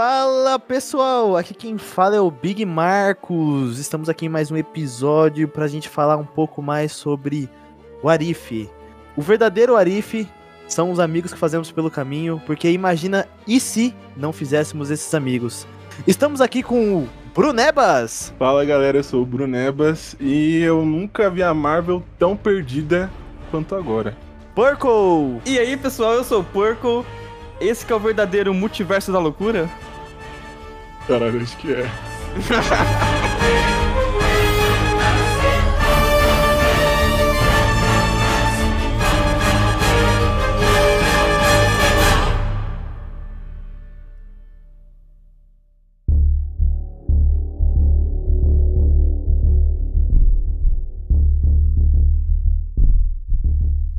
Fala pessoal, aqui quem fala é o Big Marcos. Estamos aqui em mais um episódio para a gente falar um pouco mais sobre o Arif. O verdadeiro Arif são os amigos que fazemos pelo caminho, porque imagina e se não fizéssemos esses amigos. Estamos aqui com o Brunebas. Fala galera, eu sou o Brunebas e eu nunca vi a Marvel tão perdida quanto agora. Porco! E aí pessoal, eu sou o Porco. Esse que é o verdadeiro multiverso da loucura? Caralho, acho que é.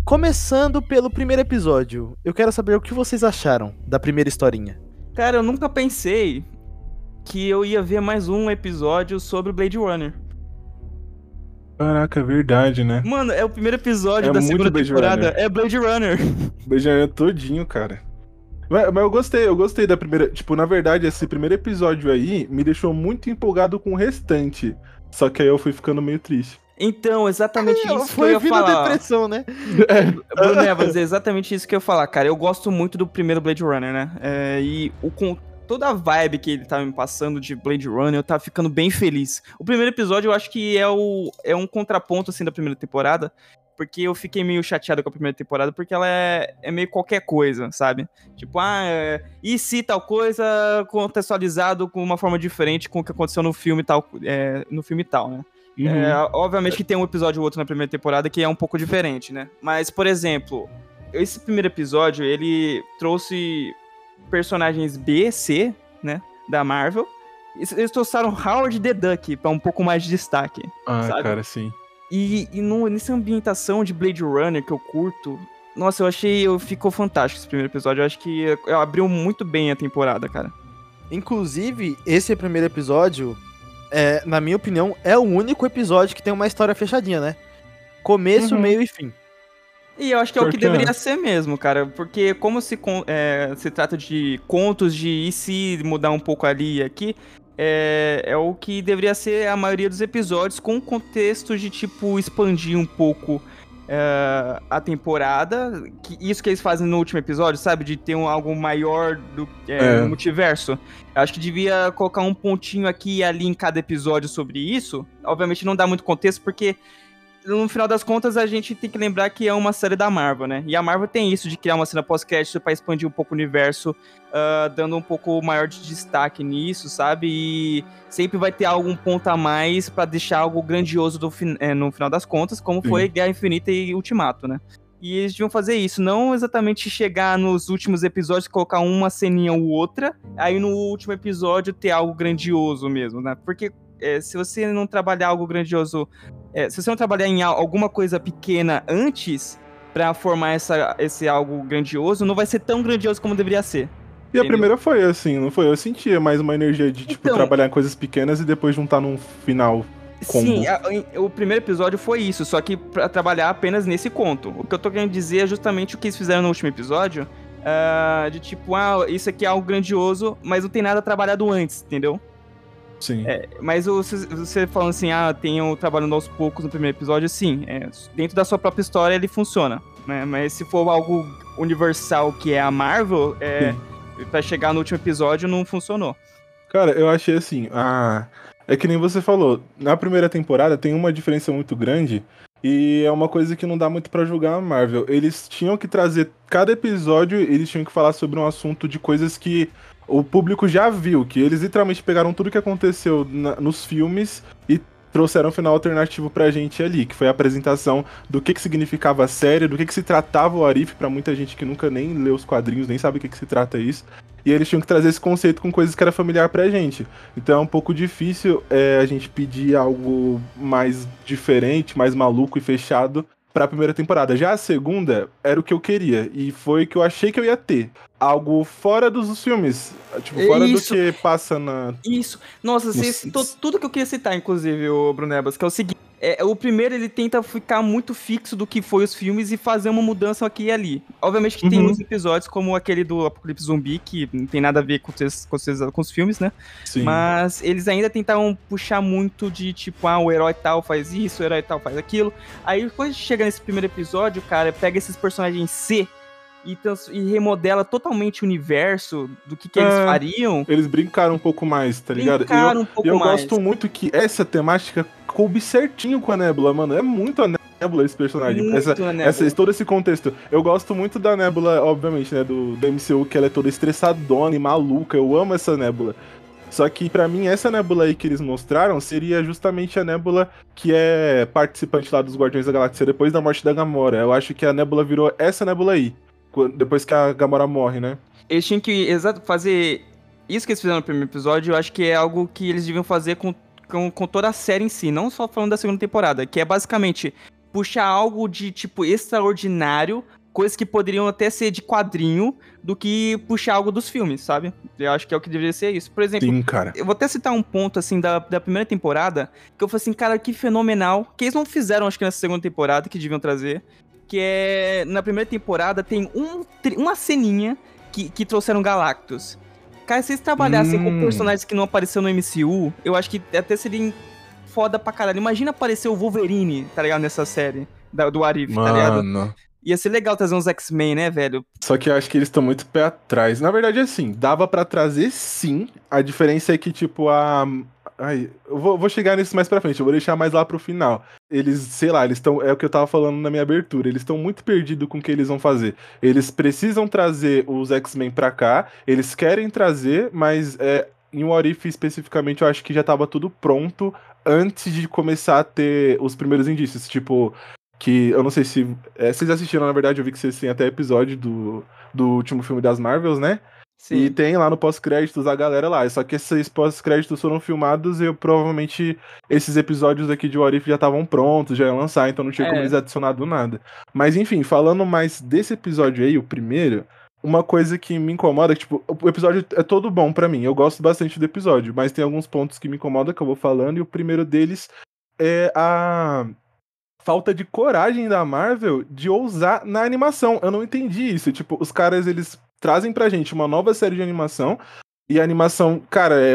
Começando pelo primeiro episódio, eu quero saber o que vocês acharam da primeira historinha. Cara, eu nunca pensei que eu ia ver mais um episódio sobre Blade Runner. Caraca, é verdade, né? Mano, é o primeiro episódio é da segunda Blade temporada. Runner. É Blade Runner. Blade Runner todinho, cara. Mas, mas, eu gostei, eu gostei da primeira. Tipo, na verdade, esse primeiro episódio aí me deixou muito empolgado com o restante. Só que aí eu fui ficando meio triste. Então, exatamente é, isso que eu ia falar. depressão, né? É. Bruno Evans, é exatamente isso que eu ia falar, cara. Eu gosto muito do primeiro Blade Runner, né? É, e o, com toda a vibe que ele tava me passando de Blade Runner, eu tava ficando bem feliz. O primeiro episódio eu acho que é, o, é um contraponto, assim, da primeira temporada, porque eu fiquei meio chateado com a primeira temporada, porque ela é, é meio qualquer coisa, sabe? Tipo, ah, é, e se tal coisa contextualizado com uma forma diferente com o que aconteceu no filme tal, é, no filme tal, né? Uhum. É, obviamente que tem um episódio ou outro na primeira temporada que é um pouco diferente, né? Mas, por exemplo, esse primeiro episódio, ele trouxe personagens B, C, né? Da Marvel. Eles trouxeram Howard the Duck pra um pouco mais de destaque. Ah, sabe? cara, sim. E, e no, nessa ambientação de Blade Runner que eu curto, nossa, eu achei. Eu, ficou fantástico esse primeiro episódio. Eu acho que abriu muito bem a temporada, cara. Inclusive, esse primeiro episódio, é, na minha opinião, é o único episódio que tem uma história fechadinha, né? Começo, uhum. meio e fim. E eu acho que é o que deveria ser mesmo, cara. Porque como se, é, se trata de contos de e se mudar um pouco ali e aqui, é, é o que deveria ser a maioria dos episódios, com contexto de, tipo, expandir um pouco uh, a temporada. Que, isso que eles fazem no último episódio, sabe? De ter um, algo maior do é, é. multiverso. Eu acho que devia colocar um pontinho aqui e ali em cada episódio sobre isso. Obviamente não dá muito contexto, porque no final das contas, a gente tem que lembrar que é uma série da Marvel, né? E a Marvel tem isso de criar uma cena pós-crédito para expandir um pouco o universo, uh, dando um pouco maior de destaque nisso, sabe? E sempre vai ter algum ponto a mais para deixar algo grandioso do é, no final das contas, como Sim. foi Guerra Infinita e Ultimato, né? E eles deviam fazer isso, não exatamente chegar nos últimos episódios e colocar uma ceninha ou outra, aí no último episódio ter algo grandioso mesmo, né? Porque é, se você não trabalhar algo grandioso, é, se você não trabalhar em alguma coisa pequena antes para formar essa, esse algo grandioso, não vai ser tão grandioso como deveria ser. E entendeu? a primeira foi assim, não foi? Eu sentia mais uma energia de, tipo, então, trabalhar em coisas pequenas e depois juntar num final Combo. Sim, a, o primeiro episódio foi isso, só que para trabalhar apenas nesse conto. O que eu tô querendo dizer é justamente o que eles fizeram no último episódio, uh, de tipo, ah, isso aqui é algo grandioso, mas não tem nada trabalhado antes, entendeu? Sim. É, mas você, você falando assim, ah, tenho trabalhando aos poucos no primeiro episódio, sim. É, dentro da sua própria história ele funciona. Né? Mas se for algo universal que é a Marvel, é, para chegar no último episódio não funcionou. Cara, eu achei assim, ah, é que nem você falou, na primeira temporada tem uma diferença muito grande e é uma coisa que não dá muito para julgar a Marvel. Eles tinham que trazer cada episódio, eles tinham que falar sobre um assunto de coisas que o público já viu, que eles literalmente pegaram tudo que aconteceu na, nos filmes e trouxeram um final alternativo pra gente ali, que foi a apresentação do que que significava a série, do que que se tratava o Arif, para muita gente que nunca nem leu os quadrinhos, nem sabe o que que se trata isso. E eles tinham que trazer esse conceito com coisas que era familiar pra gente. Então é um pouco difícil é, a gente pedir algo mais diferente, mais maluco e fechado para a primeira temporada. Já a segunda era o que eu queria e foi o que eu achei que eu ia ter. Algo fora dos filmes, tipo, fora Isso. do que passa na Isso. Nossa, você citou tudo que eu queria citar inclusive, o Brunebas, que é o seguinte, É, o primeiro ele tenta ficar muito fixo do que foi os filmes e fazer uma mudança aqui e ali. Obviamente que uhum. tem uns episódios como aquele do Apocalipse Zumbi, que não tem nada a ver com os, com os, com os filmes, né? Sim. Mas eles ainda tentaram puxar muito de tipo, ah, o herói tal faz isso, o herói tal faz aquilo. Aí quando a gente chega nesse primeiro episódio, cara, pega esses personagens C e, e, remodela totalmente o universo do que, que é, eles fariam. Eles brincaram um pouco mais, tá ligado? Brincaram eu, um pouco eu mais. Eu gosto muito que essa temática coube certinho com a Nebula, mano. É muito a Nebula esse personagem. Muito essa, essa, todo esse contexto. Eu gosto muito da Nebula, obviamente, né? Do, do MCU, que ela é toda estressadona e maluca. Eu amo essa Nebula. Só que para mim essa Nebula aí que eles mostraram seria justamente a Nebula que é participante lá dos Guardiões da Galáxia depois da morte da Gamora. Eu acho que a Nebula virou essa Nebula aí, depois que a Gamora morre, né? Eles tinham que exato fazer isso que eles fizeram no primeiro episódio, eu acho que é algo que eles deviam fazer com com, com toda a série em si, não só falando da segunda temporada, que é basicamente puxar algo de tipo extraordinário, coisas que poderiam até ser de quadrinho, do que puxar algo dos filmes, sabe? Eu acho que é o que deveria ser isso. Por exemplo, Sim, cara. eu vou até citar um ponto assim da, da primeira temporada, que eu falei assim, cara, que fenomenal, que eles não fizeram acho que nessa segunda temporada, que deviam trazer, que é na primeira temporada tem um, uma ceninha que, que trouxeram Galactus. Cara, se eles trabalhassem hum. com personagens que não apareceram no MCU, eu acho que até seria foda pra caralho. Imagina aparecer o Wolverine, tá ligado? Nessa série da, do Arif, tá ligado? Ia ser legal trazer uns X-Men, né, velho? Só que eu acho que eles estão muito pé atrás. Na verdade, assim, dava para trazer sim. A diferença é que, tipo, a, Ai, eu vou, vou, chegar nisso mais pra frente, eu vou deixar mais lá pro final. Eles, sei lá, eles estão. É o que eu tava falando na minha abertura. Eles estão muito perdidos com o que eles vão fazer. Eles precisam trazer os X-Men pra cá, eles querem trazer, mas é, em What If especificamente eu acho que já tava tudo pronto antes de começar a ter os primeiros indícios. Tipo, que eu não sei se. É, vocês assistiram, na verdade, eu vi que vocês têm até episódio do, do último filme das Marvels, né? Sim. E tem lá no pós-créditos a galera lá. Só que esses pós-créditos foram filmados e eu, provavelmente esses episódios aqui de Warif já estavam prontos, já iam lançar, então não tinha é. como eles adicionado nada. Mas enfim, falando mais desse episódio aí, o primeiro, uma coisa que me incomoda, que, tipo, o episódio é todo bom para mim. Eu gosto bastante do episódio, mas tem alguns pontos que me incomodam que eu vou falando, e o primeiro deles é a falta de coragem da Marvel de ousar na animação. Eu não entendi isso. Tipo, os caras, eles trazem pra gente uma nova série de animação. E a animação, cara, é,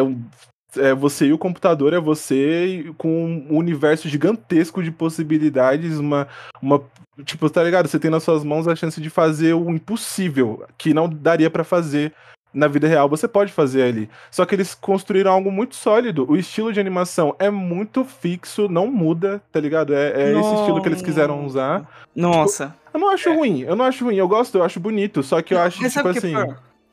é você e o computador, é você com um universo gigantesco de possibilidades, uma, uma. Tipo, tá ligado? Você tem nas suas mãos a chance de fazer o impossível, que não daria para fazer na vida real você pode fazer ali. Só que eles construíram algo muito sólido. O estilo de animação é muito fixo, não muda, tá ligado? É, é esse estilo que eles quiseram usar. Nossa. Tipo, eu não acho é. ruim, eu não acho ruim. Eu gosto, eu acho bonito. Só que eu acho, Mas tipo assim.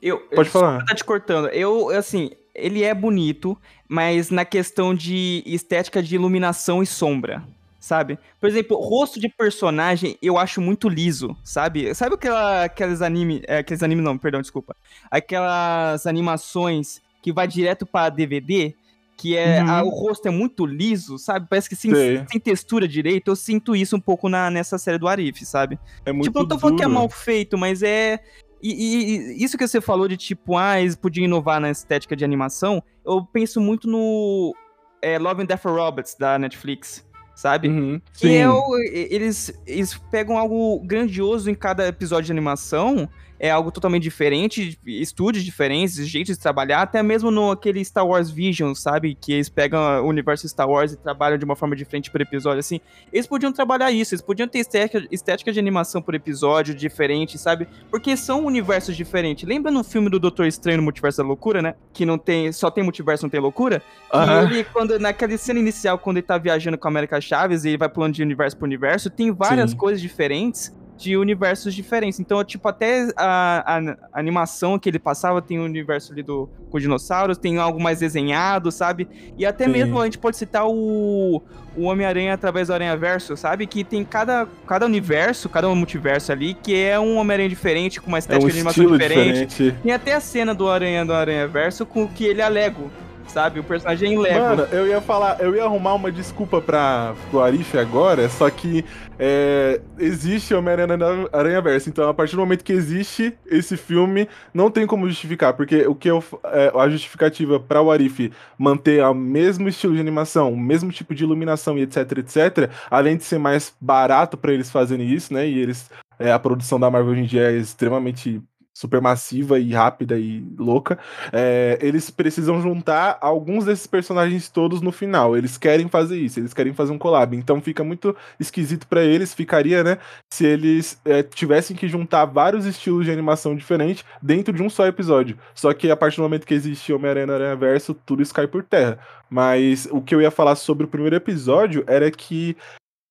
Eu, pode eu, falar. Tá te cortando. Eu, assim, ele é bonito, mas na questão de estética de iluminação e sombra sabe? Por exemplo, rosto de personagem eu acho muito liso, sabe? Sabe aquela, aqueles anime, é, aqueles anime não, perdão, desculpa. Aquelas animações que vai direto para DVD, que é uhum. a, o rosto é muito liso, sabe? Parece que sem, sem textura direito. Eu sinto isso um pouco na, nessa série do Arif, sabe? É muito Tipo, eu tô falando que é mal feito, mas é e, e, isso que você falou de tipo, ah, eles podiam inovar na estética de animação, eu penso muito no é, Love and Death Robots da Netflix sabe? Uhum, e eu, eles, eles pegam algo grandioso em cada episódio de animação é algo totalmente diferente, estúdios diferentes, jeitos de trabalhar, até mesmo no aquele Star Wars Vision, sabe? Que eles pegam o universo Star Wars e trabalham de uma forma diferente por episódio, assim. Eles podiam trabalhar isso, eles podiam ter estética, estética de animação por episódio diferente, sabe? Porque são universos diferentes. Lembra no filme do Doutor Estranho no Multiverso da Loucura, né? Que não tem, só tem multiverso, não tem loucura? Que ele, quando, naquela cena inicial, quando ele tá viajando com a América Chaves e ele vai pulando de universo pro universo, tem várias Sim. coisas diferentes de universos diferentes. Então, tipo, até a, a, animação que ele passava tem o um universo ali do, com dinossauros, tem algo mais desenhado, sabe? E até Sim. mesmo a gente pode citar o, o Homem-Aranha através do Aranha-Verso, sabe? Que tem cada, cada universo, cada multiverso ali, que é um Homem-Aranha diferente, com uma estética é um de animação diferente. diferente. Tem até a cena do Aranha do Aranha-Verso com que ele é Lego sabe? O personagem leva. Mano, eu ia falar, eu ia arrumar uma desculpa pra o Arif agora, só que é, existe Homem-Aranha Aranha Verso. Então, a partir do momento que existe esse filme, não tem como justificar, porque o que eu, é, a justificativa para o Arif manter o mesmo estilo de animação, o mesmo tipo de iluminação e etc, etc, além de ser mais barato para eles fazerem isso, né? E eles é, a produção da Marvel hoje em dia é extremamente supermassiva e rápida e louca, é, eles precisam juntar alguns desses personagens todos no final. Eles querem fazer isso, eles querem fazer um collab. Então fica muito esquisito para eles, ficaria, né, se eles é, tivessem que juntar vários estilos de animação diferentes dentro de um só episódio. Só que a partir do momento que existe Homem-Aranha Aranha Verso, tudo isso cai por terra. Mas o que eu ia falar sobre o primeiro episódio era que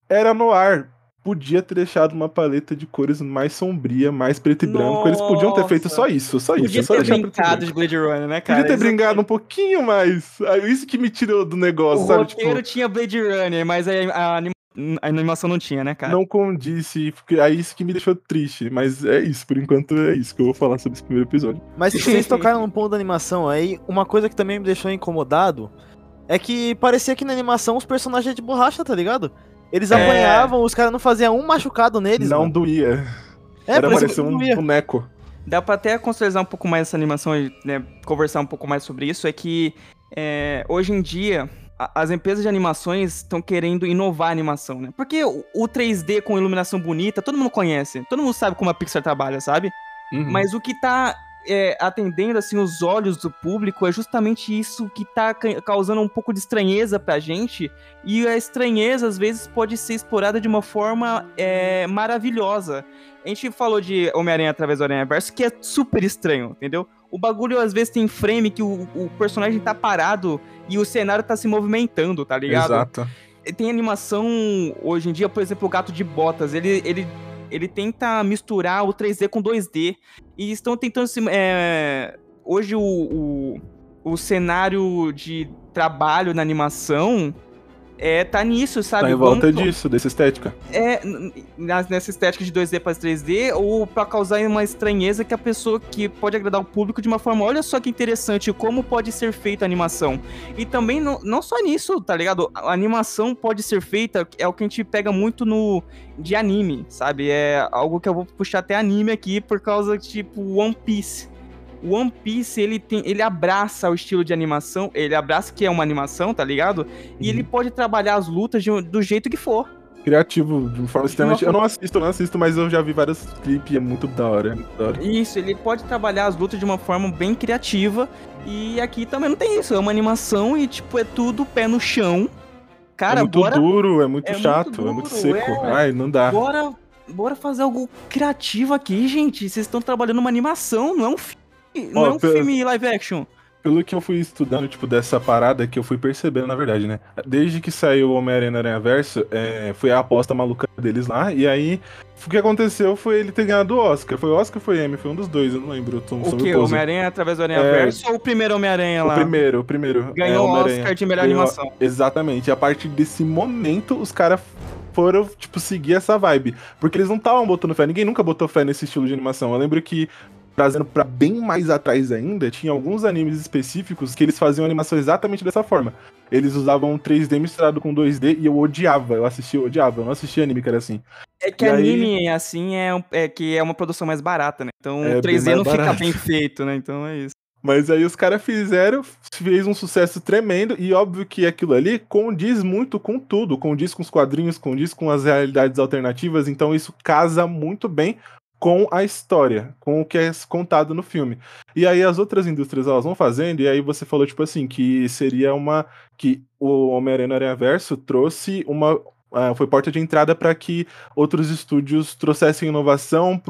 era no ar podia ter deixado uma paleta de cores mais sombria, mais preto e Nossa. branco. Eles podiam ter feito só isso, só podia isso. Podia ter brincado de Blade Runner, né, cara? Podia ter brincado um pouquinho mais. Isso que me tirou do negócio, o sabe? O roteiro tipo... tinha Blade Runner, mas a, a, a, animação não tinha, né, cara? Não condisse, porque é isso que me deixou triste. Mas é isso, por enquanto é isso que eu vou falar sobre esse primeiro episódio. Mas vocês tocaram no ponto da animação aí, uma coisa que também me deixou incomodado é que parecia que na animação os personagens de borracha, tá ligado? Eles é... apanhavam, os caras não faziam um machucado neles. Não mano. doía. É, Era parecer um doía. boneco. Dá pra até contextualizar um pouco mais essa animação e né, conversar um pouco mais sobre isso. É que é, hoje em dia as empresas de animações estão querendo inovar a animação, né? Porque o, o 3D com iluminação bonita, todo mundo conhece. Todo mundo sabe como a Pixar trabalha, sabe? Uhum. Mas o que tá é, atendendo assim os olhos do público é justamente isso que tá causando um pouco de estranheza pra gente e a estranheza às vezes pode ser explorada de uma forma é, maravilhosa. A gente falou de Homem-Aranha através do Aranha-Verso, que é super estranho, entendeu? O bagulho às vezes tem frame que o, o personagem tá parado e o cenário tá se movimentando, tá ligado? Exato. Tem animação hoje em dia, por exemplo, o Gato de Botas, ele, ele ele tenta misturar o 3D com 2D. E estão tentando se. É, hoje o, o, o cenário de trabalho na animação é, tá nisso, sabe? Tá em volta Vamos, disso, dessa estética. É, nessa estética de 2D para 3D, ou para causar uma estranheza que a pessoa que pode agradar o público de uma forma, olha só que interessante, como pode ser feita a animação. E também, não, não só nisso, tá ligado? A animação pode ser feita, é o que a gente pega muito no de anime, sabe? É algo que eu vou puxar até anime aqui, por causa, tipo, One Piece o One Piece, ele tem, ele abraça o estilo de animação, ele abraça que é uma animação, tá ligado? E ele uhum. pode trabalhar as lutas de, do jeito que for. Criativo, de uma forma extremamente. Eu não assisto, não assisto, mas eu já vi vários clipes é muito da hora, é muito da hora. Isso, ele pode trabalhar as lutas de uma forma bem criativa. E aqui também não tem isso. É uma animação e, tipo, é tudo pé no chão. Cara, é muito bora... duro, é muito é chato, muito duro, é muito seco. É... Ai, não dá. Bora, bora fazer algo criativo aqui, gente. Vocês estão trabalhando uma animação, não é um filme não é um filme live action. Pelo que eu fui estudando, tipo, dessa parada que eu fui percebendo, na verdade, né? Desde que saiu o Homem-Aranha Aranha Verso, é, foi a aposta maluca deles lá, e aí o que aconteceu foi ele ter ganhado o Oscar. Foi o Oscar ou foi M? Foi um dos dois, eu não lembro. O que? Homem-Aranha através do Aranha é... Verso ou o primeiro Homem-Aranha lá? O primeiro, o primeiro. Ganhou é, o Oscar de melhor Ganhou... animação. Exatamente. E a partir desse momento, os caras foram, tipo, seguir essa vibe. Porque eles não estavam botando fé. Ninguém nunca botou fé nesse estilo de animação. Eu lembro que trazendo para bem mais atrás ainda, tinha alguns animes específicos que eles faziam animação exatamente dessa forma. Eles usavam 3D misturado com 2D e eu odiava, eu assistia, eu odiava, eu não assistia anime que era assim. É que e anime, aí... assim, é, é que é uma produção mais barata, né? Então é 3D não barato. fica bem feito, né? Então é isso. Mas aí os caras fizeram, fez um sucesso tremendo, e óbvio que aquilo ali condiz muito com tudo, condiz com os quadrinhos, condiz com as realidades alternativas, então isso casa muito bem com a história, com o que é contado no filme. E aí as outras indústrias elas vão fazendo, e aí você falou, tipo assim, que seria uma. que o Homem-Aranha Aranha Verso trouxe uma, foi porta de entrada para que outros estúdios trouxessem inovação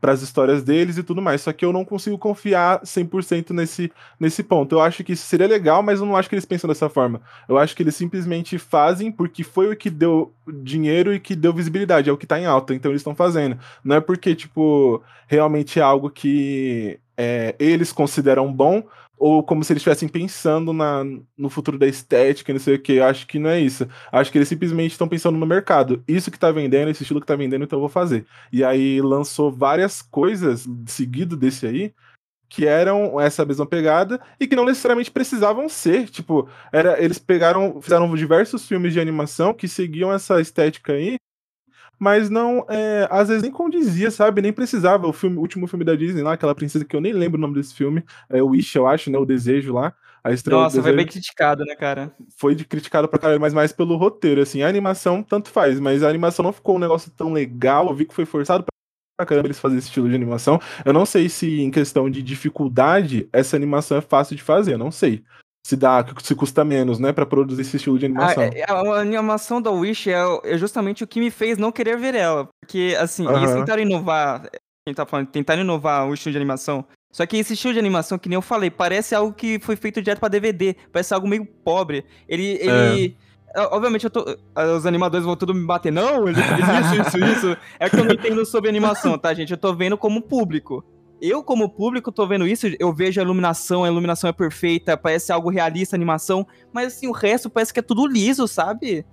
para as histórias deles e tudo mais. Só que eu não consigo confiar 100% nesse, nesse ponto. Eu acho que isso seria legal, mas eu não acho que eles pensam dessa forma. Eu acho que eles simplesmente fazem porque foi o que deu dinheiro e que deu visibilidade, é o que está em alta, então eles estão fazendo. Não é porque, tipo, realmente é algo que é, eles consideram bom, ou como se eles estivessem pensando na, no futuro da estética, não sei o que. Acho que não é isso. Acho que eles simplesmente estão pensando no mercado. Isso que tá vendendo, esse estilo que tá vendendo, então eu vou fazer. E aí lançou várias coisas seguido desse aí. que eram essa mesma pegada e que não necessariamente precisavam ser. Tipo, era, eles pegaram, fizeram diversos filmes de animação que seguiam essa estética aí, mas não, é, às vezes nem condizia, sabe? Nem precisava. O, filme, o último filme da Disney lá, aquela princesa que eu nem lembro o nome desse filme, é o Wish, eu acho, né? O Desejo lá. A estrela Nossa, foi bem criticado, né, cara? Foi de, criticado pra caralho, mas mais pelo roteiro, assim. A animação, tanto faz, mas a animação não ficou um negócio tão legal. Eu vi que foi forçado pra caramba eles fazerem esse estilo de animação. Eu não sei se, em questão de dificuldade, essa animação é fácil de fazer, eu não sei se dá, se custa menos, né, para produzir esse estilo de animação. A, a, a, animação da Wish é, é, justamente o que me fez não querer ver ela, porque assim, uhum. eles tentaram inovar, quem tá falando, tentaram inovar o estilo de animação. Só que esse estilo de animação, que nem eu falei, parece algo que foi feito direto para DVD, parece algo meio pobre. Ele, ele é. Obviamente, eu tô, os animadores vão tudo me bater. Não, isso, isso, isso. É que eu não entendo sobre animação, tá, gente? Eu tô vendo como público eu, como público, tô vendo isso, eu vejo a iluminação, a iluminação é perfeita, parece algo realista a animação, mas assim, o resto parece que é tudo liso, sabe?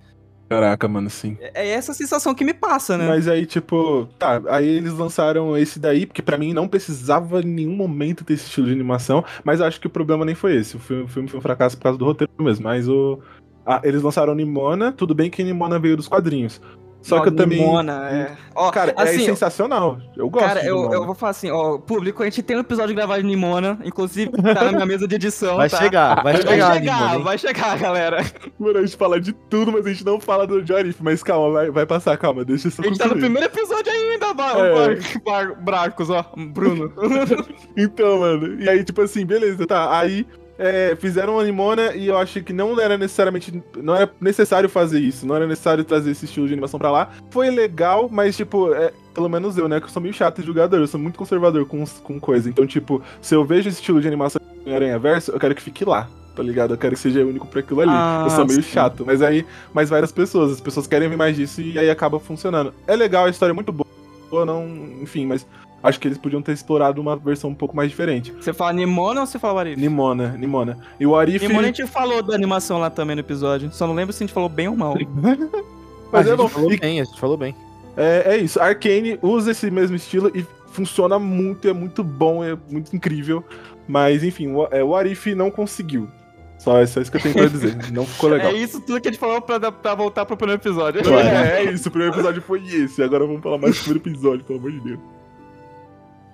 Caraca, mano, sim. É, é essa sensação que me passa, né? Mas aí, tipo, tá, aí eles lançaram esse daí, porque para mim não precisava em nenhum momento ter esse estilo de animação, mas acho que o problema nem foi esse. O filme, o filme foi um fracasso por causa do roteiro mesmo, mas o. Ah, eles lançaram Nimona, tudo bem que Nimona veio dos quadrinhos. Só que eu também. Mona, é. Ó, cara, é assim, é sensacional. Eu gosto. Cara, eu, eu vou falar assim, ó, público, a gente tem um episódio gravado de Nimona, inclusive tá na minha mesa de edição. Vai tá? chegar, vai chegar. Vai chegar, vai chegar, galera. Mano, a gente fala de tudo, mas a gente não fala do Jorif. Mas calma, vai, vai passar, calma, deixa isso A gente tá no primeiro episódio ainda, bar, é. bar, Bracos, ó, Bruno. então, mano, e aí, tipo assim, beleza, tá. Aí é, fizeram uma Nimona e eu acho que não era necessariamente. Não era necessário fazer isso. Não era necessário trazer esse estilo de animação pra lá. Foi legal, mas, tipo, é, pelo menos eu, né? Que eu sou meio chato de jogador, eu sou muito conservador com, com coisa. Então, tipo, se eu vejo esse estilo de animação em Aranha Verso, eu quero que fique lá. Tá ligado? Eu quero que seja único pra aquilo ali. Ah, eu sou meio sim. chato. Mas aí, mas várias pessoas, as pessoas querem ver mais disso e aí acaba funcionando. É legal, a história é muito boa, não. Enfim, mas acho que eles podiam ter explorado uma versão um pouco mais diferente. Você fala Nimona ou você fala Arif? Nimona, Nimona. E o Arif. Nimona a gente falou da animação lá também no episódio. Só não lembro se a gente falou bem ou mal. Mas a gente falou bem, a gente falou bem. É, é isso. Arcane usa esse mesmo estilo e funciona muito, é muito bom, é muito incrível. Mas, enfim, o, é, o Arif não conseguiu. Só, é só isso que eu tenho pra dizer. Não ficou legal. É isso tudo que a gente falou pra, pra voltar pro primeiro episódio. É, é isso. O primeiro episódio foi esse. Agora vamos falar mais do primeiro episódio, pelo amor de Deus.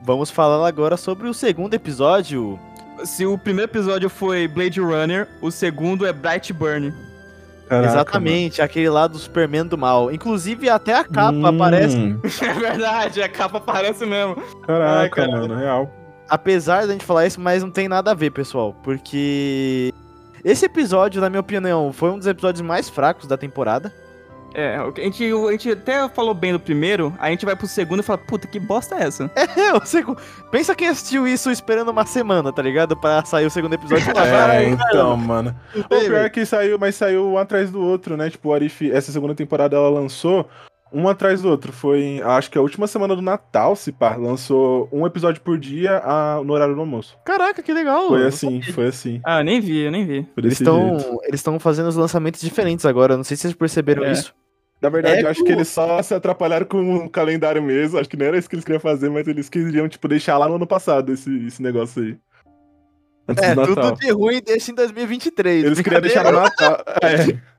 Vamos falar agora sobre o segundo episódio. Se o primeiro episódio foi Blade Runner, o segundo é Brightburn. Caraca, Exatamente, mano. aquele lá do Superman do mal. Inclusive, até a capa hum. aparece. É verdade, a capa aparece mesmo. Caraca, Ai, mano, real. Apesar da gente falar isso, mas não tem nada a ver, pessoal. Porque esse episódio, na minha opinião, foi um dos episódios mais fracos da temporada. É, a gente, a gente até falou bem do primeiro, a gente vai pro segundo e fala, puta, que bosta é essa? É, o segundo. Pensa quem assistiu isso esperando uma semana, tá ligado? Pra sair o segundo episódio. é, então, mano. O pior é que saiu, mas saiu um atrás do outro, né? Tipo, o Arif, essa segunda temporada ela lançou um atrás do outro. Foi, acho que a última semana do Natal, se pá, lançou um episódio por dia a, no horário do almoço. Caraca, que legal. Foi assim, foi assim. Ah, nem vi, eu nem vi. Eles estão eles estão fazendo os lançamentos diferentes agora, não sei se vocês perceberam é. isso. Na verdade, é, eu acho que eles só se atrapalharam com o calendário mesmo. Acho que não era isso que eles queriam fazer, mas eles queriam, tipo, deixar lá no ano passado esse, esse negócio aí. Antes é, tudo de ruim deixa em 2023. Eles queriam deixar no Natal. É.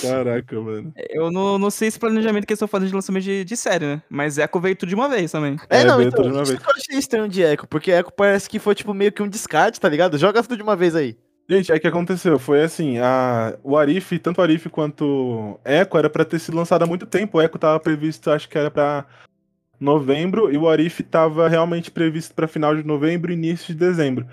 Caraca, mano. Eu não, não sei esse planejamento que eles estão fazendo de lançamento de, de série, né? Mas Echo veio tudo de uma vez também. É, é não, então, tudo de uma vez. eu achei estranho de Echo, porque Echo parece que foi, tipo, meio que um descarte, tá ligado? Joga tudo de uma vez aí. Gente, é que aconteceu, foi assim, a, o Arif, tanto o Arif quanto Echo era para ter sido lançado há muito tempo. O Echo tava previsto, acho que era para novembro, e o Arif tava realmente previsto para final de novembro e início de dezembro.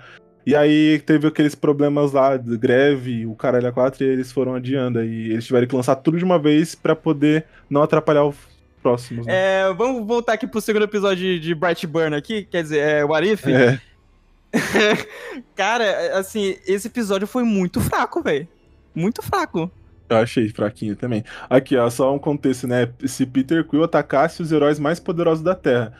E aí teve aqueles problemas lá de greve, o caralho a 4, e eles foram adiando. E eles tiveram que lançar tudo de uma vez para poder não atrapalhar os próximos. Né? É, vamos voltar aqui pro segundo episódio de Bright Burn aqui, quer dizer, é, o Arif. É. Cara, assim, esse episódio foi muito fraco, velho. Muito fraco. Eu achei fraquinho também. Aqui, ó, só um contexto, né? Se Peter Quill atacasse os heróis mais poderosos da Terra.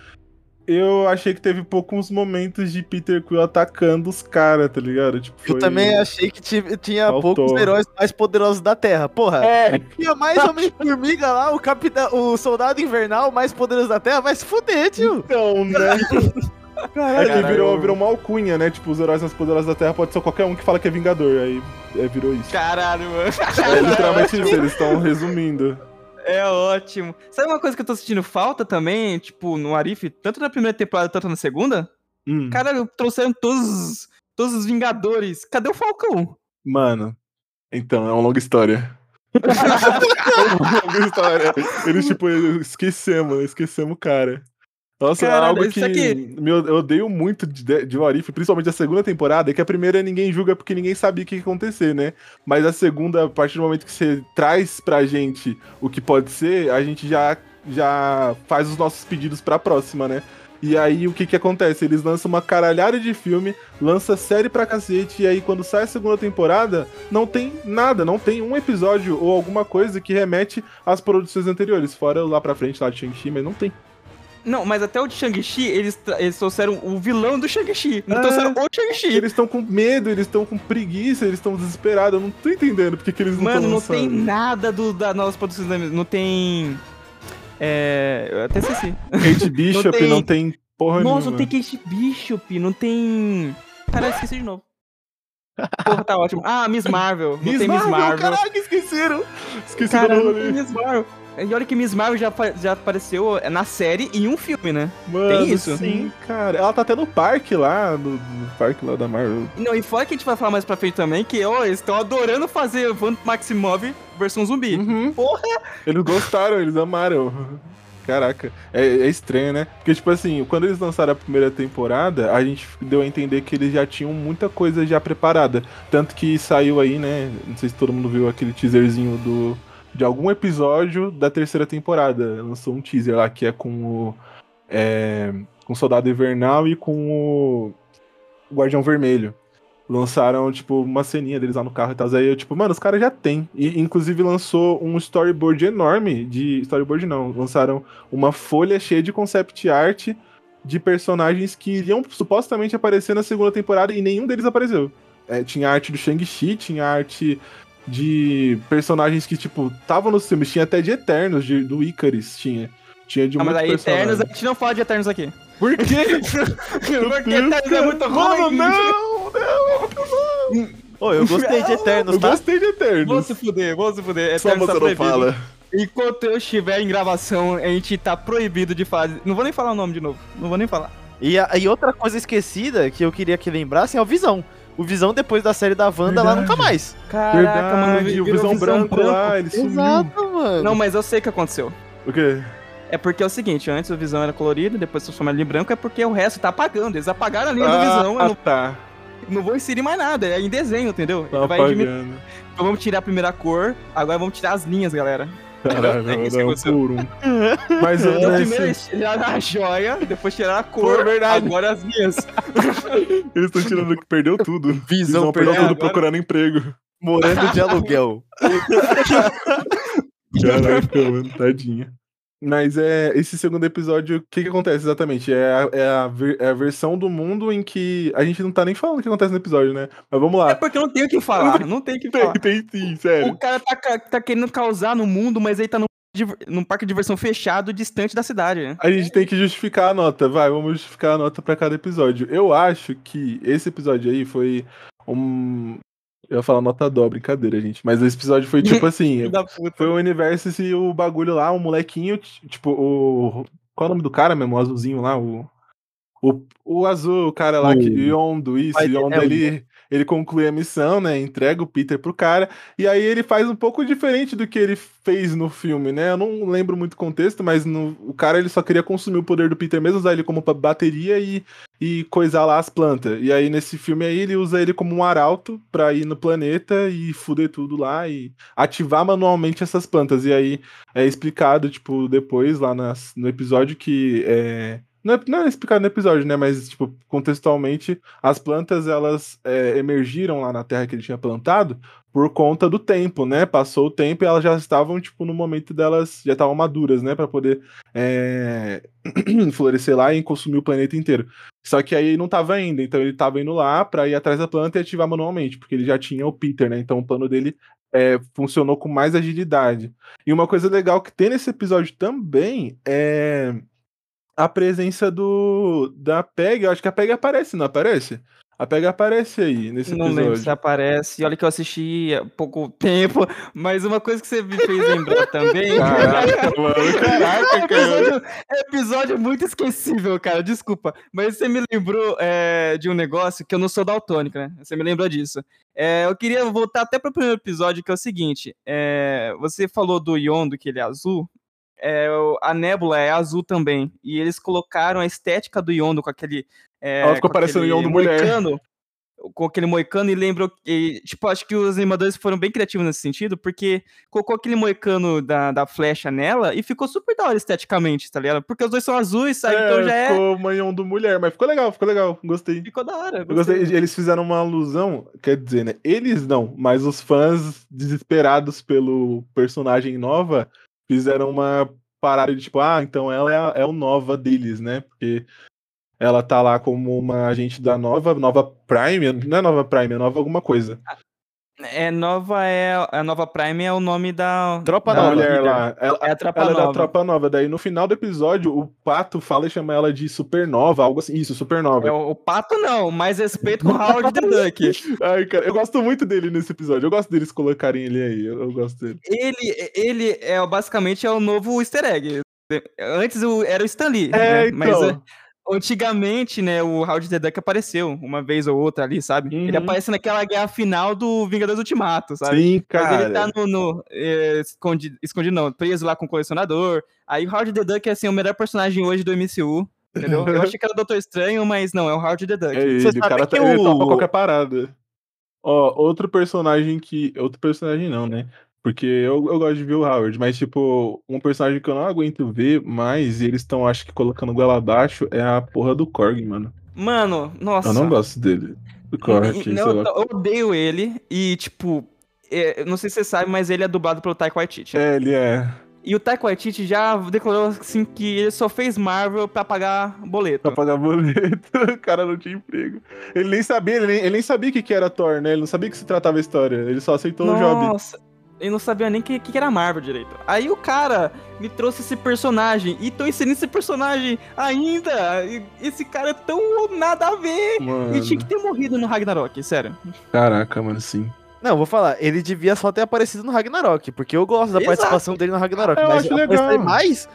Eu achei que teve poucos momentos de Peter Quill atacando os caras, tá ligado? Tipo, foi... Eu também achei que tinha Faltou. poucos heróis mais poderosos da Terra. Porra, é. tinha mais Homem-Formiga lá, o, capitão, o soldado invernal mais poderoso da Terra. Vai se fuder, tio. Então, né? Caralho, virou, virou uma alcunha, né? Tipo, os heróis mais poderosos da Terra pode ser qualquer um que fala que é Vingador. Aí é, virou isso. Caralho, mano. É literalmente isso, eles estão resumindo. É ótimo. Sabe uma coisa que eu tô sentindo falta também, tipo, no Arif, tanto na primeira temporada quanto na segunda? Hum. Cara, trouxeram todos, todos os Vingadores. Cadê o Falcão? Mano, então, é uma longa história. é uma longa história. Eles, tipo, esquecemos, esquecemos o cara. Nossa, Cara, algo que aqui... meu, eu odeio muito de, de Warif, principalmente a segunda temporada, é que a primeira ninguém julga porque ninguém sabia o que ia acontecer, né? Mas a segunda, a partir do momento que você traz pra gente o que pode ser, a gente já, já faz os nossos pedidos pra próxima, né? E aí o que que acontece? Eles lançam uma caralhada de filme, lança série pra cacete, e aí quando sai a segunda temporada, não tem nada, não tem um episódio ou alguma coisa que remete às produções anteriores, fora lá pra frente lá de Shang-Chi, mas não tem. Não, mas até o de Shang-Chi, eles, eles trouxeram o vilão do Shang-Chi. Não é, trouxeram o Shang-Chi. Eles estão com medo, eles estão com preguiça, eles estão desesperados. Eu não tô entendendo porque que eles não Mano, não tem nada do, da novas produções. Não tem. É. Eu até esqueci. Kate Bishop, não tem, não tem porra Nossa, nenhuma. não tem Kate Bishop, não tem. Cara, esqueci de novo. Porra, tá ótimo. Ah, Miss Marvel. Não Miss tem Marvel, Miss Marvel. Caraca, esqueceram. Esqueceram não tem Miss Marvel. E olha que Miss Marvel já, já apareceu na série e em um filme, né? Mano, Tem isso? Sim, cara. Ela tá até no parque lá, no, no, parque lá da Marvel. Não, e fora que a gente vai falar mais pra frente também, que ó, eles estão adorando fazer Van Maximov versão zumbi. Uhum. Porra! Eles gostaram, eles amaram. Caraca, é, é, estranho, né? Porque, tipo assim, quando eles lançaram a primeira temporada, a gente deu a entender que eles já tinham muita coisa já preparada. Tanto que saiu aí, né? Não sei se todo mundo viu aquele teaserzinho do de algum episódio da terceira temporada. Lançou um teaser lá que é com o. É, com o Soldado Invernal e com o Guardião Vermelho. Lançaram, tipo, uma ceninha deles lá no carro e tal. Aí eu, tipo, mano, os caras já tem. E, inclusive, lançou um storyboard enorme de. Storyboard não. Lançaram uma folha cheia de concept art de personagens que iriam supostamente aparecer na segunda temporada e nenhum deles apareceu. É, tinha arte do Shang-Chi, tinha arte de personagens que, tipo, estavam nos filmes. Tinha até de Eternos, de, do Icaris, tinha. Tinha de ah, mas aí Eternos, a gente não fala de Eternos aqui. Por quê? Porque Eternos é muito ruim. Não, não, não. Ô, eu gostei de Eternos, tá? Eu gostei de Eternos. Vou se fuder, vou se fuder. Só você tá não fala. Enquanto eu estiver em gravação, a gente tá proibido de fazer. Não vou nem falar o nome de novo. Não vou nem falar. E, a, e outra coisa esquecida que eu queria que lembrassem é o Visão o Visão depois da série da Wanda Verdade. lá nunca mais. Caraca, Verdade, mano. o Visão, visão branco, branco, lá, ele sumiu. Exato, mano. Não, mas eu sei o que aconteceu. O quê? É porque é o seguinte, antes o Visão era colorido, depois transformaram ele em branco, é porque o resto tá apagando. Eles apagaram a linha ah, do Visão. Ah, não, tá. Não vou inserir mais nada, é em desenho, entendeu? Tá vai apagando. Então vamos tirar a primeira cor, agora vamos tirar as linhas, galera. Caralho, é isso um por um. Mas eu então, primeiro eles tiraram a joia, depois tiraram a cor, Pô, verdade. agora as minhas. eles estão tirando que perdeu tudo. Visão, Visão perdeu tudo agora... procurando emprego. Morando de aluguel. Caraca, mano, tadinha. Mas é esse segundo episódio, o que, que acontece exatamente? É a, é, a ver, é a versão do mundo em que a gente não tá nem falando o que acontece no episódio, né? Mas vamos lá. É porque não tem o que falar, não tem o que falar. Tem, tem sim, sério. O cara tá, tá querendo causar no mundo, mas ele tá num, num parque de diversão fechado, distante da cidade, né? A gente tem que justificar a nota, vai, vamos justificar a nota para cada episódio. Eu acho que esse episódio aí foi um, eu ia falar nota dó, brincadeira, gente. Mas esse episódio foi tipo assim: foi o universo e o bagulho lá, um molequinho, tipo, o. Qual é o nome do cara mesmo? O azulzinho lá, o. O, o azul, o cara lá, que, Yondo, isso, Yondo, é, ele, ele conclui a missão, né? Entrega o Peter pro cara. E aí ele faz um pouco diferente do que ele fez no filme, né? Eu não lembro muito o contexto, mas no, o cara ele só queria consumir o poder do Peter mesmo, usar ele como bateria e, e coisar lá as plantas. E aí nesse filme aí ele usa ele como um arauto pra ir no planeta e fuder tudo lá e ativar manualmente essas plantas. E aí é explicado, tipo, depois lá nas, no episódio que é não é, não é explicado no episódio, né? Mas, tipo, contextualmente, as plantas elas é, emergiram lá na terra que ele tinha plantado por conta do tempo, né? Passou o tempo e elas já estavam, tipo, no momento delas já estavam maduras, né? Para poder é... florescer lá e consumir o planeta inteiro. Só que aí não tava ainda, então ele tava indo lá para ir atrás da planta e ativar manualmente, porque ele já tinha o Peter, né? Então o plano dele é, funcionou com mais agilidade. E uma coisa legal que tem nesse episódio também é a presença do da PEG. Eu acho que a PEG aparece, não aparece? A PEG aparece aí nesse Não episódio. lembro se aparece. Olha que eu assisti há pouco tempo, mas uma coisa que você me fez lembrar também. Caraca, mano. Caraca, cara. episódio, episódio muito esquecível, cara. Desculpa. Mas você me lembrou é, de um negócio que eu não sou daltônico, né? Você me lembrou disso. É, eu queria voltar até para o primeiro episódio, que é o seguinte: é, você falou do Yondo, que ele é azul. É, o- a Nébula é azul também. E eles colocaram a estética do Yondo com aquele. É, Ela ficou parecendo aquele Yondo mulher. moicano, Com aquele moicano e lembrou. E, tipo, acho que os animadores foram bem criativos nesse sentido, porque colocou aquele moicano da, da flecha nela e ficou super da hora esteticamente, tá ligado? Porque os dois são azuis, sabe? então já é. ficou manhão do mulher, mas ficou legal, ficou legal. Gostei. Ficou da hora. Eu gostei. Eles fizeram uma alusão, quer dizer, né? Eles não, mas os fãs desesperados pelo personagem nova fizeram uma parada de tipo, ah, então ela é, é o nova deles, né? Porque ela tá lá como uma agente da nova, nova Prime, não é nova Prime, é nova alguma coisa. É nova, é. A nova Prime é o nome da. Tropa Da nova. mulher lá. Ela, É a tropa ela é da nova. tropa nova. Daí no final do episódio, o Pato fala e chama ela de supernova, algo assim. Isso, supernova. É o, pato não, mais respeito com o Howard the Duck. Ai, cara, eu gosto muito dele nesse episódio. Eu gosto deles colocarem ele aí. Eu, eu gosto dele. Ele, ele é basicamente é o novo easter egg. Antes o- era o Stan Lee, É, né? mas então. é, antigamente, né, o Howard the Duck apareceu uma vez ou outra ali, sabe? Ele Uhum. aparece naquela guerra final do Vingadores Ultimato, sabe? Sim, Mas cara. ele tá no, no é, escondido, escondido não, preso lá com o colecionador. Aí o Howard the Duck é assim, o melhor personagem hoje do MCU. Entendeu? Eu achei que era o Doutor Estranho, mas não, é o Howard the Duck. É ele, Você o sabe cara que tá, ele o- topa qualquer parada. Ó, outro personagem que. Outro personagem não, né? Porque eu, eu gosto de ver o Howard, mas, tipo, um personagem que eu não aguento ver mais, e eles estão, acho que, colocando goela abaixo, é a porra do Korg, mano. Mano, nossa. Eu não gosto dele. Do Korg, sei não, lá. eu odeio ele e, tipo, é, não sei se você sabe, mas ele é dublado pelo Taika Waititi. É, ele é. E o Taika Waititi já declarou assim que ele só fez Marvel pra pagar boleto. Pra pagar boleto, o cara não tinha emprego. Ele nem sabia, ele nem, ele nem sabia o que, que era Thor, né? Ele não sabia que se tratava a história. Ele só aceitou o job. Nossa, eu não sabia nem o que, que era Marvel direito. Aí o cara me trouxe esse personagem e tô inserindo esse personagem ainda. E Esse cara é tão nada a ver. Mano. Ele tinha que ter morrido no Ragnarok, sério. Caraca, mano, sim. Não, vou falar, ele devia só ter aparecido no Ragnarok, porque eu gosto da Exato. participação dele no Ragnarok. Eu mas acho legal. mais?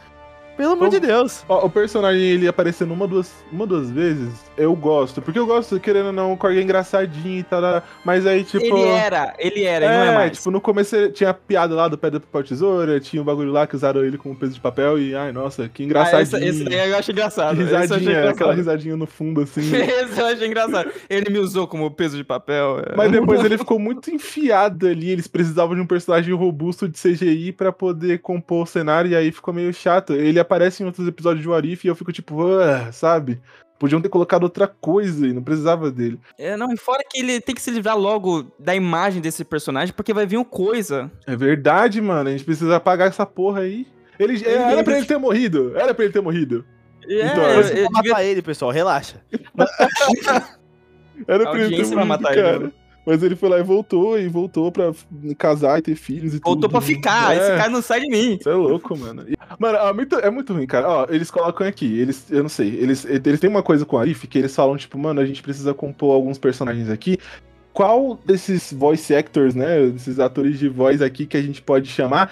Pelo amor de Deus. Ó, o personagem ele aparecendo uma duas, uma duas vezes, eu gosto. Porque eu gosto, querendo ou não, o Korg é engraçadinho e tal. Mas aí, tipo. ele era, ele era, ele não é mais. tipo, no começo tinha a piada lá do pedra, papel, tesoura, tinha um bagulho lá que usaram ele como peso de papel e, ai, nossa, que Ah, engraçadinho. esse, esse daí eu acho engraçado. esse eu achei risadinha, aquela engraçado. risadinha no fundo, assim. Esse eu achei engraçado. Ele me usou como peso de papel. é. Mas depois ele ficou muito enfiado ali. Eles precisavam de um personagem robusto de CGI pra poder compor o cenário, e aí ficou meio chato. Ele aparece em outros episódios de Warif e eu fico tipo, ah, sabe? Podiam ter colocado outra coisa e não precisava dele. É, não, e fora que ele tem que se livrar logo da imagem desse personagem, porque vai vir um coisa. É verdade, mano. A gente precisa apagar essa porra aí. Ele, era pra ele ter morrido. Era pra ele ter morrido. É, Então, eu- Você eu vai devia- matar ele, pessoal, relaxa. Era pra ele ter morrido, matar ele, cara. mano. Mas ele foi lá e voltou, e voltou pra casar e ter filhos e Voltou tudo. pra ficar, É. esse cara não sai de mim. Você é louco, mano. E- Mano, é muito, é muito ruim, cara. Ó, eles colocam aqui, eles, eu não sei, eles, eles têm uma coisa com a Arif que eles falam, tipo, mano, a gente precisa compor alguns personagens aqui. Qual desses voice actors, né, desses atores de voz aqui que a gente pode chamar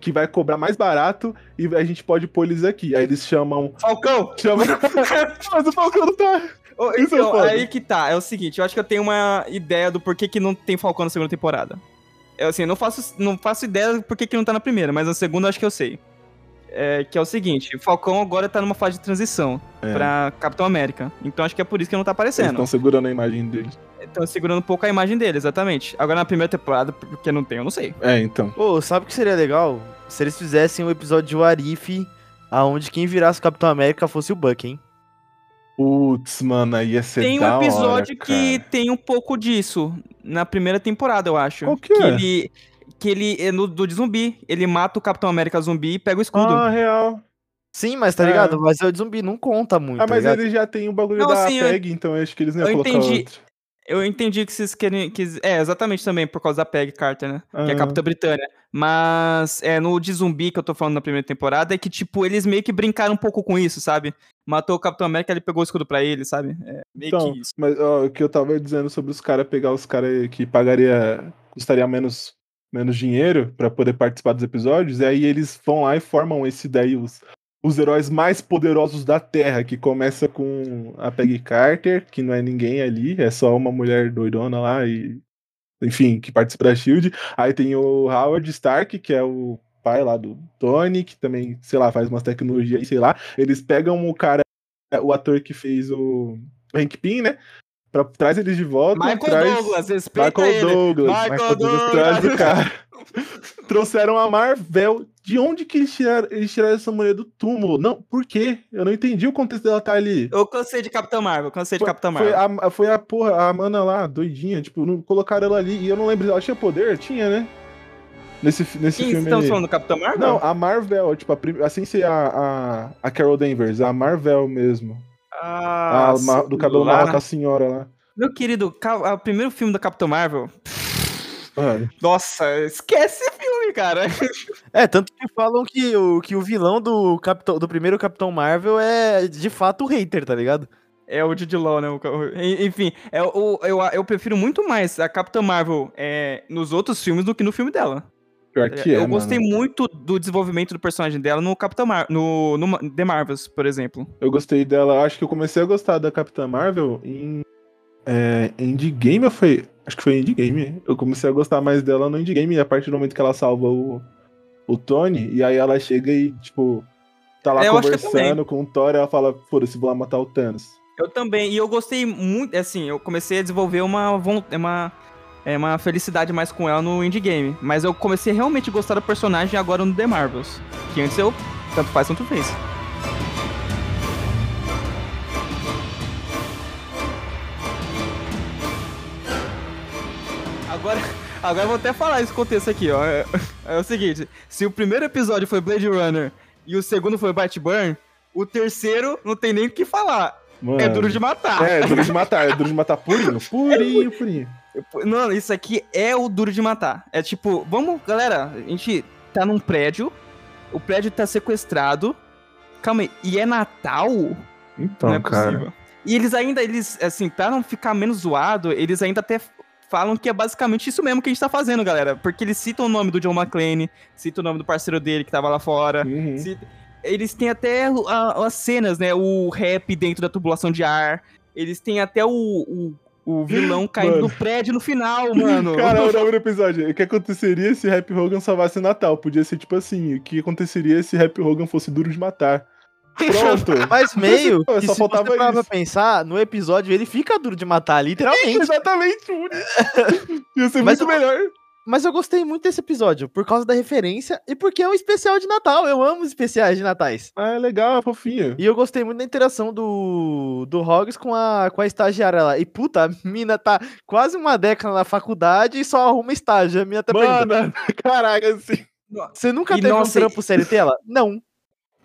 que vai cobrar mais barato e a gente pode pôr eles aqui? Aí eles chamam. Falcão! chamam... Mas o Falcão não tá. Isso é Então, foda. aí que tá. É o seguinte, eu acho que eu tenho uma ideia do porquê que não tem Falcão na segunda temporada. Eu, assim, não faço, não faço ideia do porquê que não tá na primeira, mas na segunda eu acho que eu sei. É, que é o seguinte, o Falcão agora tá numa fase de transição É. pra Capitão América. Então acho que é por isso que não tá Eles aparecendo. estão segurando a imagem dele. Estão segurando um pouco a imagem dele, exatamente. Agora na primeira temporada, porque não tem, eu não sei. É, então. Pô, sabe o que seria legal? Se eles fizessem um episódio de Warif, aonde quem virasse o Capitão América fosse o Buck, hein? Putz, mano, aí ia ser Tem um da hora, episódio que cara. tem um pouco disso na primeira temporada, eu acho. Qual que é? ele que ele é no do de zumbi, ele mata o Capitão América zumbi e pega o escudo. Ah, real. Sim, mas tá É. ligado? Mas o de zumbi não conta muito, Ah, tá mas ligado? ele já tem o bagulho Não, da sim, eu- PEG, então eu acho que eles não iam eu colocar entendi. outro. Eu entendi que vocês querem. Que, é, exatamente também, por causa da Peg Carter, né? Que é a Capitã Britânia. Mas é, no de zumbi que eu tô falando na primeira temporada, é que, tipo, eles meio que brincaram um pouco com isso, sabe? Matou o Capitão América, ele pegou o escudo pra ele, sabe? É meio então, que isso. Mas ó, o que eu tava dizendo sobre os caras pegar os caras que pagaria. custaria menos, menos dinheiro pra poder participar dos episódios, e aí eles vão lá e formam esse daí, os, os heróis mais poderosos da Terra, que começa com a Peggy Carter, que não é ninguém ali, é só uma mulher doidona lá e. Enfim, que participa da Shield. Aí tem o Howard Stark, que é o pai lá do Tony, que também, sei lá, faz umas tecnologias sei lá. Eles pegam o cara, o ator que fez o Hank Pym, né? Pra, traz eles de volta. Michael traz... Douglas, respeita Michael ele. Douglas. Michael Douglas. traz o cara. Trouxeram a Marvel. De onde que eles tiraram, eles tiraram essa mulher do túmulo? Não, por quê? Eu não entendi o contexto dela estar ali. Eu cansei de Capitão Marvel, cansei de Foi, Capitão foi Marvel. a, foi a porra, a mana lá, doidinha, tipo, não colocaram ela ali. E eu não lembro, ela tinha poder? Tinha, né? Nesse, nesse Quem filme. aí. falando do Capitão Marvel? Não, a Marvel, tipo, a assim ser a, a, a Carol Danvers, a Marvel mesmo. Ah, a, do cabelo lá, com a senhora lá. Meu querido, o primeiro filme da Capitão Marvel. Mano, Nossa, esquece esse filme, cara. É, tanto que falam que o, que o vilão do, Capitão, do primeiro Capitão Marvel é de fato o hater, tá ligado? É o Jude Law, né? Enfim, é o, eu, eu prefiro muito mais a Capitã Marvel é, nos outros filmes do que no filme dela. pior que é, eu mano. gostei muito do desenvolvimento do personagem dela no Capitão Mar no, no The Marvels, por exemplo. Eu gostei dela, acho que eu comecei a gostar da Capitã Marvel em é, Endgame ou foi? Acho que foi Endgame. Eu comecei a gostar mais dela no Endgame, a partir do momento que ela salva o, o Tony, e aí ela chega e, tipo, tá lá É, conversando com o Thor e ela fala, foda-se, vou lá matar o Thanos. Eu também, e eu gostei muito, assim, eu comecei a desenvolver uma, uma, é, uma felicidade mais com ela no Endgame, mas eu comecei a realmente gostar do personagem agora no The Marvels, que antes eu tanto faz, tanto fez. Agora, agora eu vou até falar esse contexto aqui, ó. É, é o seguinte, se o primeiro episódio foi Blade Runner e o segundo foi Batman, o terceiro não tem nem o que falar. Mano. É duro de matar. É, é duro de matar, é duro de matar purinho, purinho, purinho. Não, isso aqui é o duro de matar. É tipo, vamos, galera, a gente tá num prédio, o prédio tá sequestrado. Calma aí, e é Natal? Então, não é cara. possível. E eles ainda, eles, assim, pra não ficar menos zoado, eles ainda até falam que é basicamente isso mesmo que a gente tá fazendo, galera. Porque eles citam o nome do John McClane, citam o nome do parceiro dele que tava lá fora. Uhum. Se- Eles têm até a- as cenas, né? O rap dentro da tubulação de ar. Eles têm até o, o, o vilão caindo Mano. do prédio no final, mano. Cara, o nome do episódio. O que aconteceria se Rap Hogan salvasse o Natal? Podia ser tipo assim: o que aconteceria se Rap Hogan fosse duro de matar? Pronto. Mas meio, que só se faltava você parar pra isso. pensar, no episódio ele fica duro de matar, literalmente. Exatamente, Uri. Ia ser Mas muito eu- melhor. Mas eu gostei muito desse episódio, por causa da referência e porque é um especial de Natal. Eu amo especiais de Natais. Ah, é legal, é fofinho. E eu gostei muito da interação do, do Hogs com a, com a estagiária lá. E puta, a mina tá quase uma década na faculdade e só arruma estágio. A mina tá Mano, caraca, assim. Você nunca E teve nossa, um trampo CLT? Ela? Não.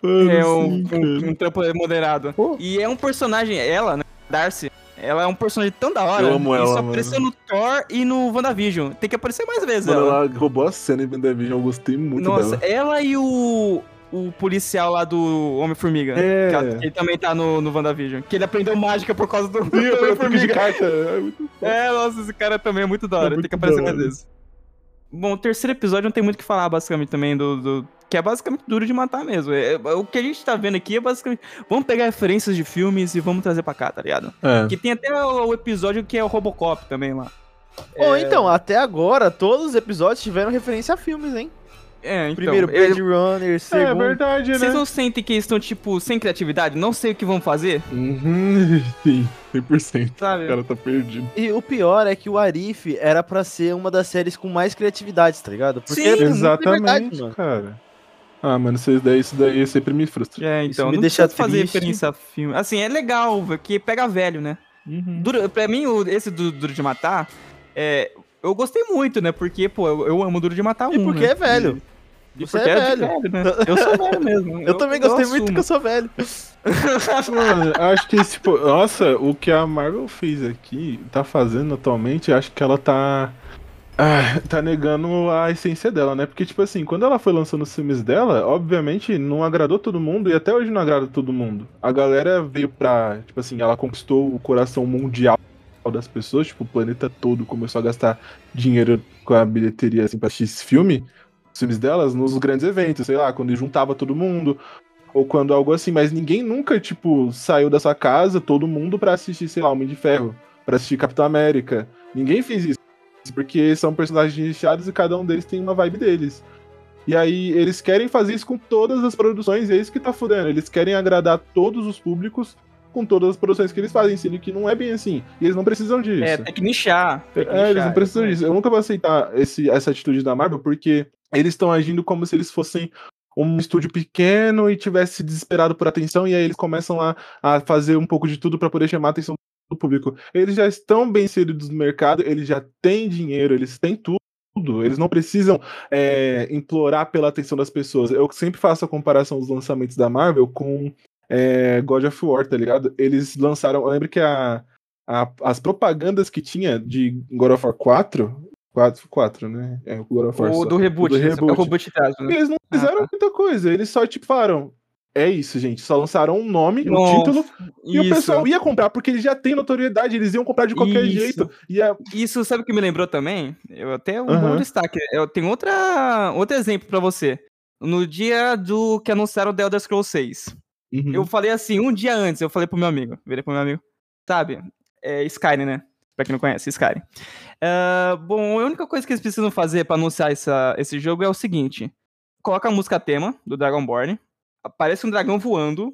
Mano, É um, sim, um, um trampo moderado. Pô. E é um personagem, ela, né? Darcy. Ela é um personagem tão da hora. Eu amo ela, só apareceu no Thor e no WandaVision. Tem que aparecer mais vezes Mano, ela. ela roubou a cena em WandaVision, eu gostei muito Nossa, dela. ela e o. O policial lá do Homem-Formiga. É. Que, ela- que ele também tá no, no WandaVision. Que ele aprendeu mágica por causa do, Homem-Formiga. É É, nossa, esse cara também é muito da hora. É tem que aparecer mais vezes. Bom, o terceiro episódio não tem muito o que falar, basicamente, também, do, do- Que é basicamente duro de matar mesmo. É- é- o que a gente tá vendo aqui é basicamente. Vamos pegar referências de filmes e vamos trazer pra cá, tá ligado? É. Que tem até o, o episódio que é o Robocop também lá. Ou então, até agora, todos os episódios tiveram referência a filmes, hein? É, então. Primeiro eu- Blade Runner, É segundo... verdade, né? Vocês não sentem que eles estão, tipo, sem criatividade? Não sei o que vão fazer? Uhum, sim, 100%. Sabe? O cara tá perdido. E o pior é que o Arif era pra ser uma das séries com mais criatividade, tá ligado? Porque Sim, é Exatamente, mano. cara. Ah, mano, isso daí, isso daí sempre me frustra. É, Isso então. me não deixa fazer referência a filme. Assim, é legal, porque pega velho, né? Uhum. Duro, pra mim, esse do Duro de Matar, é, eu gostei muito, né? Porque, pô, eu, eu amo Duro de Matar 1. E porque né? é velho. Você é velho. velho né? Eu sou velho mesmo. Eu, eu também gostei eu muito que eu sou velho. Mano, acho que, tipo, nossa, o que a Marvel fez aqui, tá fazendo atualmente, acho que ela tá. Ah, tá negando a essência dela, né? Porque, tipo assim, quando ela foi lançando os filmes dela, obviamente não agradou todo mundo e até hoje não agrada todo mundo. A galera veio pra. Tipo assim, ela conquistou o coração mundial das pessoas, tipo, o planeta todo começou a gastar dinheiro com a bilheteria, assim, pra assistir esse filme os filmes delas nos grandes eventos, sei lá, quando juntava todo mundo, ou quando algo assim, mas ninguém nunca, tipo, saiu dessa casa, todo mundo, para assistir, sei lá, Homem de Ferro, para assistir Capitão América. Ninguém fez isso, porque são personagens recheados e cada um deles tem uma vibe deles. E aí eles querem fazer isso com todas as produções, e é isso que tá fudendo. Eles querem agradar todos os públicos com todas as produções que eles fazem, sendo que não é bem assim. E eles não precisam disso. É, tem que nichar. Tem que é, nichar, eles não precisam disso. Eu nunca vou aceitar esse, essa atitude da Marvel, porque eles estão agindo como se eles fossem um estúdio pequeno e tivesse desesperado por atenção, e aí eles começam a, a fazer um pouco de tudo para poder chamar a atenção do público. Eles já estão bem inseridos no mercado, eles já têm dinheiro, eles têm tudo. Eles não precisam é, implorar pela atenção das pessoas. Eu sempre faço a comparação dos lançamentos da Marvel com é, God of War, tá ligado? Eles lançaram. Eu lembro que a, a, as propagandas que tinha de God of War 4 4, 4, né? É, o God of War. O do reboot, o do reboot. É o reboot caso, né? Eles não fizeram ah, tá. muita coisa, eles só, tipo, falaram. É isso, gente. Só lançaram um nome, um título, e o pessoal ia comprar, porque eles já têm notoriedade, eles iam comprar de qualquer isso. jeito. E a... Isso, sabe o que me lembrou também? Eu até um bom destaque. Eu tenho outra, outro exemplo para você. No dia do que anunciaram o The Elder Scrolls 6. Uhum. Eu falei assim, um dia antes, eu falei pro meu amigo, virei pro meu amigo, sabe? É Skyrim, né? Pra quem não conhece, Skyrim. Uh, bom, a única coisa que eles precisam fazer para anunciar essa, esse jogo é o seguinte: coloca a música tema do Dragonborn, aparece um dragão voando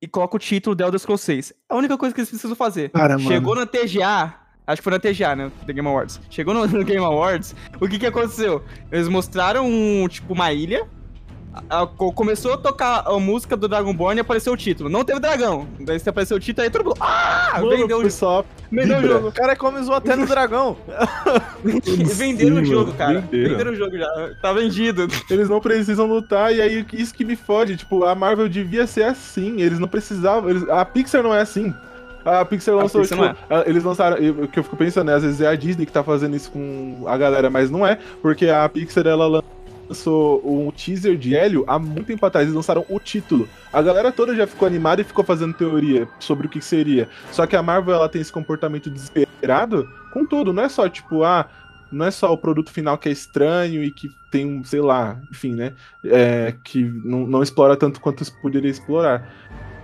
e coloca o título The Elder Scrolls 6. É a única coisa que eles precisam fazer. Cara, Chegou na TGA, acho que foi na TGA, né? The Game Awards. Chegou no, no Game Awards, o que que aconteceu? Eles mostraram, um, tipo, uma ilha a, começou a tocar a música do Dragonborn e apareceu o título. Não teve dragão. Daí se apareceu o título, aí todo mundo. Ah! Mano, vendeu o só vendeu o jogo. O cara começou até no dragão. venderam o jogo, cara. Venderam. venderam o jogo já. Tá vendido. Eles não precisam lutar, e aí isso que me fode. Tipo, a Marvel devia ser assim. Eles não precisavam. Eles, a Pixar não é assim. A Pixar lançou, a Pixar tipo, é. eles lançaram, o que eu fico pensando, né, às vezes é a Disney que tá fazendo isso com a galera, mas não é, porque a Pixar, ela lançou um teaser de Hélio há muito tempo atrás. Eles lançaram o título. A galera toda já ficou animada e ficou fazendo teoria sobre o que seria. Só que a Marvel ela tem esse comportamento desesperado com tudo. Não é só tipo, ah, não é só o produto final que é estranho e que tem um, sei lá, enfim, né? É, que não, não explora tanto quanto poderia explorar.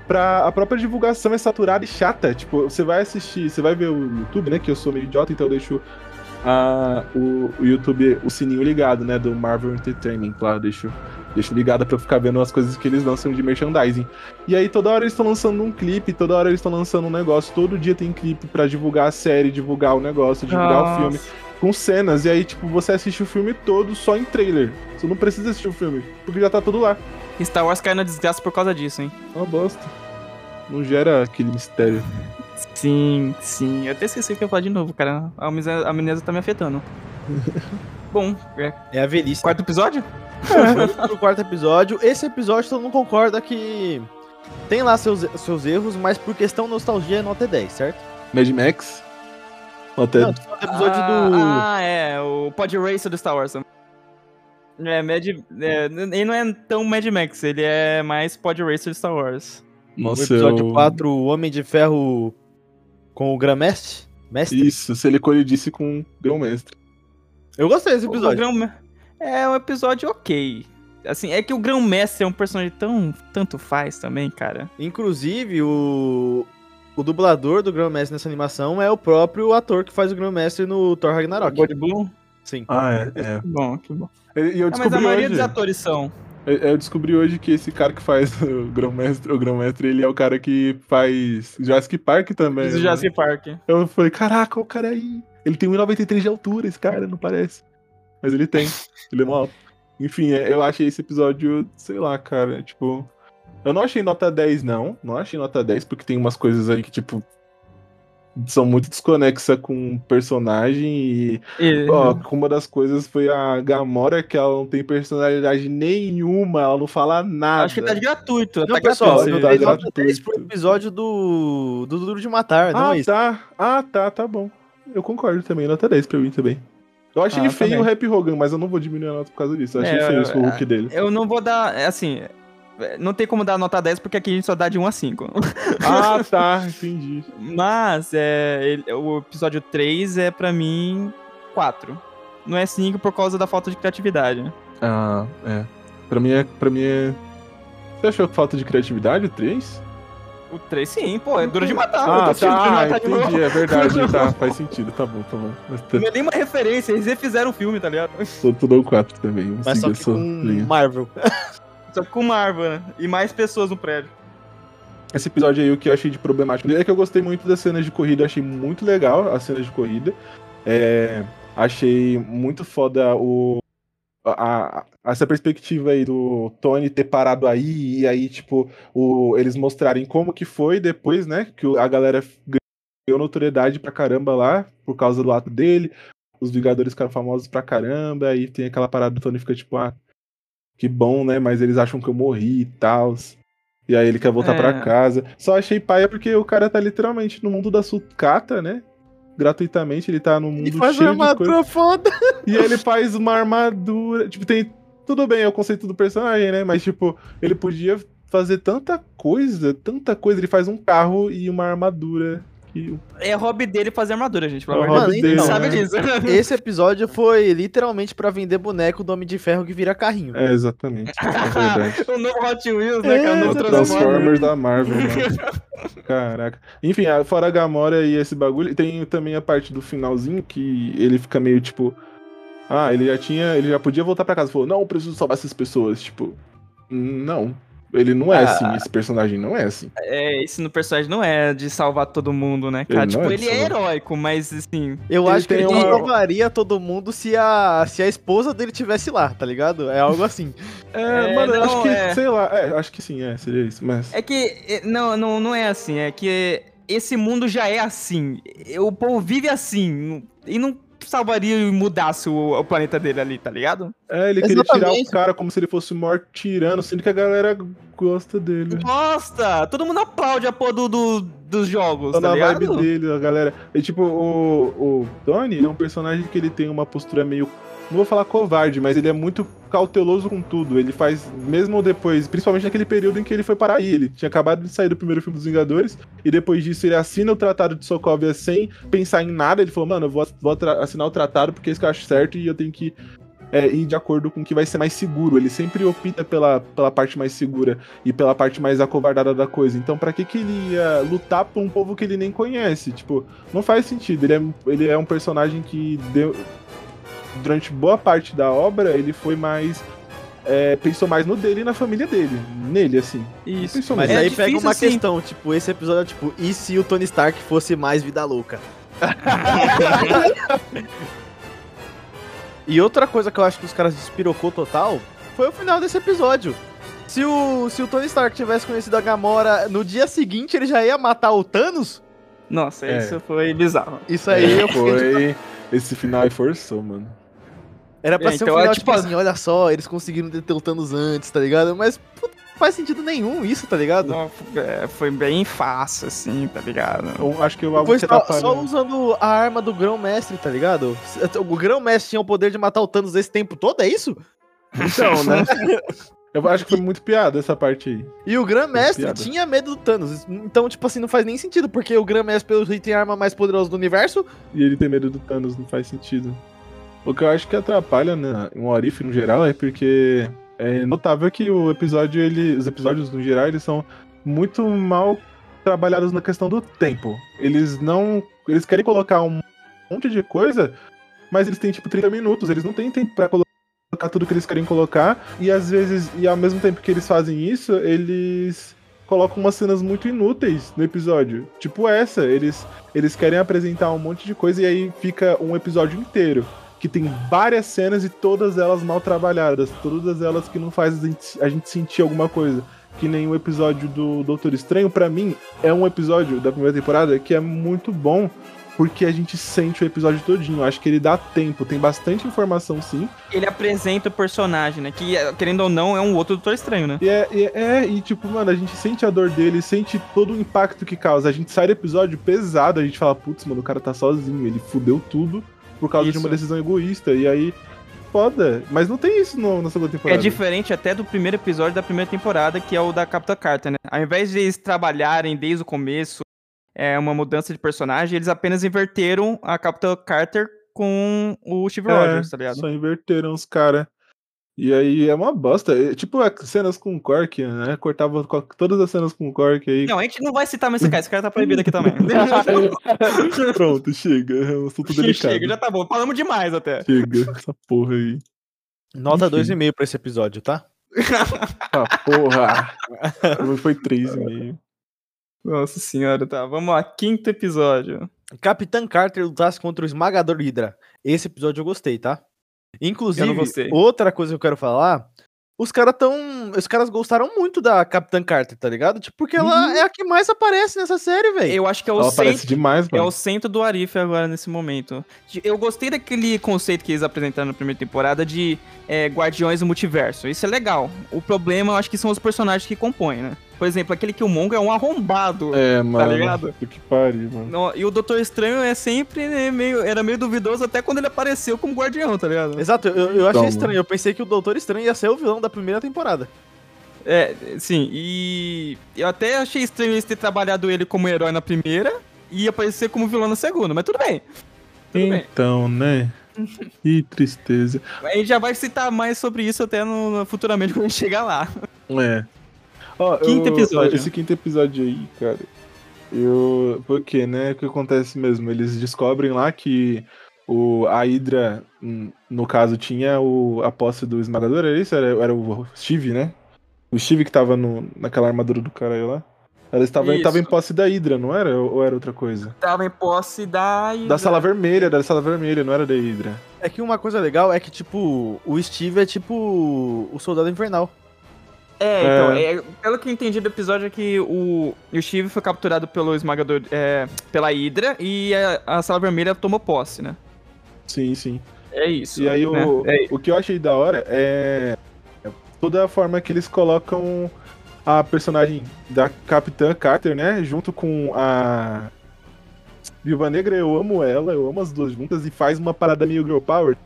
Pra, a própria divulgação é saturada e chata. Tipo, você vai assistir, você vai ver o YouTube, né? Que eu sou meio idiota, então eu deixo a, o, o YouTube, o sininho ligado, né? Do Marvel Entertainment lá, deixo, deixo ligado pra eu ficar vendo as coisas que eles lançam de merchandising. E aí toda hora eles estão lançando um clipe, toda hora eles estão lançando um negócio, todo dia tem clipe para divulgar a série, divulgar o negócio, divulgar Nossa. o filme. Com cenas, e aí, tipo, você assiste o filme todo só em trailer. Você não precisa assistir o filme, porque já tá tudo lá. Star Wars cai na desgraça por causa disso, hein? Uma bosta. Não gera aquele mistério. Sim, sim. Eu até esqueci o que eu ia falar de novo, cara. A amnésia tá me afetando. Bom, é. É a velhice. Quarto episódio? É, o quarto episódio. Esse episódio todo mundo concorda que tem lá seus, seus erros, mas por questão nostalgia é nota 10, certo? Mad Max? Nota Não, o episódio ah, do. Ah, é, o Pod Racer do Star Wars. É, Mad. É, ele não é tão Mad Max, ele é mais Pod Racer do Star Wars. Nossa, o episódio eu... 4, o Homem de Ferro com o Grão-Mestre? Mestre? Isso, se ele colidisse com o Grão-Mestre. Eu gostei desse episódio. É um episódio ok. Assim, é que o Grão-Mestre é um personagem tão. tanto faz também, cara. Inclusive, o. O dublador do Grão-Mestre nessa animação é o próprio ator que faz o Grão-Mestre no Thor Ragnarok. Body Bloom? Sim. Ah, é. é. Que bom, que bom. E eu é, mas a maioria hoje... dos atores são. Eu descobri hoje que esse cara que faz o Grão-Mestre, o Grão-Mestre, ele é o cara que faz Jurassic Park também. Né? Jurassic Park. Eu falei, caraca, o cara aí. Ele tem 1,93 de altura, esse cara, não parece. Mas ele tem. Ele é mal. Enfim, é, eu achei esse episódio, sei lá, cara, tipo. Eu não achei nota 10, não. Não achei nota 10, porque tem umas coisas aí que, tipo. São muito desconexa com o personagem e, e ó, uma das coisas foi a Gamora que ela não tem personalidade nenhuma, ela não fala nada. Acho que tá gratuito, não, tá pessoal, gratuito. Tá gratuito. pro episódio do do Duro de Matar, ah, não é isso? tá. Ah, tá, tá bom. Eu concordo também, nota 10 pra mim também. Eu achei ah, feio também. o Happy Hogan, mas eu não vou diminuir a nota por causa disso. Eu achei é, feio eu, o Hulk dele. Eu não vou dar, assim, não tem como dar nota 10 porque aqui a gente só dá de 1 a 5. Ah, tá, entendi. Mas é, ele, o episódio 3 é pra mim 4. Não é 5 por causa da falta de criatividade. Ah, é. Pra mim é. Pra mim é... Você achou falta de criatividade o 3? O 3 sim, pô, é duro de matar. Ah, tá, matar entendi, é verdade, tá, faz sentido, tá bom, tá bom. Não é nenhuma referência, eles refizeram o filme, tá ligado? Sou tudo 4 também. Mas só que com Marvel. Só com Marvel, né? E mais pessoas no prédio. Esse episódio aí, o que eu achei de problemático é que eu gostei muito das cenas de corrida, achei muito legal as cenas de corrida. É, achei muito foda o, a, a, essa perspectiva aí do Tony ter parado aí e aí, tipo, o, eles mostrarem como que foi depois, né? Que a galera ganhou notoriedade pra caramba lá, por causa do ato dele. Os Vingadores ficaram famosos pra caramba, aí tem aquela parada do Tony fica tipo, ah, que bom, né? Mas eles acham que eu morri e tal. E aí ele quer voltar é. para casa. Só achei paia porque o cara tá literalmente no mundo da sucata, né? Gratuitamente, ele tá no mundo e faz cheio uma armadura de coisa. foda. E ele faz uma armadura. Tipo, tem. Tudo bem, é o conceito do personagem, né? Mas, tipo, ele podia fazer tanta coisa, tanta coisa. Ele faz um carro e uma armadura é hobby dele fazer armadura, gente. Pelo é amor de Deus. sabe disso. Esse episódio foi literalmente pra vender boneco do Homem de Ferro que vira carrinho. É, exatamente. É o novo Hot Wheels, né, cara? É, o Transformers da Marvel, mano. Caraca. Enfim, fora a Gamora e esse bagulho, tem também a parte do finalzinho que ele fica meio tipo. Ah, ele já tinha. Ele já podia voltar pra casa. Falou, não, preciso salvar essas pessoas. Tipo, não. Ele não é ah, assim, esse personagem não é assim. É, esse no personagem não é de salvar todo mundo, né, cara? Ele tipo, é ele é heróico, mas assim. Eu acho que ele uma... salvaria todo mundo se a, se a esposa dele tivesse lá, tá ligado? É algo assim. é, é, mano, não, acho que, é... sei lá, é, acho que sim, é, seria isso, mas. É que. Não, não, não é assim, é que esse mundo já é assim. O povo vive assim. E não salvaria e mudasse o, o, planeta dele ali, tá ligado? É, ele queria tirar o cara como se ele fosse o maior tirano, sendo que a galera gosta dele. Gosta! Todo mundo aplaude a porra do, do, dos jogos, tá, tá na ligado? vibe dele, a galera. E tipo, o, o Tony é um personagem que ele tem uma postura meio não vou falar covarde, mas ele é muito cauteloso com tudo. Ele faz, mesmo depois, principalmente naquele período em que ele foi parar aí. Ele tinha acabado de sair do primeiro filme dos Vingadores, e depois disso ele assina o Tratado de Sokovia sem pensar em nada. Ele falou, mano, eu vou, vou assinar o tratado porque é isso que eu acho certo e eu tenho que é, ir de acordo com o que vai ser mais seguro. Ele sempre opta pela, pela parte mais segura e pela parte mais acovardada da coisa. Então, para que, que ele ia lutar por um povo que ele nem conhece? Tipo, não faz sentido. Ele é, ele é um personagem que deu, durante boa parte da obra, ele foi mais. É, pensou mais no dele e na família dele. Nele, assim. Isso. Mas aí pega uma assim. questão, tipo, esse episódio é tipo, e se o Tony Stark fosse mais vida louca? e outra coisa que eu acho que os caras despirocou total foi o final desse episódio. Se o, se o Tony Stark tivesse conhecido a Gamora no dia seguinte, ele já ia matar o Thanos? Nossa, é. isso foi bizarro. Isso aí é, eu foi. Esse final aí forçou, mano. Era pra é, ser então um final, é, tipo, tipo assim, olha só, eles conseguiram deter o Thanos antes, tá ligado? Mas puta, não faz sentido nenhum isso, tá ligado? Não, é, foi bem fácil, assim, tá ligado? Eu acho que o Depois, só, só usando a arma do Grão-Mestre, tá ligado? O Grão-Mestre tinha o poder de matar o Thanos esse tempo todo, é isso? Então, né? Eu acho que foi muito piada essa parte aí. E o Grã-Mestre tinha medo do Thanos. Então, tipo assim, não faz nem sentido, porque o Grã-Mestre, pelo jeito, tem a arma mais poderosa do universo. E ele tem medo do Thanos, não faz sentido. O que eu acho que atrapalha né, um Orif no geral é porque é notável que o episódio, ele, os episódios no geral, eles são muito mal trabalhados na questão do tempo. Eles não. Eles querem colocar um monte de coisa, mas eles têm tipo 30 minutos, eles não têm tempo pra colocar tudo que eles querem colocar. E às vezes, e ao mesmo tempo que eles fazem isso, eles colocam umas cenas muito inúteis no episódio. Tipo essa, eles, eles querem apresentar um monte de coisa e aí fica um episódio inteiro que tem várias cenas e todas elas mal trabalhadas, todas elas que não fazem a gente, a gente sentir alguma coisa. que nem o episódio do Doutor Estranho, para mim, é um episódio da primeira temporada que é muito bom porque a gente sente o episódio todinho. Acho que ele dá tempo, tem bastante informação sim. Ele apresenta o personagem, né? Que, querendo ou não, é um outro Doutor Estranho, né? E é, e, é, e tipo, mano, a gente sente a dor dele, sente todo o impacto que causa. A gente sai do episódio pesado, a gente fala, putz, mano, o cara tá sozinho, ele fudeu tudo por causa isso. de uma decisão egoísta. E aí, foda. Mas não tem isso no, na segunda temporada. É diferente até do primeiro episódio da primeira temporada, que é o da Capitã Carter, né? Ao invés de eles trabalharem desde o começo, é uma mudança de personagem, eles apenas inverteram a Capitã Carter com o Steve é, Rogers, tá ligado? Só inverteram os caras. E aí é uma bosta. É, tipo, é, cenas com o Cork, né? Cortava todas as cenas com o Cork aí. Não, a gente não vai citar mais esse cara. Esse cara tá proibido aqui também. Pronto, chega. É um assunto delicado. Chega, já tá bom. Falamos demais até. Chega, essa porra aí. Nota 2,5 pra esse episódio, tá? ah, porra. Foi 3,5. Nossa senhora, tá. Vamos lá, quinto episódio. Capitã Carter lutasse contra o esmagador Hydra. Esse episódio eu gostei, tá? Inclusive, outra coisa que eu quero falar os caras tão. Os caras gostaram muito da Capitã Carter, tá ligado? Tipo, porque ela uhum. é a que mais aparece nessa série, velho. Eu acho que é o ela centro. Aparece demais, mano. É o centro do Arif agora nesse momento. Eu gostei daquele conceito que eles apresentaram na primeira temporada de é, Guardiões do Multiverso. Isso é legal. O problema, eu acho que são os personagens que compõem, né? Por exemplo, aquele que o Mongo é um arrombado. É, tá mano. Tá ligado? Que pariu, mano. E o Doutor Estranho é sempre né, meio. Era meio duvidoso até quando ele apareceu como guardião, tá ligado? Exato, eu, eu achei estranho. Eu pensei que o Doutor Estranho ia ser o vilão da primeira temporada. É, sim, e eu até achei estranho eles ter trabalhado ele como herói na primeira e aparecer como vilão na segunda, mas tudo bem. Tudo então, bem. né? que tristeza. A gente já vai citar mais sobre isso até no, futuramente quando a gente chegar lá. É. Ó, quinto eu, episódio. Esse quinto episódio aí, cara. Eu. Porque, né? O que acontece mesmo? Eles descobrem lá que o, a Hydra, hum, no caso, tinha o, a posse do esmagador, era isso? Era, era o Steve, né? O Steve que tava no, naquela armadura do cara aí lá. Ela estava, estava em posse da Hydra, não era? Ou era outra coisa? Estava em posse da Hydra. Da sala vermelha, da sala vermelha, não era da Hydra. É que uma coisa legal é que, tipo, o Steve é tipo o soldado invernal. É, então, é. É, pelo que eu entendi do episódio é que o, o Steve foi capturado pelo esmagador, é, pela Hydra e a, a, Sala Vermelha tomou posse, né? Sim, sim. É isso. E aí né? o, é. o que eu achei da hora é toda a forma que eles colocam a personagem da Capitã Carter, né, junto com a Viúva Negra, eu amo ela, eu amo as duas juntas e faz uma parada meio girl power,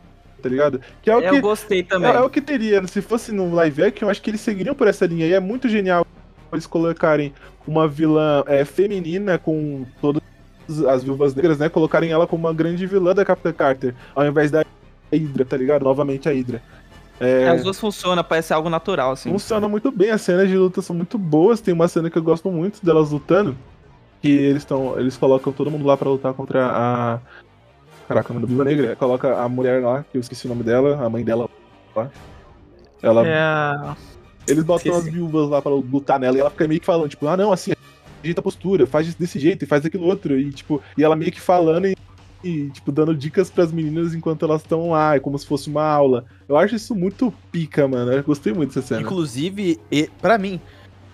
tá ligado? Que é o eu que, gostei também. É, é, o que teria, se fosse no live action, eu acho que eles seguiriam por essa linha. E é muito genial eles colocarem uma vilã é, feminina com todas as viúvas negras, né? Colocarem ela como uma grande vilã da Capitã Carter, ao invés da Hydra, tá ligado? Novamente a Hydra. É... As duas funcionam, parece algo natural, assim. Funciona muito bem, as cenas de luta são muito boas. Tem uma cena que eu gosto muito delas lutando. Que eles estão. Eles colocam todo mundo lá para lutar contra a Caraca, da Viúva Negra. Coloca a mulher lá, que eu esqueci o nome dela, a mãe dela lá. Ela. É... Eles botam as viúvas lá pra lutar nela e ela fica meio que falando, tipo, ah não, assim, ajeita a postura, faz desse jeito e faz aquilo outro. E, tipo, e ela meio que falando e, e tipo, dando dicas pras meninas enquanto elas estão lá, é como se fosse uma aula. Eu acho isso muito pica, mano. Eu gostei muito dessa cena. Inclusive, e, pra mim,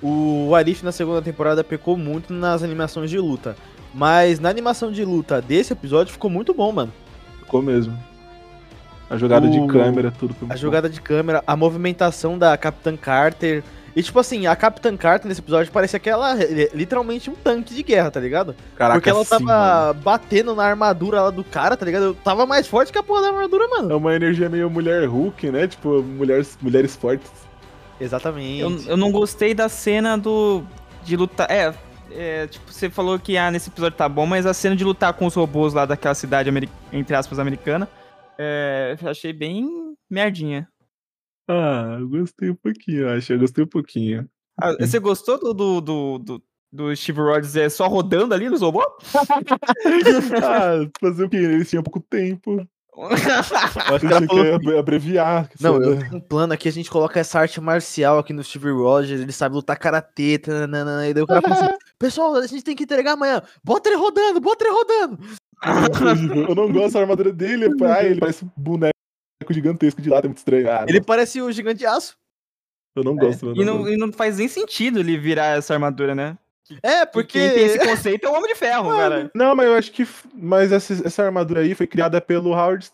o Arif na segunda temporada pecou muito nas animações de luta. Mas na animação de luta desse episódio ficou muito bom, mano. Ficou mesmo. A jogada o... de câmera, tudo. A jogada de câmera, a movimentação da Capitã Carter. E tipo assim, a Capitã Carter nesse episódio parecia que ela literalmente um tanque de guerra, tá ligado? Caraca, Porque ela tava sim, batendo na armadura lá do cara, tá ligado? Eu tava mais forte que a porra da armadura, mano. É uma energia meio mulher Hulk, né? Tipo, mulheres, mulheres fortes. Exatamente. Eu, eu não gostei da cena do. de lutar. É, é, tipo, você falou que ah, nesse episódio tá bom, mas a cena de lutar com os robôs lá daquela cidade, entre aspas, americana, é, achei bem merdinha. Ah, eu gostei um pouquinho, acho. Eu gostei um pouquinho. Ah, você gostou do, do, do, do, do Steve Rogers é, só rodando ali nos robôs? ah, fazer o quê? Eles tinham pouco tempo. Acho que ela falou que abreviar. Não, eu tenho um plano aqui, a gente coloca essa arte marcial aqui no Steve Rogers, ele sabe lutar karatê, tanana, e daí o cara fala assim, pessoal, a gente tem que entregar amanhã, bota ele rodando, bota ele rodando. eu não gosto da armadura dele, pai, ele parece um boneco gigantesco de lado, é muito estranho. Ah, ele parece o gigante de aço. Eu não gosto é. e, não, e não faz nem sentido ele virar essa armadura, né? É, porque. Quem tem esse conceito é o Homem de Ferro, cara. Não, mas eu acho que. Mas essa, essa armadura aí foi criada pelo Howard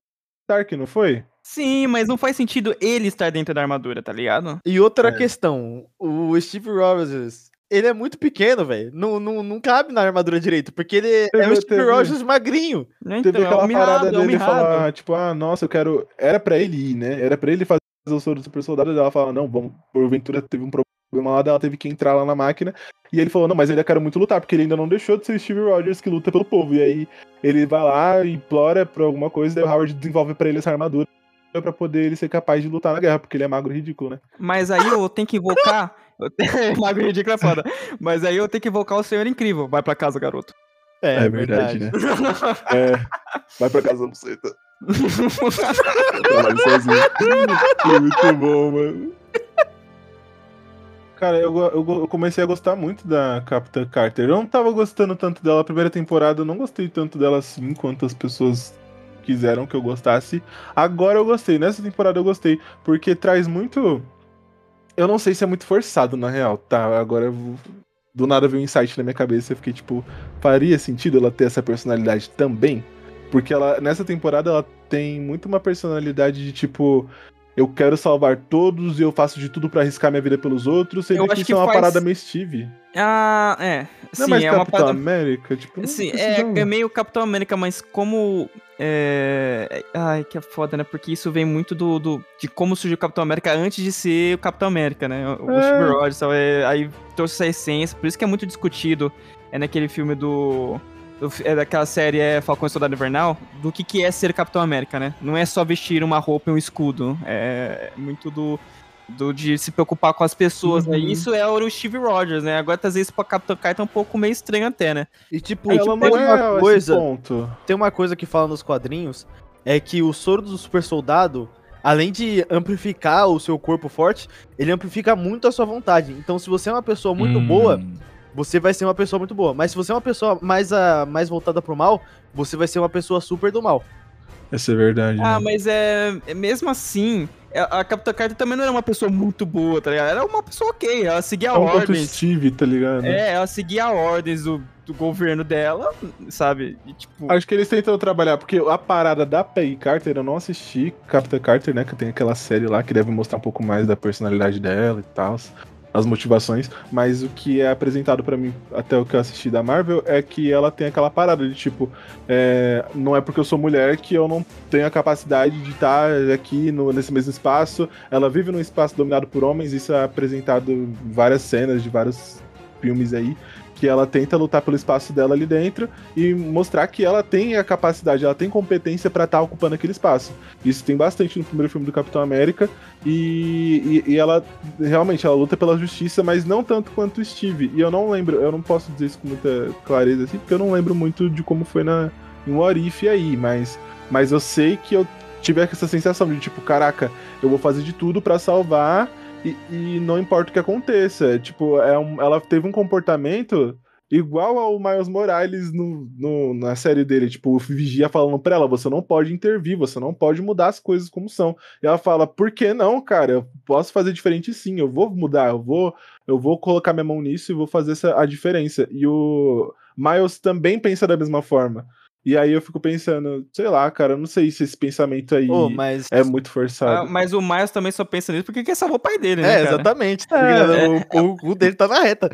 Stark, não foi? Sim, mas não faz sentido ele estar dentro da armadura, tá ligado? E outra é. questão, o Steve Rogers, ele é muito pequeno, velho. Não, não, não cabe na armadura direito, porque ele é, é o Steve teve... Rogers magrinho. Então, teve aquela é parada dele é falar, tipo, ah, nossa, eu quero. Era pra ele ir, né? Era pra ele fazer o soro do super soldado, e ela fala, não, vamos, porventura teve um problema lá, ela teve que entrar lá na máquina. E ele falou, não, mas ele ainda quer muito lutar, porque ele ainda não deixou de ser o Steve Rogers que luta pelo povo. E aí ele vai lá, implora pra alguma coisa, e o Howard desenvolve pra ele essa armadura para poder ele ser capaz de lutar na guerra, porque ele é magro e ridículo, né? Mas aí eu tenho que invocar. magro e ridículo é foda. Mas aí eu tenho que invocar o Senhor Incrível. Vai pra casa, garoto. É, é verdade, verdade, né? é, vai pra casa, buceta. Trabalho sozinho. Muito bom, mano. Cara, eu, eu, eu, comecei a gostar muito da Capitã Carter. Eu não tava gostando tanto dela a primeira temporada, eu não gostei tanto dela assim quanto as pessoas quiseram que eu gostasse. Agora eu gostei, nessa temporada eu gostei, porque traz muito. Eu não sei se é muito forçado, na real, tá? Agora eu... do nada veio um insight na minha cabeça, eu fiquei tipo, faria sentido ela ter essa personalidade também? Porque ela, nessa temporada, ela tem muito uma personalidade de tipo, eu quero salvar todos e eu faço de tudo para arriscar minha vida pelos outros, sendo eu que isso é uma faz... parada meio Steve. Ah, é. Não é mais é Capitão parada... América? Tipo, Sim, é, é, meio Capitão América, mas como. É... Ai, que é foda, né? Porque isso vem muito do, do, de como surgiu o Capitão América antes de ser o Capitão América, né? O é. Steve Rogers, é, aí trouxe essa essência, por isso que é muito discutido. É naquele filme do é daquela série é Falcão e Soldado Invernal, do que, que é ser Capitão América, né? Não é só vestir uma roupa e um escudo. É muito do, do de se preocupar com as pessoas, né? uhum. né? Isso é o Steve Rogers, né? Agora trazer isso pra Capitão Carter é um pouco meio estranho até, né? E tipo, ela tipo, tem uma coisa. Tem uma coisa que fala nos quadrinhos, é que o soro do super soldado. Além de amplificar o seu corpo forte, ele amplifica muito a sua vontade. Então, se você é uma pessoa muito hum. boa, você vai ser uma pessoa muito boa. Mas se você é uma pessoa mais, uh, mais voltada pro mal, você vai ser uma pessoa super do mal. Essa é verdade. Ah, né? mas é, é. Mesmo assim, é, a Capitã Carter também não era uma pessoa muito boa, tá ligado? Era uma pessoa ok, ela seguia é um ordens. Steve, tá ligado? É, ela seguia ordens do, do governo dela, sabe? E, tipo... Acho que eles tentam trabalhar, porque a parada da Peggy Carter, eu não assisti Capitã Carter, né? Que tem aquela série lá que deve mostrar um pouco mais da personalidade dela e tal as motivações, mas o que é apresentado para mim até o que eu assisti da Marvel é que ela tem aquela parada de tipo, é, não é porque eu sou mulher que eu não tenho a capacidade de estar aqui no, nesse mesmo espaço. Ela vive num espaço dominado por homens, isso é apresentado em várias cenas de vários filmes aí que ela tenta lutar pelo espaço dela ali dentro e mostrar que ela tem a capacidade, ela tem competência para estar tá ocupando aquele espaço. Isso tem bastante no primeiro filme do Capitão América e, e, e, ela realmente ela luta pela justiça, mas não tanto quanto o Steve. E eu não lembro, eu não posso dizer isso com muita clareza assim, porque eu não lembro muito de como foi na em What aí, mas mas eu sei que eu tive essa sensação de tipo, caraca, eu vou fazer de tudo para salvar e, e, não importa o que aconteça. Tipo, é um, ela teve um comportamento igual ao Miles Morales no, no, na série dele. Tipo, o Vigia falando pra ela: você não pode intervir, você não pode mudar as coisas como são. E ela fala: por que não, cara? Eu posso fazer diferente sim, eu vou mudar, eu vou, eu vou colocar minha mão nisso e vou fazer essa, a diferença. E o Miles também pensa da mesma forma. E aí eu fico pensando, sei lá, cara, não sei se esse pensamento aí oh, mas... é muito forçado. Ah, mas o Miles também só pensa nisso porque quer salvar o pai dele, né? É, cara? exatamente. Tá é, é, o, o, dele tá na reta.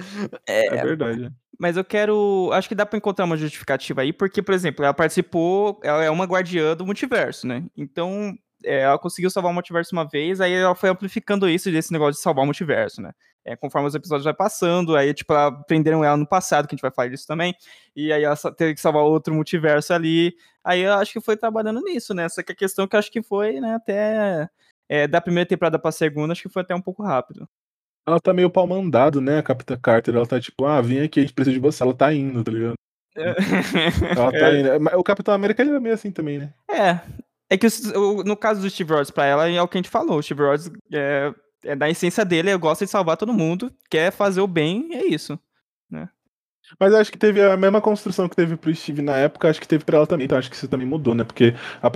É, é verdade. Mas eu quero. Acho que dá pra encontrar uma justificativa aí, porque, por exemplo, ela participou, ela é uma guardiã do multiverso, né? Então, é, ela conseguiu salvar o multiverso uma vez, aí ela foi amplificando isso desse negócio de salvar o multiverso, né? É, conforme os episódios vai passando, aí, tipo, ela prenderam ela no passado, que a gente vai falar disso também, e aí ela teve que salvar outro multiverso ali. Aí eu acho que foi trabalhando nisso, né? Essa que é a questão que eu acho que foi, né, até é, da primeira temporada pra segunda, acho que foi até um pouco rápido. Ela tá meio pau mandado, né, a Capitã Carter? Ela tá tipo, ah, vem aqui, a gente precisa de você. Ela tá indo, tá ligado? É. Ela tá é. indo. O Capitão América ele é meio assim também, né? É. É que no caso do Steve Rogers, pra ela, é o que a gente falou. O Steve Rogers é, é da essência dele, gosta de salvar todo mundo, quer fazer o bem, é isso. Né? Mas acho que teve a mesma construção que teve pro Steve na época, acho que teve pra ela também. Então acho que isso também mudou, né? Porque a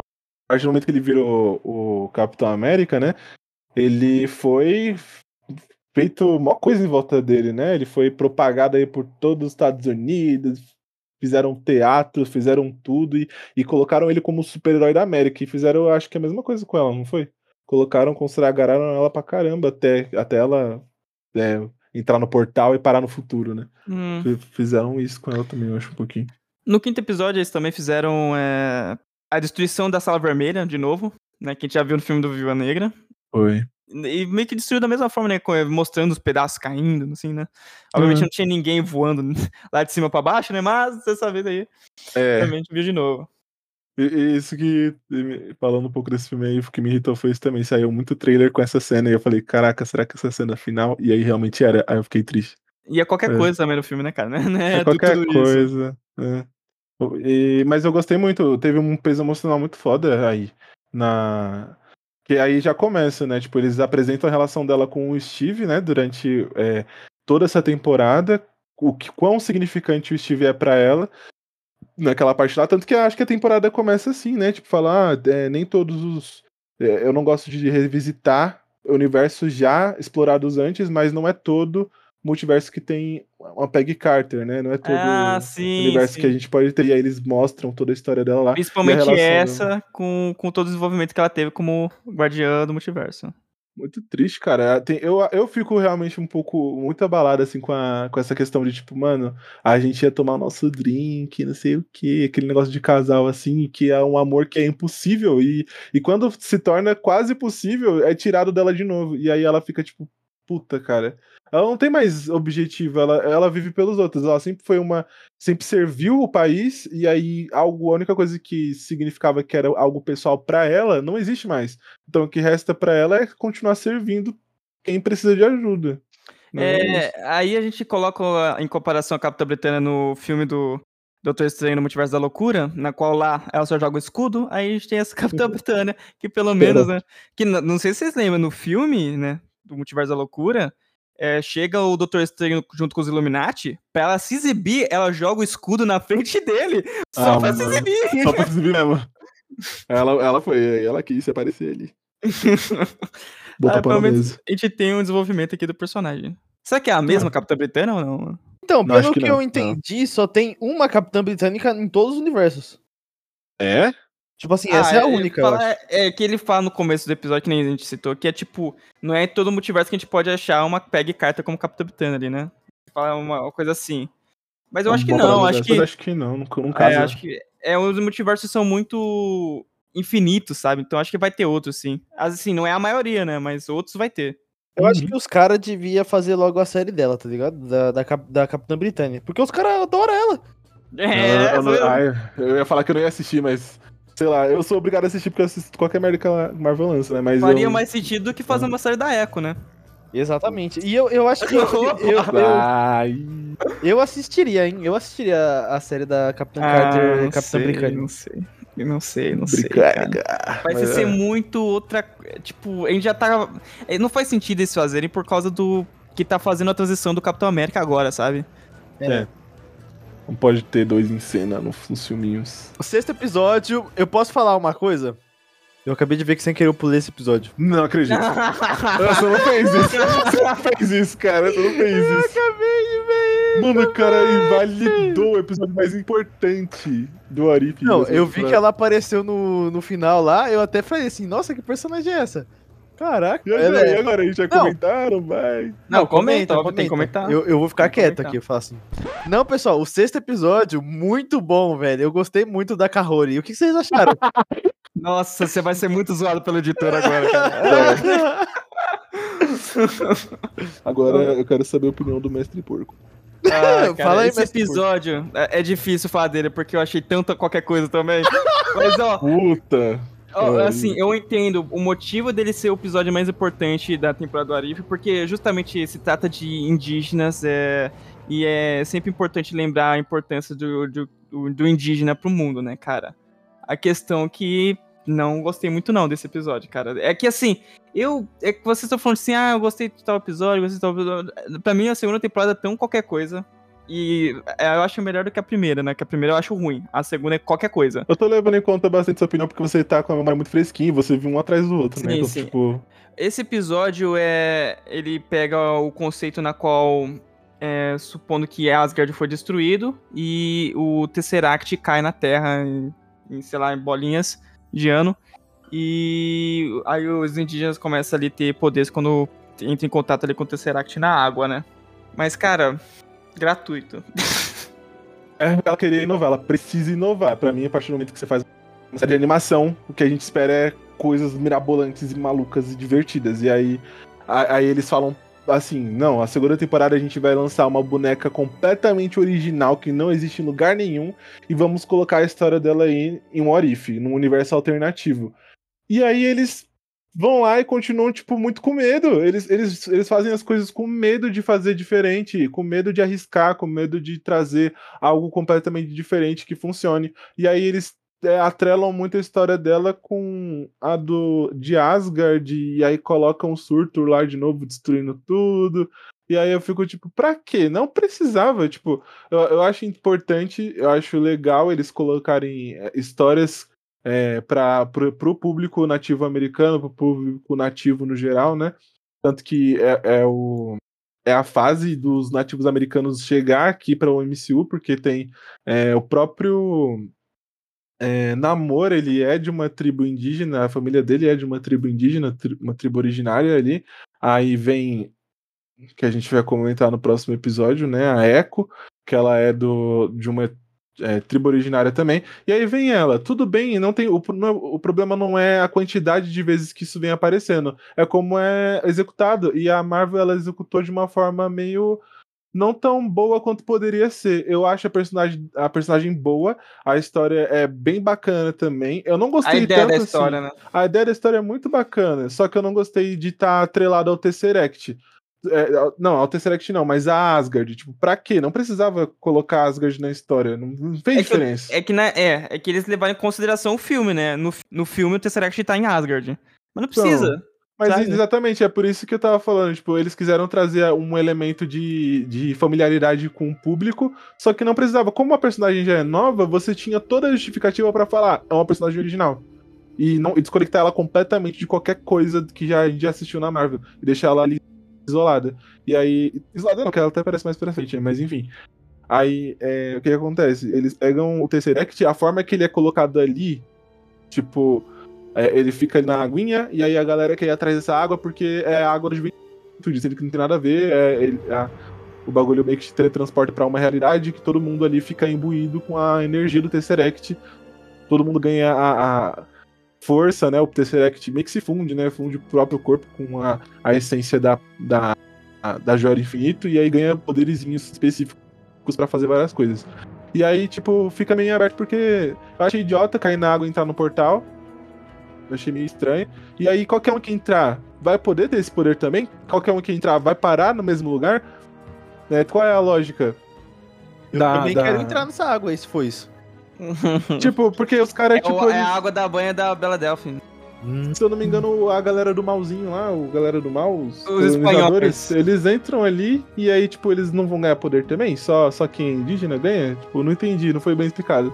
partir do momento que ele virou o Capitão América, né? Ele foi feito uma coisa em volta dele, né? Ele foi propagado aí por todos os Estados Unidos, fizeram teatro, fizeram tudo e, e colocaram ele como super-herói da América. E fizeram, acho que a mesma coisa com ela, não foi? Colocaram, consagraram ela pra caramba até, até ela é, entrar no portal e parar no futuro, né? Hum. Fizeram isso com ela também, eu acho um pouquinho. No quinto episódio, eles também fizeram é, a destruição da Sala Vermelha, de novo, né? Que a gente já viu no filme do Viva Negra. Foi. E meio que destruiu da mesma forma, né? Mostrando os pedaços caindo, assim, né? Obviamente uhum. não tinha ninguém voando lá de cima para baixo, né? Mas dessa vez aí, é. gente viu de novo. Isso que, falando um pouco desse filme aí, o que me irritou foi isso também. Saiu muito trailer com essa cena e eu falei, caraca, será que essa cena é final? E aí realmente era. Aí eu fiquei triste. E é qualquer é. coisa também no filme, né, cara? É, é qualquer coisa. É. E, mas eu gostei muito, teve um peso emocional muito foda aí. Na, que aí já começa, né? Tipo, eles apresentam a relação dela com o Steve, né? Durante é, toda essa temporada, o que quão significante o Steve é para ela naquela parte lá, tanto que acho que a temporada começa assim, né? Tipo, falar, ah, é, nem todos os. É, eu não gosto de revisitar universos já explorados antes, mas não é todo multiverso que tem uma Peggy Carter, né? Não é todo ah, sim, universo sim. que a gente pode ter. E aí eles mostram toda a história dela lá. Principalmente essa, dela. com, com todo o desenvolvimento que ela teve como guardiã do multiverso. Muito triste, cara. Tem, eu, eu fico realmente um pouco, muito abalado, assim, com, a, com essa questão de, tipo, mano, a gente ia tomar nosso drink, não sei o que, aquele negócio de casal, assim, que é um amor que é impossível, e, e quando se torna quase possível, é tirado dela de novo. E aí ela fica, tipo, puta, cara. Ela não tem mais objetivo, ela, ela vive pelos outros. Ela sempre foi uma. Sempre serviu o país, e aí algo, a única coisa que significava que era algo pessoal para ela não existe mais. Então o que resta para ela é continuar servindo quem precisa de ajuda. É, é aí a gente coloca em comparação a Capitã Britânia no filme do Doutor Estranho no Multiverso da Loucura, na qual lá ela só joga o escudo, aí a gente tem essa Capitã Britânia, que pelo menos, né? Que não sei se vocês lembram, no filme, né? Do Multiverso da Loucura, é, chega o Doutor Estranho junto com os Illuminati, pra ela se exibir, ela joga o escudo na frente dele, só ah, pra mano. se exibir. Só pra se exibir mesmo. Ela, ela foi, ela quis aparecer ali. Botar ah, pelo menos a gente tem um desenvolvimento aqui do personagem. Será que é a mesma ah. Capitã Britânia ou não? Então, não, pelo que, que eu entendi, não. só tem uma Capitã Britânica em todos os universos. É? Tipo assim, ah, essa é, é a única. Fala, é, é, que ele fala no começo do episódio, que nem a gente citou, que é tipo, não é todo multiverso que a gente pode achar uma PEG carta como Capitã Britânia ali, né? Fala uma, uma coisa assim. Mas eu acho que não, acho que. acho que não, nunca, nunca. É, acho que. É, os multiversos são muito infinitos, sabe? Então acho que vai ter outros, sim. Assim, não é a maioria, né? Mas outros vai ter. Eu uhum. acho que os caras deviam fazer logo a série dela, tá ligado? Da, da, da Capitã Britânia. Porque os caras adoram ela. É, eu, eu, eu, eu, ia falar que eu não ia assistir, mas Sei lá, eu sou obrigado a assistir porque eu assisto qualquer merda que a Marvel lança, né? Mas Faria eu... mais sentido do que fazer uma série da Echo, né? Exatamente. E eu, eu acho que. Eu, eu, eu, eu, assistiria, hein? Eu assistiria a série da Capitã ah, Carter Capitã Britânia. Não sei. Eu não sei, não sei. Cara. Vai ser é. muito outra. Tipo, a gente já tá. É, não faz sentido eles fazerem por causa do. Que tá fazendo a transição do Capitão América agora, sabe? É. é. Não pode ter dois em cena nos filminhos. O sexto episódio, eu posso falar uma coisa? Eu acabei de ver que sem querer eu pulei esse episódio. Não acredito. você não fez isso. Você não fez isso, cara. Você não fez isso. Eu acabei de ver Mano, o cara invalidou o episódio mais importante do Arif. Não, eu vi que ela apareceu no, no final lá. Eu até falei assim: nossa, que personagem é essa? Caraca, e agora, é... e agora? A gente já não. comentaram, vai? Não, não comenta, comenta, tem que comentar. Eu, eu vou ficar quieto aqui, eu falo assim. Não, pessoal, o sexto episódio, muito bom, velho. Eu gostei muito da Kahori. O que vocês acharam? Nossa, você vai ser muito zoado pelo editor agora, cara. agora eu quero saber a opinião do mestre porco. Ah, cara, Fala aí, esse episódio é, é, difícil falar dele, porque eu achei tanta qualquer coisa também. Mas, ó. Puta! Assim, eu entendo o motivo dele ser o episódio mais importante da temporada do Arif, porque justamente se trata de indígenas é, e é sempre importante lembrar a importância do, do, do indígena pro mundo, né, cara? A questão que não gostei muito não desse episódio, cara. É que assim, eu. É que vocês estão falando assim, ah, eu gostei de tal episódio, gostei de tal episódio. Pra mim, a segunda temporada é tão qualquer coisa. E é, eu acho melhor do que a primeira, né? Que a primeira eu acho ruim. A segunda é qualquer coisa. Eu tô levando em conta bastante sua opinião porque você tá com a memória muito fresquinha, você viu um atrás do outro, né? Sim, Então, sim. tipo. Esse episódio é. Ele pega o conceito na qual. é, supondo que Asgard foi destruído e o Tesseract cai na Terra em, em, sei lá, em bolinhas de ano. E aí os indígenas começam ali a ter poderes quando entram em contato ali com o Tesseract na água, né? Mas, cara, gratuito. É, ela queria inovar, ela precisa inovar. Pra mim, a partir do momento que você faz uma série de animação, o que a gente espera é coisas mirabolantes e malucas e divertidas. E aí, aí eles falam assim: não, a segunda temporada a gente vai lançar uma boneca completamente original que não existe em lugar nenhum e vamos colocar a história dela aí em um Orif, num universo alternativo. E aí eles vão lá e continuam, tipo, muito com medo. Eles, eles, eles fazem as coisas com medo de fazer diferente, com medo de arriscar, com medo de trazer algo completamente diferente que funcione. E aí eles é, atrelam muito a história dela com a do de Asgard, e aí colocam o Surtur lá de novo, destruindo tudo. E aí eu fico tipo, pra quê? Não precisava, tipo, eu, eu acho importante, eu acho legal eles colocarem é, histórias é, para pro público nativo americano, pro público nativo no geral, né? Tanto que é, é o é a fase dos nativos americanos chegar aqui para o MCU, porque tem é, o próprio é, Namor, ele é de uma tribo indígena, a família dele é de uma tribo indígena, tri- uma tribo originária ali. Aí vem, que a gente vai comentar no próximo episódio, né? A Echo, que ela é do, de uma é, tribo originária também. E aí vem ela, tudo bem, não tem o, é- o problema não é a quantidade de vezes que isso vem aparecendo, é como é executado. E a Marvel ela executou de uma forma meio não tão boa quanto poderia ser. Eu acho a personagem, a personagem boa, a história é bem bacana também. Eu não A gostei ideia tanto da assim. história, né? A ideia da história é muito bacana, só que eu não gostei de estar atrelado ao Tesseract. É, ao- não, ao Tesseract não, mas a Asgard. Tipo, pra quê? Não precisava colocar Asgard na história. Não, não fez É que, diferença. é, que na, é, é que eles levaram em consideração o filme, né? No, no filme o Tesseract tá em Asgard. Mas não precisa. Mas sabe? exatamente, é por isso que eu tava falando. Tipo, eles quiseram trazer um elemento de, de familiaridade com o público, só que não precisava. Como a personagem já é nova, você tinha toda a justificativa pra falar, é uma personagem original. E, não, e desconectar ela completamente de qualquer coisa que já, a gente já assistiu na Marvel. E deixar ela ali isolada. E aí. Isolada não, porque ela até parece mais pra frente, mas enfim. Aí, é, o que, que acontece? Eles pegam o Tesseract, a forma que ele é colocado ali, tipo, é, ele fica na aguinha, e aí a galera quer ir atrás dessa água porque é água de juventude, sendo que não tem nada a ver, é, ele- a- o bagulho meio que te teletransporta pra uma realidade que todo mundo ali fica imbuído com a energia do Tesseract, todo mundo ganha a, a força, né, o Tesseract meio que se funde, né, funde o próprio corpo com a, a essência da, da, da Joia do Infinito, e aí ganha poderzinhos específicos pra fazer várias coisas. E aí, tipo, fica meio aberto porque eu achei idiota cair na água e entrar no portal, eu achei meio estranho. E aí, qualquer um que entrar vai poder ter esse poder também? Qualquer um que entrar vai parar no mesmo lugar? Né, Qual é a lógica? Eu Da- também da- quero entrar nessa água aí, se for isso. Tipo, porque os caras, É, tipo, o- é eles- a água da banha da Bela Delphine. Hum, se eu não me engano, a galera do malzinho lá, o galera do mal, os, Os espanhóis. eles entram ali e aí, tipo, eles não vão ganhar poder também? Só, só quem é indígena ganha? Tipo, não entendi, não foi bem explicado.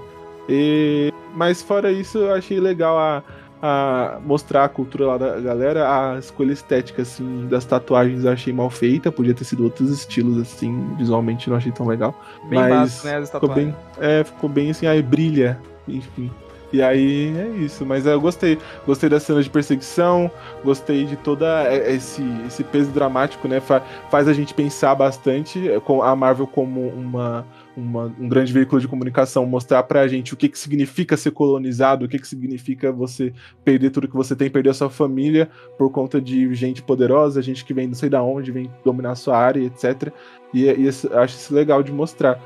E... Mas fora isso, eu achei legal a, a mostrar a cultura lá da galera, a escolha estética, assim, das tatuagens eu achei mal feita, podia ter sido outros estilos, assim, visualmente não achei tão legal. Bem Mas básico, né? Ficou bem, é, ficou bem assim, aí brilha, enfim. E aí é isso, mas eu gostei. Gostei das cenas de perseguição, gostei de toda é, esse, esse peso dramático, né? Fa- faz a gente pensar bastante é, com a Marvel como uma, uma- um grande veículo de comunicação, mostrar pra gente o que, que significa ser colonizado, o que, que significa você perder tudo que você tem, perder a sua família por conta de gente poderosa, gente que vem não sei da onde, vem dominar a sua área, etc. E, e esse- eu acho isso legal de mostrar.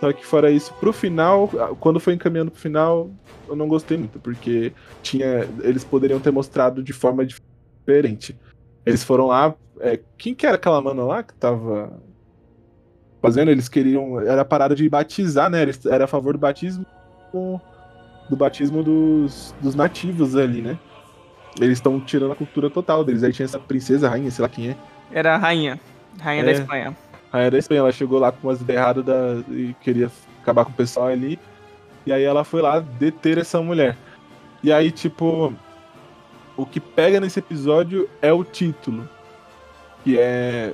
Só que fora isso, pro final, quando foi encaminhando pro final, eu não gostei muito, porque tinha. Eles poderiam ter mostrado de forma diferente. Eles foram lá. é, quem que era aquela mana lá que tava fazendo? Eles queriam. Era a parada de batizar, né? Eles era a favor do batismo. Do batismo dos, dos nativos ali, né? Eles estão tirando a cultura total deles. Aí tinha essa princesa, rainha, sei lá quem é. Era a rainha. Rainha da É. Espanha. rainha da Espanha. Ela chegou lá com umas ideias erradas da, e queria acabar com o pessoal ali. E aí ela foi lá deter essa mulher. E aí, tipo, o que pega nesse episódio é o título. Que é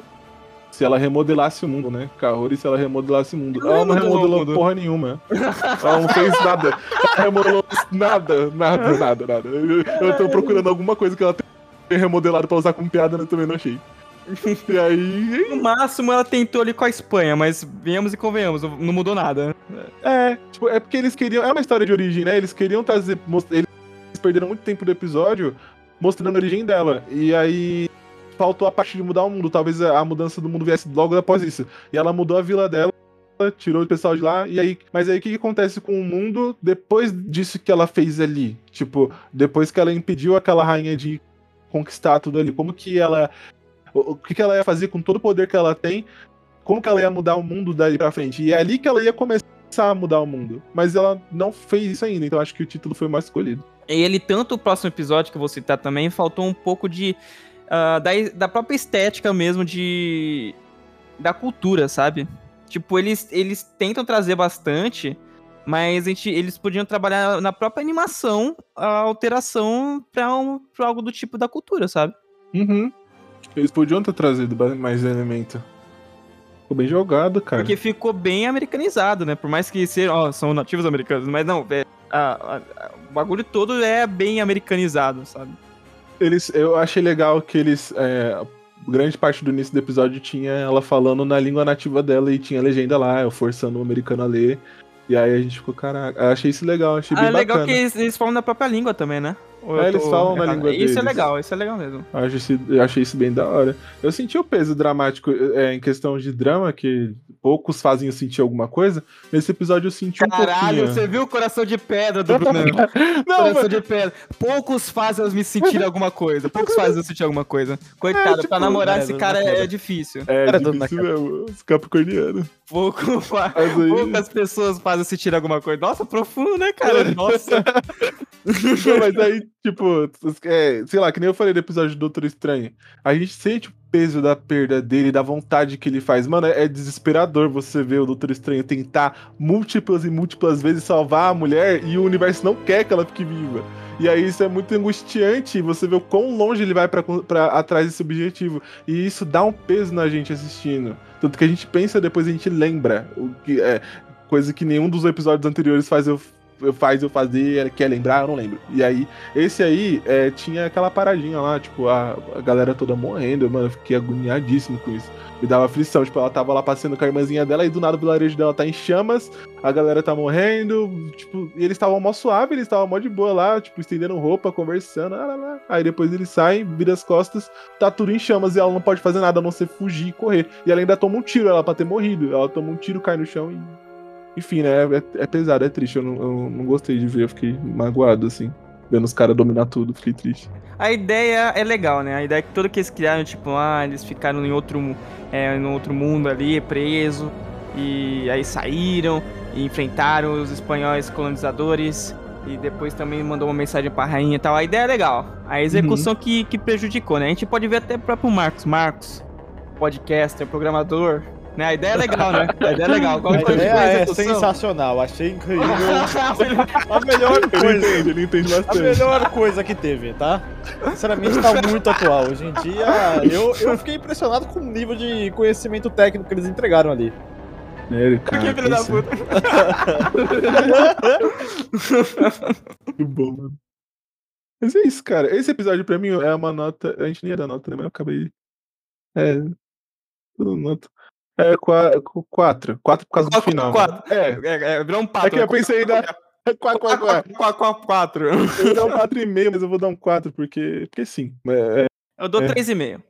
se ela remodelasse o mundo, né? Kaori se ela remodelasse o mundo. Ela não remodelou porra nenhuma. Ela não fez nada. Ela remodelou nada, nada, nada, nada. Eu, eu tô procurando alguma coisa que ela tenha remodelado pra usar como piada, mas também não achei. E aí. No máximo ela tentou ali com a Espanha, mas venhamos e convenhamos, não mudou nada. É, tipo, é porque eles queriam. É uma história de origem, né? Eles queriam trazer. Eles perderam muito tempo do episódio mostrando a origem dela. E aí faltou a parte de mudar o mundo. Talvez a mudança do mundo viesse logo após isso. E ela mudou a vila dela, tirou o pessoal de lá. E aí, mas aí o que, que acontece com o mundo depois disso que ela fez ali? Tipo, depois que ela impediu aquela rainha de conquistar tudo ali, como que ela o que, que ela ia fazer com todo o poder que ela tem? Como que ela ia mudar o mundo dali pra frente? E é ali que ela ia começar a mudar o mundo. Mas ela não fez isso ainda, então acho que o título foi mais escolhido. E ele, tanto o próximo episódio que eu vou citar também, faltou um pouco de uh, da, da própria estética mesmo de. da cultura, sabe? Tipo, eles, eles tentam trazer bastante, mas a gente, eles podiam trabalhar na própria animação a alteração pra, um, pra algo do tipo da cultura, sabe? Uhum. Eles podiam ter trazido mais elemento. Ficou bem jogado, cara. Porque ficou bem americanizado, né? Por mais que ser, ó, são nativos americanos, mas não, é, a, a, o bagulho todo é bem americanizado, sabe? Eles, eu achei legal que eles. É, grande parte do início do episódio tinha ela falando na língua nativa dela e tinha legenda lá, eu forçando o americano a ler. E aí a gente ficou, caraca, achei isso legal, achei ah, bem é legal que eles, eles falam na própria língua também, né? É, eles falam na língua deles. Isso é legal, isso é legal mesmo. Eu achei, eu achei isso bem da hora. Eu senti o peso dramático é, em questão de drama, que poucos fazem eu sentir alguma coisa. Nesse episódio eu senti Caralho, um pouquinho. Caralho, você viu o coração de pedra do Bruno? Não, coração mas... de pedra. Poucos fazem eu me sentir alguma coisa. Poucos fazem eu sentir alguma coisa. Coitado, é, tipo, pra namorar é, esse cara é, é difícil. É, é difícil mesmo. Os capricornianos. Pouco. Poucas pessoas fazem eu sentir alguma coisa. Nossa, profundo, né, cara? Nossa. Não, mas aí, tipo, é, sei lá, que nem eu falei do episódio do Doutor Estranho. A gente sente o peso da perda dele, da vontade que ele faz. Mano, é desesperador você ver o Doutor Estranho tentar múltiplas e múltiplas vezes salvar a mulher e o universo não quer que ela fique viva. E aí isso é muito angustiante, você vê o quão longe ele vai para atrás desse objetivo. E isso dá um peso na gente assistindo. Tanto que a gente pensa depois a gente lembra. O que é coisa que nenhum dos episódios anteriores faz eu faz eu fazer, quer lembrar, eu não lembro. E aí, esse aí é, tinha aquela paradinha lá, tipo, a, a galera toda morrendo, mano, eu fiquei agoniadíssimo com isso. Me dava aflição, tipo, ela tava lá passeando com a irmãzinha dela e do nada o vilarejo dela tá em chamas, a galera tá morrendo, tipo, e eles estavam mó suave, eles estavam mó de boa lá, tipo, estendendo roupa, conversando, lá, lá, lá. aí depois eles saem, viram as costas, tá tudo em chamas e ela não pode fazer nada a não ser fugir e correr. E ela ainda toma um tiro, ela pra ter morrido, ela toma um tiro, cai no chão e enfim, né? É, é, pesado, é triste. Eu não, eu não gostei de ver, eu fiquei magoado, assim. Vendo os caras dominar tudo, fiquei triste. A ideia é legal, né? A ideia é que tudo que eles criaram, tipo, ah, eles ficaram em outro, é, em outro mundo ali, preso. E aí saíram e enfrentaram os espanhóis colonizadores. E depois também mandou uma mensagem pra rainha e tal. A ideia é legal. A execução uhum. que, que prejudicou, né? A gente pode ver até o próprio Marcos. Marcos, podcaster, programador, né? A ideia é legal, né? A ideia é legal. Qual a ideia é sensacional, achei incrível. a melhor coisa. Ele entende, ele entende bastante. A melhor coisa que teve, tá? Sinceramente, tá muito atual. Hoje em dia, eu, eu fiquei impressionado com o nível de conhecimento técnico que eles entregaram ali. Sério, cara. Que filho da puta. muito bom, mano. Mas é isso, cara. Esse episódio pra mim é uma nota. A gente nem ia dar nota, né? Mas eu acabei. É. Tudo nota. É, quatro. Quatro, quatro por causa do final. Quatro. É, é, é, virou um pato. É que eu pensei ainda. Quatro, quatro, quatro. Quatro, quatro. Eu vou dar um quatro e meio, mas eu vou dar um quatro, porque, porque sim. É, eu dou é. três e meio.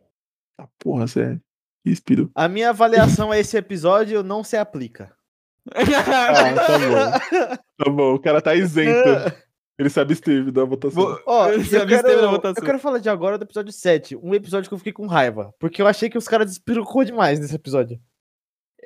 Ah, porra, sério. Inspiro. A minha avaliação a esse episódio não se aplica. ah, tá bom. Tá bom, o cara tá isento. Ele se absteve da votação. Ó, eu, quero, votação. eu quero falar de agora do episódio 7. Um episódio que eu fiquei com raiva. Porque eu achei que os caras despirocou demais nesse episódio.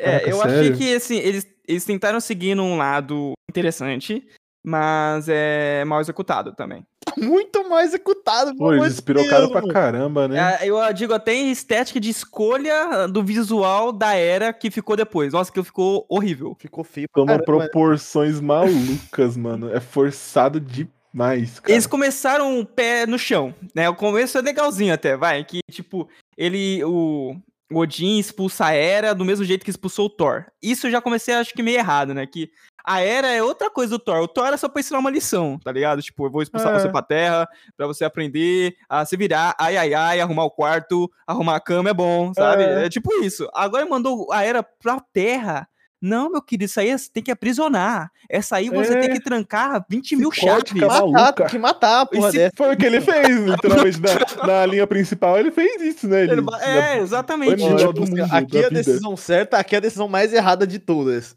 É, eu sério? achei que, assim, eles, eles tentaram seguir num lado interessante, mas é mal executado também. muito mais executado. Pô, eles despirocaram pra caramba, né? É, eu digo até em estética de escolha do visual da era que ficou depois. Nossa, que ficou horrível. Ficou feio. Toma proporções malucas, mano. É forçado demais, cara. Eles começaram o pé no chão, né? O começo é legalzinho até, vai. Que, tipo, ele. O Odin expulsa a Era do mesmo jeito que expulsou o Thor. Isso eu já comecei, acho que meio errado, né? Que a Era é outra coisa do Thor. O Thor era só pra ensinar uma lição, tá ligado? Tipo, eu vou expulsar é. você pra terra, pra você aprender a se virar, ai, ai, ai, arrumar o quarto, arrumar a cama é bom, sabe? É, é tipo isso. Agora mandou a Era pra terra. Não, meu querido, isso aí você tem que aprisionar. Essa aí você é. tem que trancar 20 mil chaves. Que matar, tem que matar, porra dessa. Foi o que ele fez, literalmente, na, na, linha principal, ele fez isso, né? Ele, é, exatamente. Tipo, aqui é a decisão certa, aqui é a decisão mais errada de todas.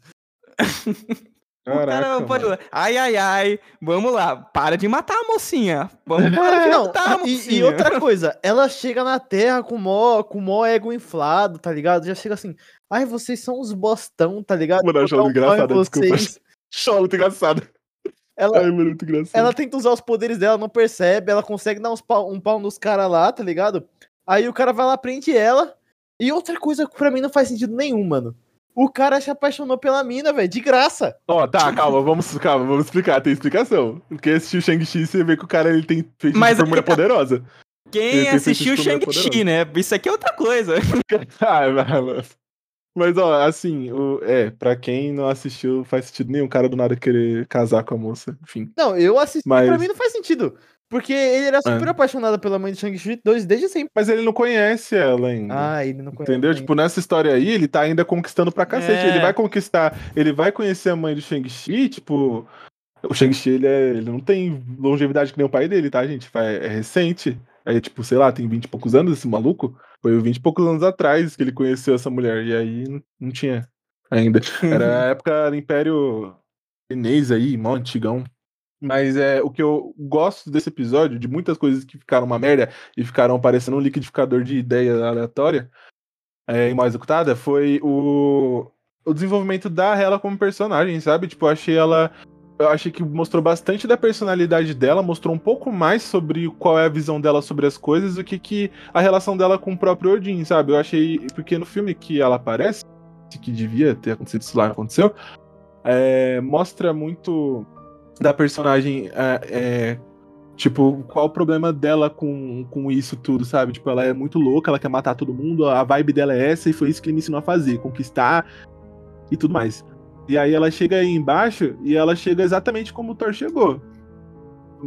Caraca, o cara pode... Ai, ai, ai. Vamos lá. Para de matar a mocinha. Vamos para de Não, matar a mocinha. E, e, outra coisa, ela chega na Terra com mó, com mó ego inflado, tá ligado? Já chega assim. Ai, vocês são os bostão, tá ligado? Mano, eu engraçado, desculpa. Choro muito engraçado. Ela, Ai, mano, muito engraçado. ela tenta usar os poderes dela, não percebe, ela consegue dar uns pau, um pau nos caras lá, tá ligado? Aí o cara vai lá, prende ela. E outra coisa que pra mim não faz sentido nenhum, mano. O cara se apaixonou pela mina, velho, de graça. Ó, oh, tá, calma, vamos, calma, vamos explicar, tem explicação. Porque assistiu Shang-Chi, você vê que o cara ele tem feito Mas de mulher tá... poderosa. Quem assistiu Shang-Chi, né? Isso aqui é outra coisa. ah, mano. Mas, ó, assim, o, é, pra quem não assistiu, faz sentido nenhum cara do nada querer casar com a moça, enfim. Não, eu assisti, Mas... pra mim não faz sentido. Porque ele era super é. apaixonado pela mãe de Shang-Chi 2 desde sempre. Mas ele não conhece ela ainda. Ah, ele não conhece. Entendeu? Tipo, nessa história aí, ele tá ainda conquistando pra cacete. É. Ele vai conquistar, ele vai conhecer a mãe do Shang-Chi, tipo. O Shang-Chi, ele, é, ele não tem longevidade que nem o pai dele, tá, gente? É recente. Aí, tipo, sei lá, tem 20 e poucos anos esse maluco. Foi 20 e poucos anos atrás que ele conheceu essa mulher. E aí não tinha ainda. Era a época do Império Chinês aí, mó antigão. Mas é o que eu gosto desse episódio, de muitas coisas que ficaram uma merda e ficaram parecendo um liquidificador de ideia aleatória é, e mal executada, foi o, o desenvolvimento da Hela como personagem, sabe? Tipo, eu achei ela. Eu achei que mostrou bastante da personalidade dela, mostrou um pouco mais sobre qual é a visão dela sobre as coisas, o que, que a relação dela com o próprio Odin, sabe? Eu achei. Porque no filme que ela aparece, que devia ter acontecido isso lá, aconteceu, é, mostra muito da personagem é, é, tipo, qual o problema dela com, com isso tudo, sabe? Tipo, ela é muito louca, ela quer matar todo mundo, a vibe dela é essa e foi isso que ele me ensinou a fazer, conquistar e tudo mais. E aí ela chega aí embaixo e ela chega exatamente como o Thor chegou.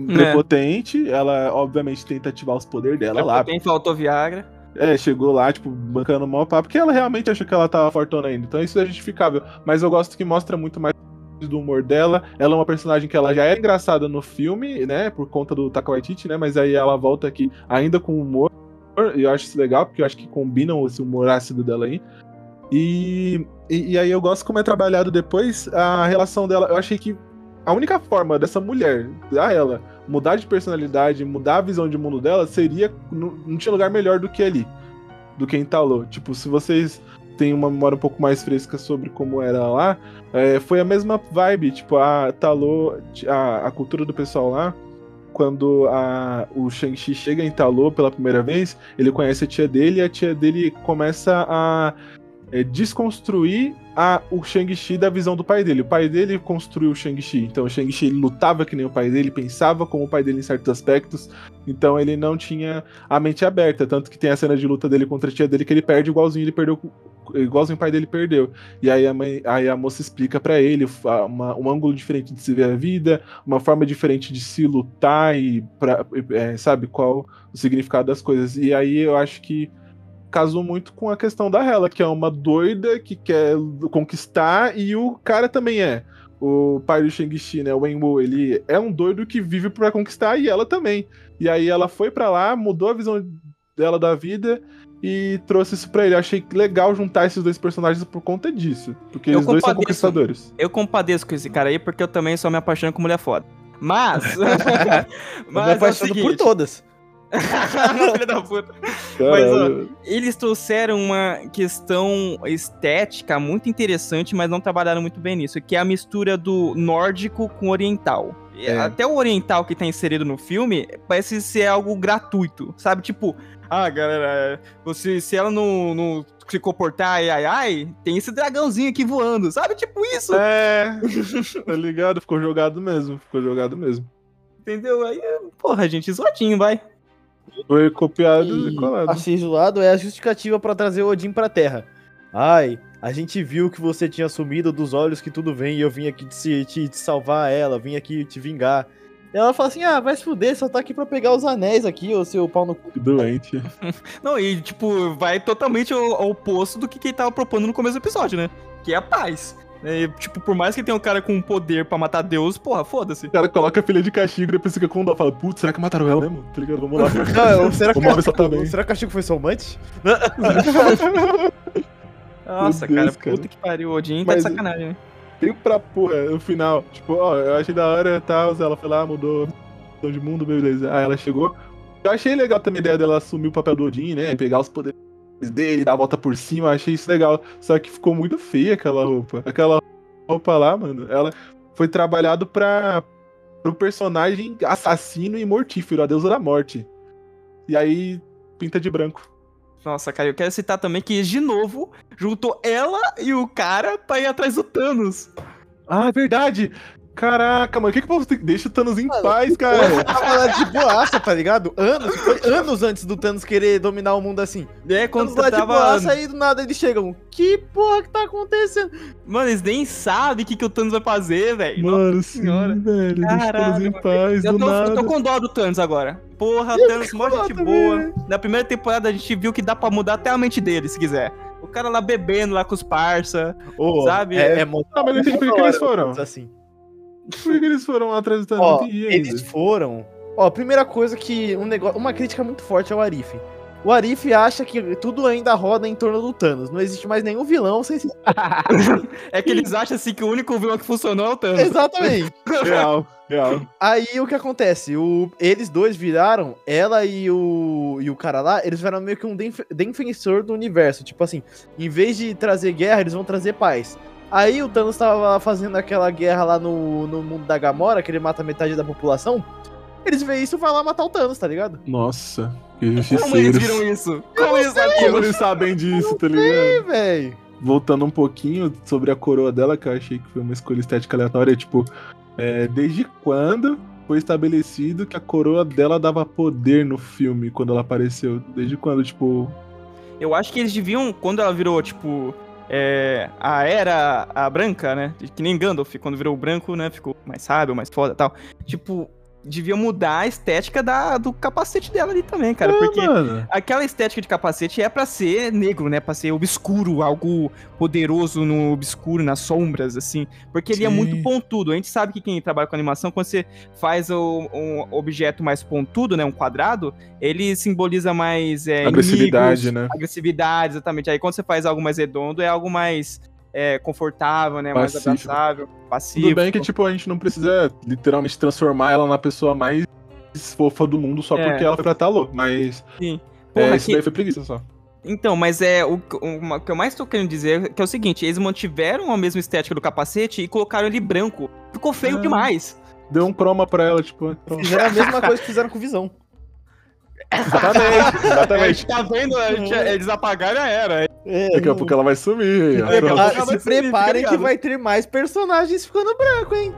É. Prepotente, ela obviamente tenta ativar os poderes dela lá. Tem faltou Viagra. É, chegou lá, tipo, bancando o maior papo, porque ela realmente achou que ela tava fortuna ainda. Então isso é justificável. Mas eu gosto que mostra muito mais do humor dela. Ela é uma personagem que ela já era engraçada no filme, né? Por conta do Taka Waititi, né? Mas aí ela volta aqui ainda com humor. E eu acho isso legal, porque eu acho que combinam esse humor ácido dela aí. E, e, e, aí eu gosto como é trabalhado depois a relação dela. Eu achei que a única forma dessa mulher, a ela, mudar de personalidade, mudar a visão de mundo dela, seria. Não, não tinha lugar melhor do que ali. Do que em Talô. Tipo, se vocês têm uma memória um pouco mais fresca sobre como era lá, é, foi a mesma vibe, tipo, a Talô, a, a cultura do pessoal lá, quando a, o Shang-Chi chega em Talô pela primeira vez, ele conhece a tia dele e a tia dele começa a é, desconstruir a, o Shang-Chi da visão do pai dele. O pai dele construiu o Shang-Chi, então o Shang-Chi lutava que nem o pai dele, pensava como o pai dele em certos aspectos, então ele não tinha a mente aberta, tanto que tem a cena de luta dele contra a tia dele que ele perde igualzinho ele perdeu igualzinho o pai dele perdeu. E aí a, mãe, aí a moça explica para ele uma, um ângulo diferente de se ver a vida, uma forma diferente de se lutar e, pra, é, sabe, qual o significado das coisas. E aí eu acho que casou muito com a questão da Hela, que é uma doida que quer conquistar e o cara também é. O pai do Shang-Chi, né, o Wenwu, ele é um doido que vive para conquistar e ela também. E aí ela foi para lá, mudou a visão dela da vida e trouxe isso pra ele. Eu achei legal juntar esses dois personagens por conta disso. Porque eles dois são conquistadores. Eu compadeço com esse cara aí, porque eu também só me apaixono com mulher foda. Mas. mas me apaixono é por todas. Filha da puta. Mas, ó, eles trouxeram uma questão estética muito interessante, mas não trabalharam muito bem nisso, que é a mistura do nórdico com oriental. É. Até o oriental que tá inserido no filme parece ser algo gratuito, sabe? Tipo, ah, galera, você, se ela não, não se comportar ai, ai, ai, tem esse dragãozinho aqui voando, sabe? Tipo isso. É, tá ligado? Ficou jogado mesmo, ficou jogado mesmo. Entendeu? Aí, porra, gente, zoadinho, vai. Foi copiado e, colado. Achei zoado é a justificativa para trazer o Odin pra Terra. Ai, a gente viu que você tinha sumido dos olhos que tudo vem e eu vim aqui te, te, te salvar ela, vim aqui te vingar. E ela fala assim: ah, vai se fuder, só tá aqui pra pegar os anéis aqui, ô seu pau no cu. Doente. Não, e tipo, vai totalmente ao, ao oposto do que ele tava propondo no começo do episódio, né? Que é a paz. É, tipo, por mais que tenha um cara com poder pra matar Deus, porra, foda-se. O cara coloca a filha de castigo e depois fica com dó. Fala, putz, será que mataram ela mesmo? Tá ligado? Vamos lá. Não, será, que Vamos castigo, tá será que o castigo foi somante? Nossa, Deus, cara, cara, puta que pariu. O Odin tá de sacanagem, né? Tem pra porra, no final. Tipo, ó, eu achei da hora, tal, ela foi lá, mudou de mundo, beleza. Aí ela chegou. Eu achei legal também a ideia dela assumir o papel do Odin, né? Pegar os poderes dele, dar a volta por cima, achei isso legal. Só que ficou muito feia aquela roupa. Aquela roupa lá, mano, ela foi trabalhado pra pro personagem assassino e mortífero, a deusa da morte. E aí pinta de branco. Nossa, cara, eu quero citar também que de novo juntou ela e o cara pra ir atrás do Thanos. Ah, é verdade. Caraca, mano, o que que o povo deixa o Thanos em mano, paz, cara? Tava de boaça, tá ligado? Anos, foi anos antes do Thanos querer dominar o mundo assim. É, quando Thanos tava... de boaça aí do nada eles chegam. Que porra que tá acontecendo? Mano, eles nem sabem o que, que o Thanos vai fazer, velho. Mano, sim, senhora. velho. Deixa o Thanos em paz, eu do tô, nada. Eu tô com dó do Thanos agora. Porra, o Thanos, mó gente boa. Na primeira temporada a gente viu que dá pra mudar até a mente dele, se quiser. O cara lá bebendo lá com os parça, oh, sabe? É, é, é, mas não entendi por que eles foram. Assim. Por que eles foram atrás do Ó, Eles foram. Ó, primeira coisa que um negócio, uma crítica muito forte ao Arif. O Arif acha que tudo ainda roda em torno do Thanos. Não existe mais nenhum vilão sem É que eles acham assim que o único vilão que funcionou é o Thanos. Exatamente. real, real. Aí o que acontece? O, eles dois viraram, ela e o, e o cara lá, eles viraram meio que um defensor do universo. Tipo assim, em vez de trazer guerra, eles vão trazer paz. Aí o Thanos tava fazendo aquela guerra lá no, no mundo da Gamora, que ele mata metade da população. Eles veem isso e vão lá matar o Thanos, tá ligado? Nossa, que Como eles viram isso? Como eles? Como eles sabem disso, tá ligado? velho. Voltando um pouquinho sobre a coroa dela, que eu achei que foi uma escolha estética aleatória, tipo, é, desde quando foi estabelecido que a coroa dela dava poder no filme quando ela apareceu? Desde quando, tipo. Eu acho que eles deviam, quando ela virou, tipo, é, a era a branca, né? Que nem Gandalf, quando virou branco, né? Ficou mais sábio, mais foda tal. Tipo, devia mudar a estética da, do capacete dela ali também, cara. É, porque mano. aquela estética de capacete é para ser negro, né? Pra ser obscuro, algo poderoso no obscuro, nas sombras, assim. Porque ele Sim. é muito pontudo. A gente sabe que quem trabalha com animação, quando você faz o, um objeto mais pontudo, né? Um quadrado, ele simboliza mais. É, agressividade, inimigos, né? Agressividade, exatamente. Aí quando você faz algo mais redondo, é algo mais é, confortável, né? Pacífico. Mais abraçável, pacífico. Tudo bem que, tipo, a gente não precisa literalmente transformar ela na pessoa mais fofa do mundo só é. porque ela foi pra Talô, mas. Sim. É, Porra, é, isso que... daí foi preguiça só. Então, mas é o, o, o, que eu mais tô querendo dizer que é o seguinte: eles mantiveram a mesma estética do capacete e colocaram ele branco. Ficou feio ah. demais. Deu um croma pra ela, tipo. Fizeram a mesma coisa que fizeram com visão. Exatamente, exatamente. tá vendo? Gente, eles apagaram já era. É, Daqui a pouco ela vai sumir. Prepara, se preparem que vai ter mais personagens ficando branco, hein?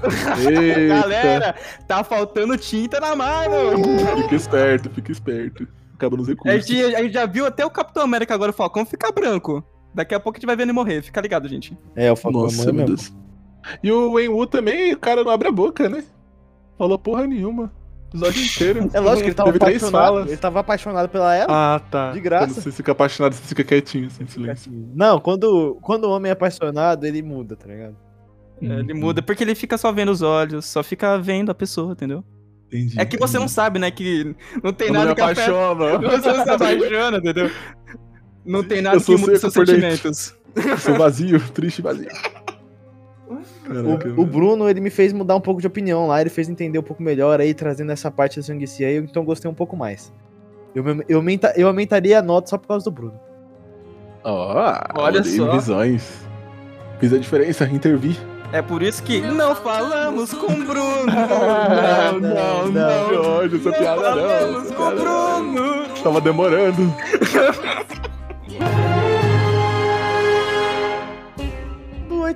Galera, tá faltando tinta na mano. Fica esperto, fica esperto. Acaba nos recursos. A gente, a gente já viu até o Capitão América agora, o Falcão, ficar branco. Daqui a pouco a gente vai ver ele morrer, fica ligado, gente. É, o Falcão Nossa, meu Deus. E o Wenwu também, o cara não abre a boca, né? Falou porra nenhuma episódio inteiro. É lógico que ele tava Teve apaixonado. Ele tava apaixonado pela ela. Ah, tá. De graça. Quando você fica apaixonado, você fica quietinho, assim, silêncio. Não, quando, quando o homem é apaixonado, ele muda, tá ligado? É, ele muda porque ele fica só vendo os olhos, só fica vendo a pessoa, entendeu? Entendi, é que você não sabe, né? Que não tem nada que apaixona. Você não se apaixona, entendeu? Não tem nada que mude seus sentimentos. Sou vazio, triste e vazio. O, o, Bruno, ele me fez mudar um pouco de opinião lá, ele fez entender um pouco melhor aí, trazendo essa parte da sangue aí, então gostei um pouco mais. Eu, eu, aumenta, eu aumentaria a nota só por causa do Bruno. Ó, oh, olha só. Visões. Fiz a diferença, intervi. É por isso que não falamos com o Bruno. Não, não, não. Que ódio, essa piada não. falamos essa com o piada não. Bruno. Tava demorando.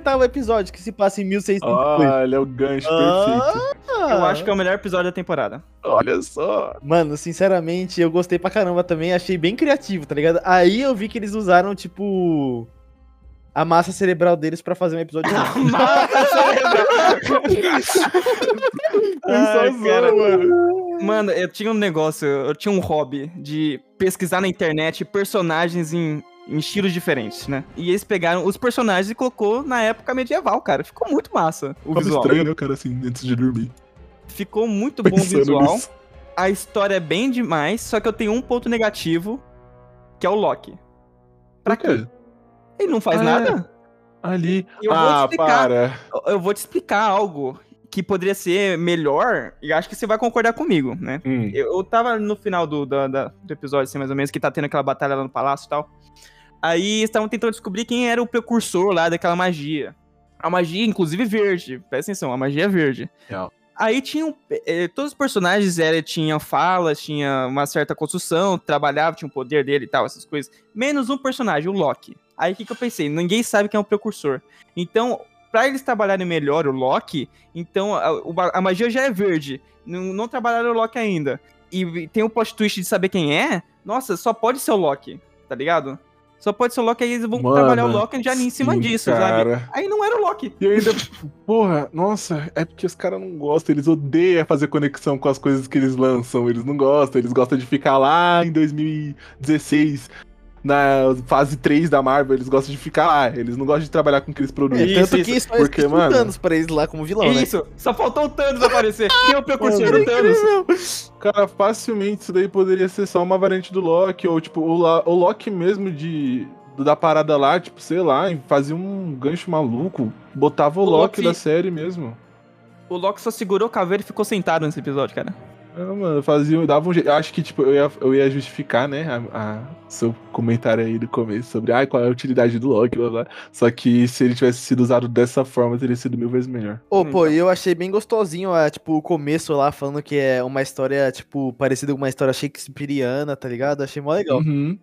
Do oitavo episódio, que se passa em 1608. Olha o gancho perfeito. Eu acho que é o melhor episódio da temporada. Olha só. Mano, sinceramente, eu gostei pra caramba também. Achei bem criativo, tá ligado? Aí eu vi que eles usaram, tipo. A massa cerebral deles pra fazer um episódio. Ai, Só cara. zoa, mano. Mano, eu tinha um negócio, eu tinha um hobby de pesquisar na internet personagens em, em estilos diferentes, né? E eles pegaram os personagens e colocou na época medieval, cara. Ficou muito massa o Tava visual. estranho, né, o cara, assim, antes de dormir. Ficou muito bom o Pensando visual. nisso. A história é bem demais, só que eu tenho um ponto negativo, que é o Loki. Pra Por quê? Ele não faz Ah, nada. Ali. Eu vou ah, te explicar. para. Eu vou te explicar algo que poderia ser melhor, e acho que você vai concordar comigo, né? Hum. Eu, eu tava no final do, da- da- do episódio, assim, mais ou menos, que tá tendo aquela batalha lá no palácio e tal. Aí estavam tentando descobrir quem era o precursor lá daquela magia. A magia, inclusive, verde. Presta atenção, a magia é verde. Real. Aí tinham. eh, todos os personagens era, tinham falas, tinha uma certa construção, trabalhava, tinha o poder dele e tal, essas coisas. Menos um personagem, o Loki. Aí o que, que eu pensei? Ninguém sabe quem é o precursor. Então, pra eles trabalharem melhor o Loki, então a, a magia já é verde. Não, não trabalharam o Loki ainda. E tem o plot twist de saber quem é. Nossa, só pode ser o Loki, tá ligado? Só pode ser o Loki, aí eles vão Mano, trabalhar o Loki já em cima disso, sabe? cara. Aí não era o Loki. E ainda, porra, nossa, é porque os caras não gostam, eles odeiam fazer conexão com as coisas que eles lançam, eles não gostam, eles gostam de ficar lá em 2016, na fase 3 da Marvel, eles gostam de ficar lá, eles não gostam de trabalhar com o que eles É, produzem. Isso, tanto isso. que isso Porque, faz mano- anos pra eles lá como vilão, né? Isso, só faltou o Thanos aparecer. Quem é o precursor do Thanos? Cara, facilmente isso daí poderia ser só uma variante do Loki, ou tipo, o, La- o Loki mesmo de. Da parada lá, tipo, sei lá, fazia um gancho maluco, botava o, O Loki, Loki- da série mesmo. O Loki só segurou o caveiro e ficou sentado nesse episódio, cara. Ah, mano, fazia, dava um jeito. Eu acho que, tipo, eu ia, eu ia justificar, né, a, a- seu comentário aí do começo sobre ai, qual é a utilidade do Loki, blá blá. Só que se ele tivesse sido usado dessa forma, teria sido mil vezes melhor. Ô, pô, Então. e eu achei bem gostosinho, ah, tipo, o começo lá, falando que é uma história, tipo, parecida com uma história shakespeariana, tá ligado? Achei mó legal. Uhum.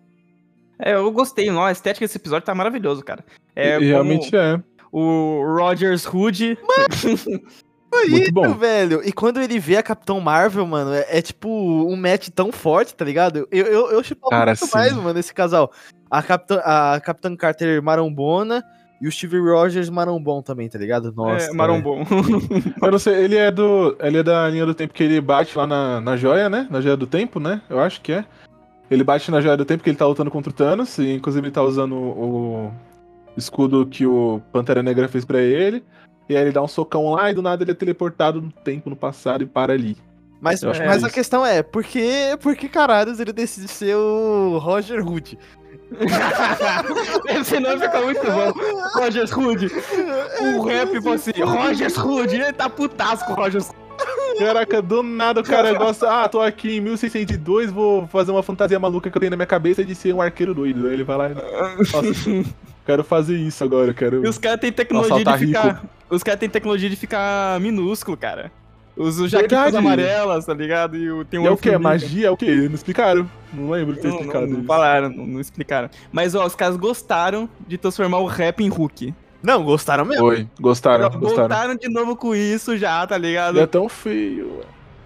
É, eu gostei, não, a estética desse episódio tá maravilhoso, cara. É, E- como realmente é. O Rogers Hood. Muito bom. velho. E quando ele vê a Capitão Marvel, mano, é, é tipo um match tão forte, tá ligado? Eu, eu, eu chipava Cara, muito sim. mais, mano, esse casal. A Capitã, a Capitã Carter marombona e o Steve Rogers marombom também, tá ligado? Nossa. é, marombom. Eu não sei, ele é do. Ele é da linha do tempo que ele bate lá na, na joia, né? Na joia do tempo, né? Eu acho que é. Ele bate na joia do tempo que ele tá lutando contra o Thanos, e inclusive ele tá usando o, o escudo que o Pantera Negra fez pra ele. E aí ele dá um socão lá e do nada ele é teleportado no tempo, no passado e para ali. Mas, acho mas é a quem é, por que, por que caralhos ele decide ser o Roger Hood? Esse nome fica muito bom. Rogers Hood. O rap falou assim: Rogers Hood. Ele tá putasco Hood. Caraca, do nada o cara gosta. Ah, tô aqui em 1602, vou fazer uma fantasia maluca que eu tenho na minha cabeça de ser um arqueiro doido. Aí ele vai lá e. Nossa, quero fazer isso agora, quero. E os caras têm tecnologia de ficar. rico. Os caras têm tecnologia de ficar minúsculo, cara. Os jaquetas Verdade. amarelas, tá ligado? E o- tem E é o que? Magia? É o que? Não explicaram. Não lembro de ter Não, explicado não, não isso. falaram, não, não explicaram. Mas, ó, os caras gostaram de transformar o rap em Hulk. Não, gostaram mesmo. Foi, gostaram, gostaram. Voltaram de novo com isso já, tá ligado? Ele é tão feio.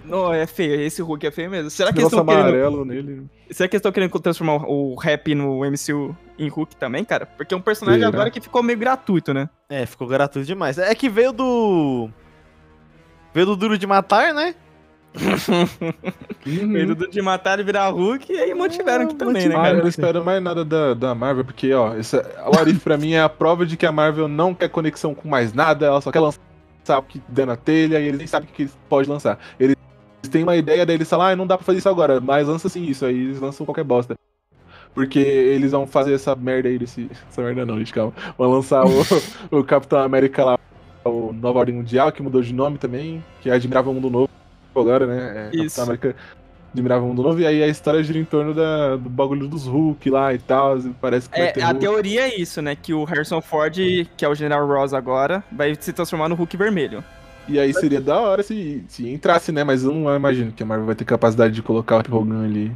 Não, é feio, esse Hulk é feio mesmo. Será que eles estão querendo... nele. Será que eles estão querendo transformar o rap no MCU em Hulk também, cara? Porque é um personagem Será? agora que ficou meio gratuito, né? É, ficou gratuito demais. É que veio do. Veio do Duro de Matar, né? Uhum. Veio do de matar e virar Hulk e aí mantiveram aqui também, né, Ah, eu cara? não espero mais nada da, da Marvel, porque, ó, essa, o Arif pra mim é a prova de que a Marvel não quer conexão com mais nada, ela só quer lançar o que der na telha e eles nem sabem o que podem lançar. Eles têm uma ideia, daí eles falam, ah, não dá pra fazer isso agora, mas lança sim isso, aí eles lançam qualquer bosta. Porque eles vão fazer essa merda aí desse. Essa merda não, gente, calma. Vão lançar o, o Capitão América lá, o Nova Ordem Mundial, que mudou de nome também, que é Admirável Mundo Novo agora, né? É, Isso. Capitão América admirava o mundo novo, e aí a história gira em torno da, do bagulho dos Hulk lá e tal. Parece que é, a Hulk. teoria é isso, né? Que o Harrison Ford, que é o General Ross agora, vai se transformar no Hulk vermelho. E aí seria da hora se, se entrasse, né? Mas eu não imagino que a Marvel vai ter capacidade de colocar o Hogan ali.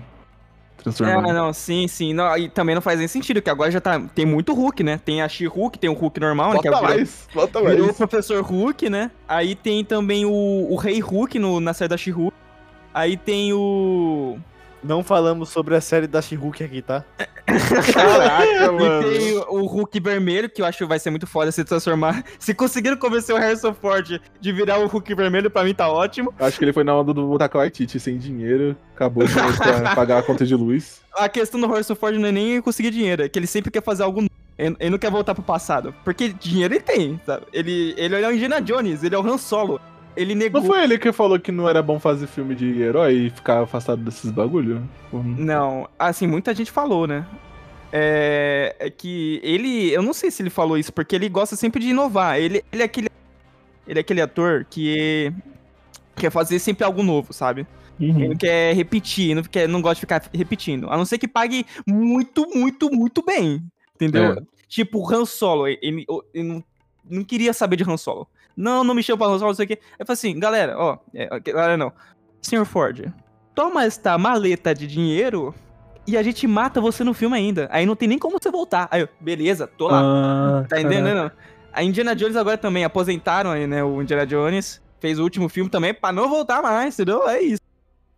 Transformando. É, não, sim, sim. Não, e também não faz nem sentido, que agora já tá. Tem muito Hulk, né? Tem a She-Hulk, tem o Hulk normal, bota né? Que é o mais, bota mais. o Professor Hulk, né? Aí tem também o, o Rei Hulk no, na série da She-Hulk. Aí tem o. Não falamos sobre a série da She-Hulk aqui, tá? Caraca, mano. E tem o Hulk vermelho, que eu acho que vai ser muito foda se transformar. Se conseguiram convencer o Harrison Ford de virar o Hulk vermelho, pra mim tá ótimo. Acho que ele foi na onda do Taika Waititi, sem dinheiro, acabou de pagar a conta de luz. A questão do Harrison Ford não é nem conseguir dinheiro, é que ele sempre quer fazer algo ele não quer voltar pro passado. Porque dinheiro ele tem, sabe? Ele, ele é o Indiana Jones, ele é o Han Solo. Ele negou. Não foi ele que falou que não era bom fazer filme de herói e ficar afastado desses bagulho? Não, assim, muita gente falou, né? É, é, que ele. Eu não sei se ele falou isso, porque ele gosta sempre de inovar. Ele, ele é aquele. Ele é aquele ator que quer fazer sempre algo novo, sabe? Uhum. Ele não quer repetir, não, quer, não gosta de ficar repetindo. A não ser que pague muito, muito, muito bem. Entendeu? É. Tipo, Han Solo. Ele, ele, ele não, não queria saber de Han Solo. Não, não me chama pra lançar, não sei o quê. Eu falei assim, galera, ó, é, galera não. Senhor Ford, toma esta maleta de dinheiro e a gente mata você no filme ainda. Aí não tem nem como você voltar. Aí eu, beleza, tô lá. Ah, tá entendendo? A Indiana Jones agora também aposentaram aí, né? O Indiana Jones fez o último filme também pra não voltar mais, entendeu? É isso.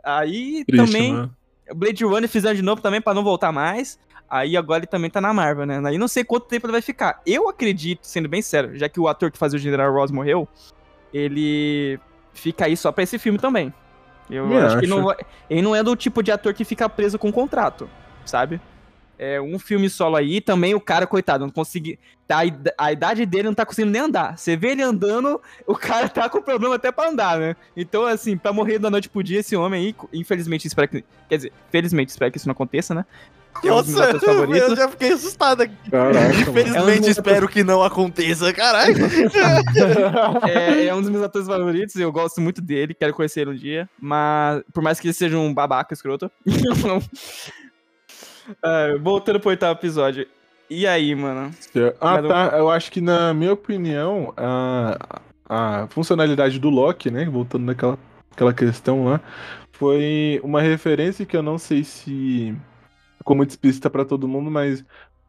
Aí Triste, também. Mano. Blade Runner fizeram de novo também pra não voltar mais. Aí agora ele também tá na Marvel, né? Aí não sei quanto tempo ele vai ficar. Eu acredito, sendo bem sério, já que o ator que fazia o General Ross morreu, ele fica aí só pra esse filme também. Eu Me acho, acho que não, ele não é do tipo de ator que fica preso com contrato, sabe? É um filme solo aí, também o cara, coitado, não consegui. Tá, a idade dele não tá conseguindo nem andar. Você vê ele andando, o cara tá com problema até pra andar, né? Então, assim, pra morrer da noite pro dia, esse homem aí, infelizmente, espero que. Quer dizer, felizmente espero que isso não aconteça, né? Que Nossa, é um eu já fiquei assustado aqui. Caraca, Infelizmente, é um espero que não aconteça, caralho. é, é, um dos meus atores favoritos, eu gosto muito dele, quero conhecer ele um dia. Mas, por mais que ele seja um babaca escroto. é, voltando pro oitavo episódio. E aí, mano? Ah, tá. Eu acho que, na minha opinião, a, a funcionalidade do Loki, né? Voltando naquela aquela questão lá, foi uma referência que eu não sei se ficou muito explícita para todo mundo, mas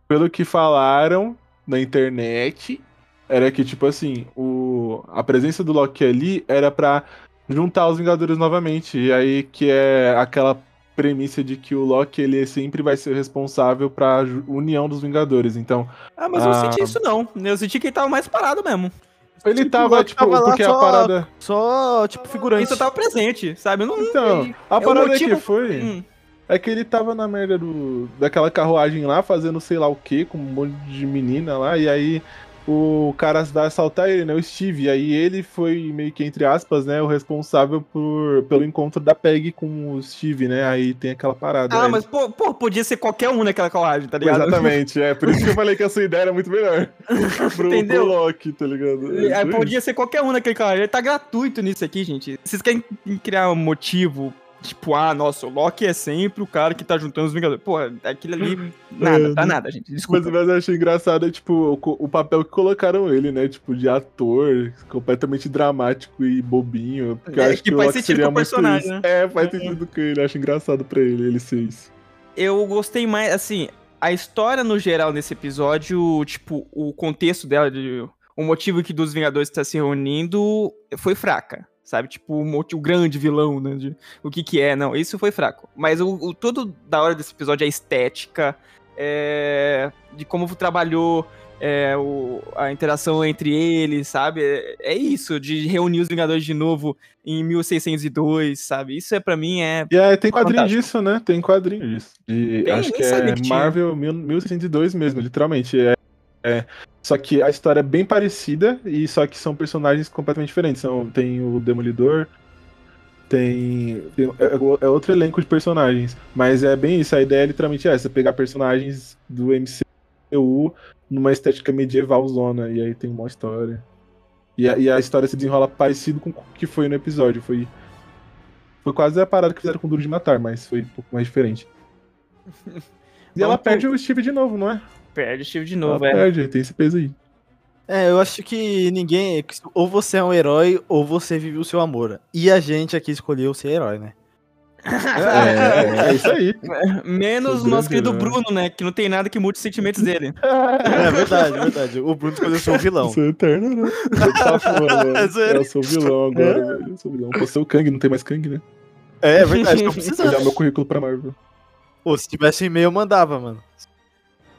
pelo que falaram na internet, era que, tipo assim, o, a presença do Loki ali era para juntar os Vingadores novamente. E aí que é aquela premissa de que o Loki ele sempre vai ser responsável pra união dos Vingadores. Então. Ah, mas eu não senti isso não. Eu senti que ele tava mais parado mesmo. Ele tipo, tava, tipo, tava porque só, a parada. Só, tipo, figurante. Isso tava presente, sabe? Não, então, a parada motivo... que foi. Hum. É que ele tava na merda do, daquela carruagem lá, fazendo sei lá o que, com um monte de menina lá, e aí o cara vai assaltar ele, né? O Steve. E aí ele foi meio que, entre aspas, né? O responsável por, pelo encontro da Peg com o Steve, né? Aí tem aquela parada. Ah, mas pô, pô, podia ser qualquer um naquela carruagem, tá ligado? Exatamente, é. Por isso que eu falei que a sua ideia era muito melhor. pro, Entendeu? pro Loki, tá ligado? É, é podia ser qualquer um naquele carruagem. Ele tá gratuito nisso aqui, gente. Vocês querem criar um motivo Tipo, ah, nossa, o Loki é sempre o cara que tá juntando os Vingadores. Pô, aquilo ali, nada, é, tá nada, gente. Desculpa. Mas, mas eu achei engraçado, é, tipo, o, o, papel que colocaram ele, né? Tipo, de ator, completamente dramático e bobinho. Porque é, eu acho que, que faz sentido com o personagem, né? É, faz é. sentido com ele. Acho engraçado pra ele, ele ser isso. Eu gostei mais, assim, a história no geral nesse episódio, tipo, o contexto dela, de, o motivo que dos Vingadores está se reunindo foi fraca sabe? Tipo, o, o grande vilão, né? De, o que que é, não, isso foi fraco. Mas o, o todo da hora desse episódio é a estética, é, de como trabalhou é, o, a interação entre eles, sabe? É, é, isso, de reunir os Vingadores de novo em 1602, sabe? Isso é para mim é. E é, tem quadrinho fantástico. disso, né? Tem quadrinho disso. De, acho que é que Marvel 1602 mesmo, literalmente. É, é, só que a história é bem parecida, e só que são personagens completamente diferentes. São, tem o Demolidor, tem. tem é, é, outro elenco de personagens. Mas é bem isso, a ideia é literalmente essa: pegar personagens do MCU numa estética medieval zona, e aí tem uma história. E a, e a história se desenrola parecido com o que foi no episódio. Foi Foi quase a parada que fizeram com o Duro de Matar, mas foi um pouco mais diferente. E ela perde o Steve de novo, não é? Perde o Steve de novo, ela é. perde, tem esse peso aí. É, eu acho que ninguém. Ou você é um herói, ou você vive o seu amor. E a gente aqui escolheu ser herói, né? É, é isso aí. Menos o nosso querido Bruno, né? Que não tem nada que mude os sentimentos dele. É verdade, verdade. O Bruno escolheu ser o vilão. Eu sou eterno, né? Eu, tava, mano, eu sou vilão agora, é. Eu sou vilão. Pô, o Kang, não tem mais Kang, né? É, é verdade, tô precisando. Olhar meu currículo pra Marvel. Pô, se tivesse e-mail, eu mandava, mano.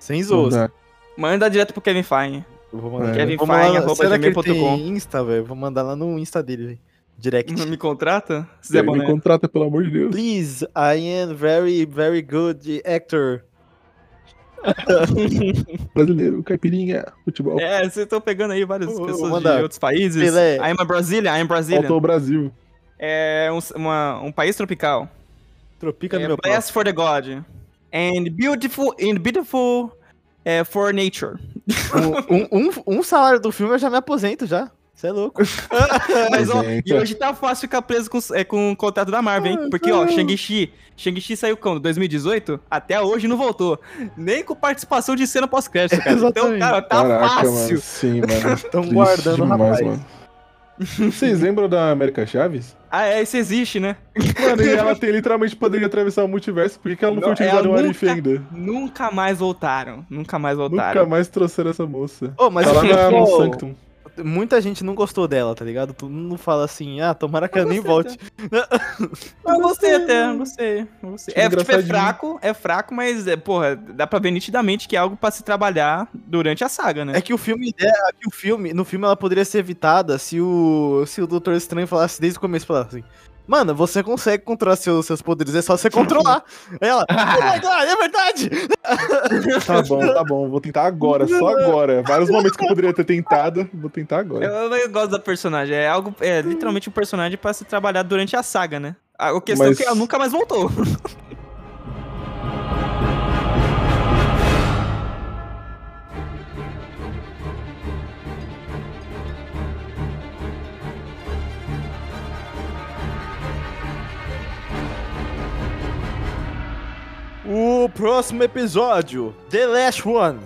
Sem zoos. Manda direto pro Kevin Feige. Eu vou mandar. É. Kevin Feige, arroba Será que ele tem Insta, velho? Vou mandar lá no Insta dele, velho. Direct. Me contrata? Se me contrata, pelo amor de Deus. Please, I am very, very good actor. Brasileiro, caipirinha, futebol. É, vocês estão pegando aí várias oh, pessoas de outros países. Pelé. I'm a Brazilian, I'm Brazilian. Faltou o Brasil. É um, uma, um país tropical. Tropica no é, meu Blessed for the God. And beautiful, and beautiful é, for nature. Um, um, um, salário do filme eu já me aposento já. Você é louco. Mas, ó, e hoje tá fácil ficar preso com, é, com o contrato da Marvel, hein? Porque, ó, Shang-Chi. Shang-Chi saiu quando? 2018? Até hoje não voltou. Nem com participação de cena pós-crédito, cara. Então, cara, tá Caraca, fácil. Mano, sim, mano. Estão guardando demais, rapaz. Mano. Vocês lembram da América Chaves? Ah, é, isso existe, né? Mano, e ela tem, literalmente poderia atravessar o multiverso, por que ela não, não foi utilizada no Arif ainda? Nunca mais voltaram. Nunca mais voltaram. Nunca mais trouxeram essa moça. Oh, mas tá lá na, no Sanctum muita gente não gostou dela, tá ligado? Todo mundo fala assim, ah, tomara que ela nem volte. eu gostei até, gostei. gostei. É, tipo, é fraco, é fraco, mas, é, porra, dá pra ver nitidamente que é algo pra se trabalhar durante a saga, né? É que o filme, é, que o filme, no filme ela poderia ser evitada se o, se o Doutor Estranho falasse desde o começo, falasse assim, Mano, você consegue controlar seus, seus poderes, é só você controlar. Ela, oh my god, é verdade! Tá bom, tá bom, vou tentar agora, só agora. Vários momentos que eu poderia ter tentado, vou tentar agora. Eu, eu gosto da personagem, é algo, é literalmente um personagem pra se trabalhar durante a saga, né? A questão Mas... é que ela nunca mais voltou. O próximo episódio, The Last One.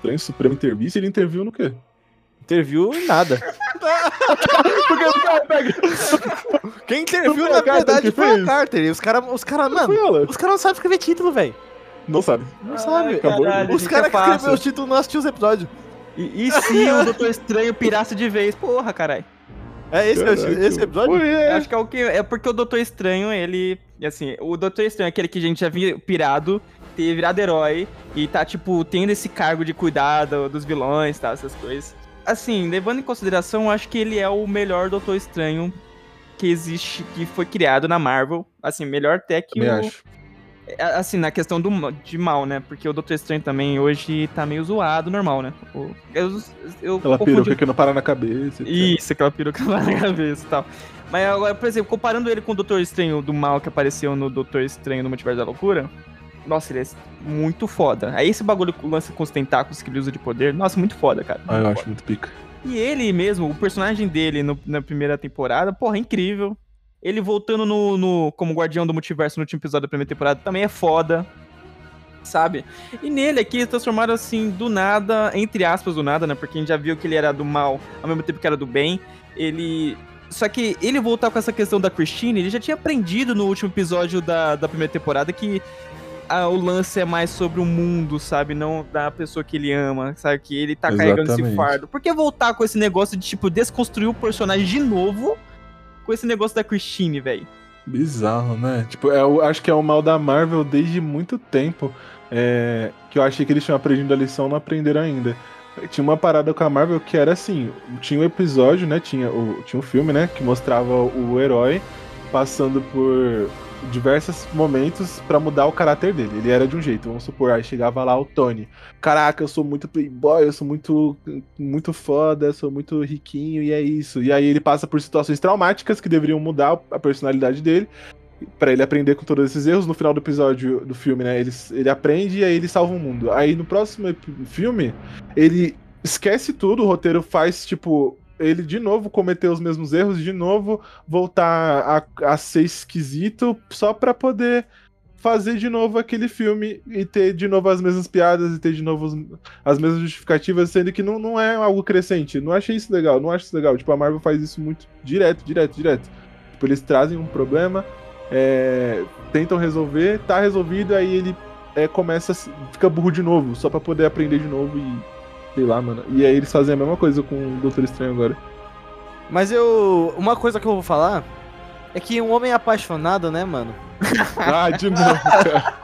Trem Supremo Intervista, ele interviu no quê? Interviu em nada. Quem interviu, na verdade, foi a Carter. E os caras, os caras, mano, os caras não sabem escrever título, velho. Não sabe. Não sabe. Caralho, os caras que escreveram os títulos não assistiam os episódios. E, e se o Doutor Estranho pirasse de vez? Porra, caralho. É esse, Caraca, esse episódio? É. Acho que é o que. É porque o Doutor Estranho, ele. Assim, o Doutor Estranho é aquele que a gente já viu pirado, ter virado herói e tá, tipo, tendo esse cargo de cuidado dos vilões, tá? Essas coisas. Assim, levando em consideração, acho que ele é o melhor Doutor Estranho que existe, que foi criado na Marvel. Assim, melhor até que Me o. Acho. É, assim, na questão do, de mal, né? Porque o Doutor Estranho também hoje tá meio zoado, normal, né? Eu, eu aquela confundi... peruca que não para na cabeça. Isso, aquela peruca que não para na cabeça e tal. Mas agora, por exemplo, comparando ele com o Doutor Estranho do mal que apareceu no Doutor Estranho no Multiverso da Loucura, nossa, ele é muito foda. Aí esse bagulho lance com os tentáculos que ele usa de poder, nossa, muito foda, cara. Ah, eu acho muito pica. E ele mesmo, o personagem dele no, na primeira temporada, porra, é incrível. Ele voltando no, no, como guardião do multiverso no último episódio da primeira temporada também é foda. Sabe? E nele aqui eles transformaram assim, do nada, entre aspas, do nada, né? Porque a gente já viu que ele era do mal ao mesmo tempo que era do bem. Ele. Só que ele voltar com essa questão da Christine, ele já tinha aprendido no último episódio da, da primeira temporada que a, o lance é mais sobre o mundo, sabe? Não da pessoa que ele ama, sabe? Que ele tá Exatamente. carregando esse fardo. Por que voltar com esse negócio de, tipo, desconstruir o personagem de novo? Com esse negócio da Christine, velho. Bizarro, né? Tipo, é eu acho que é o mal da Marvel desde muito tempo. É, que eu achei que eles tinham aprendido a lição, não aprenderam ainda. Tinha uma parada com a Marvel que era assim: tinha um episódio, né? Tinha o, tinha um filme, né? Que mostrava o herói passando por diversos momentos para mudar o caráter dele. Ele era de um jeito, vamos supor, aí chegava lá o Tony. Caraca, eu sou muito playboy, eu sou muito muito foda, sou muito riquinho e é isso. E aí ele passa por situações traumáticas que deveriam mudar a personalidade dele para ele aprender com todos esses erros. No final do episódio do filme, né, ele, ele aprende e aí ele salva o mundo. Aí no próximo filme, ele esquece tudo, o roteiro faz tipo ele de novo cometer os mesmos erros, de novo voltar a, a ser esquisito, só pra poder fazer de novo aquele filme e ter de novo as mesmas piadas e ter de novo os, as mesmas justificativas, sendo que não, não é algo crescente. Não achei isso legal, não acho isso legal. Tipo, a Marvel faz isso muito direto, direto, direto. Tipo, eles trazem um problema, é, tentam resolver, tá resolvido, aí ele é, começa, fica burro de novo, só pra poder aprender de novo e. Sei lá, mano. E aí eles fazem a mesma coisa com o Doutor Estranho agora. Mas eu. Uma coisa que eu vou falar é que um homem apaixonado, né, mano? ah, de novo, cara.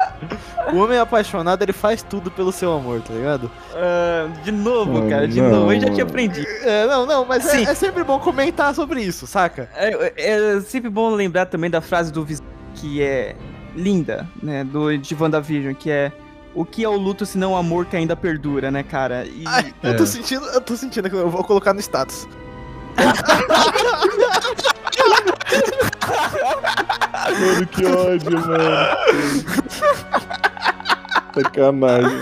O homem apaixonado, ele faz tudo pelo seu amor, tá ligado? Uh, de novo, cara, de não, novo. Eu já tinha aprendido. É, não, não, mas é, é, sempre bom comentar sobre isso, saca? É, é, é sempre bom lembrar também da frase do Visão, que é linda, né, do, de WandaVision, que é o que é o luto se não o amor que ainda perdura, né, cara? E... Ai, eu tô é. sentindo, eu tô sentindo que eu vou colocar no status. mano, que ódio, mano. Sacanagem.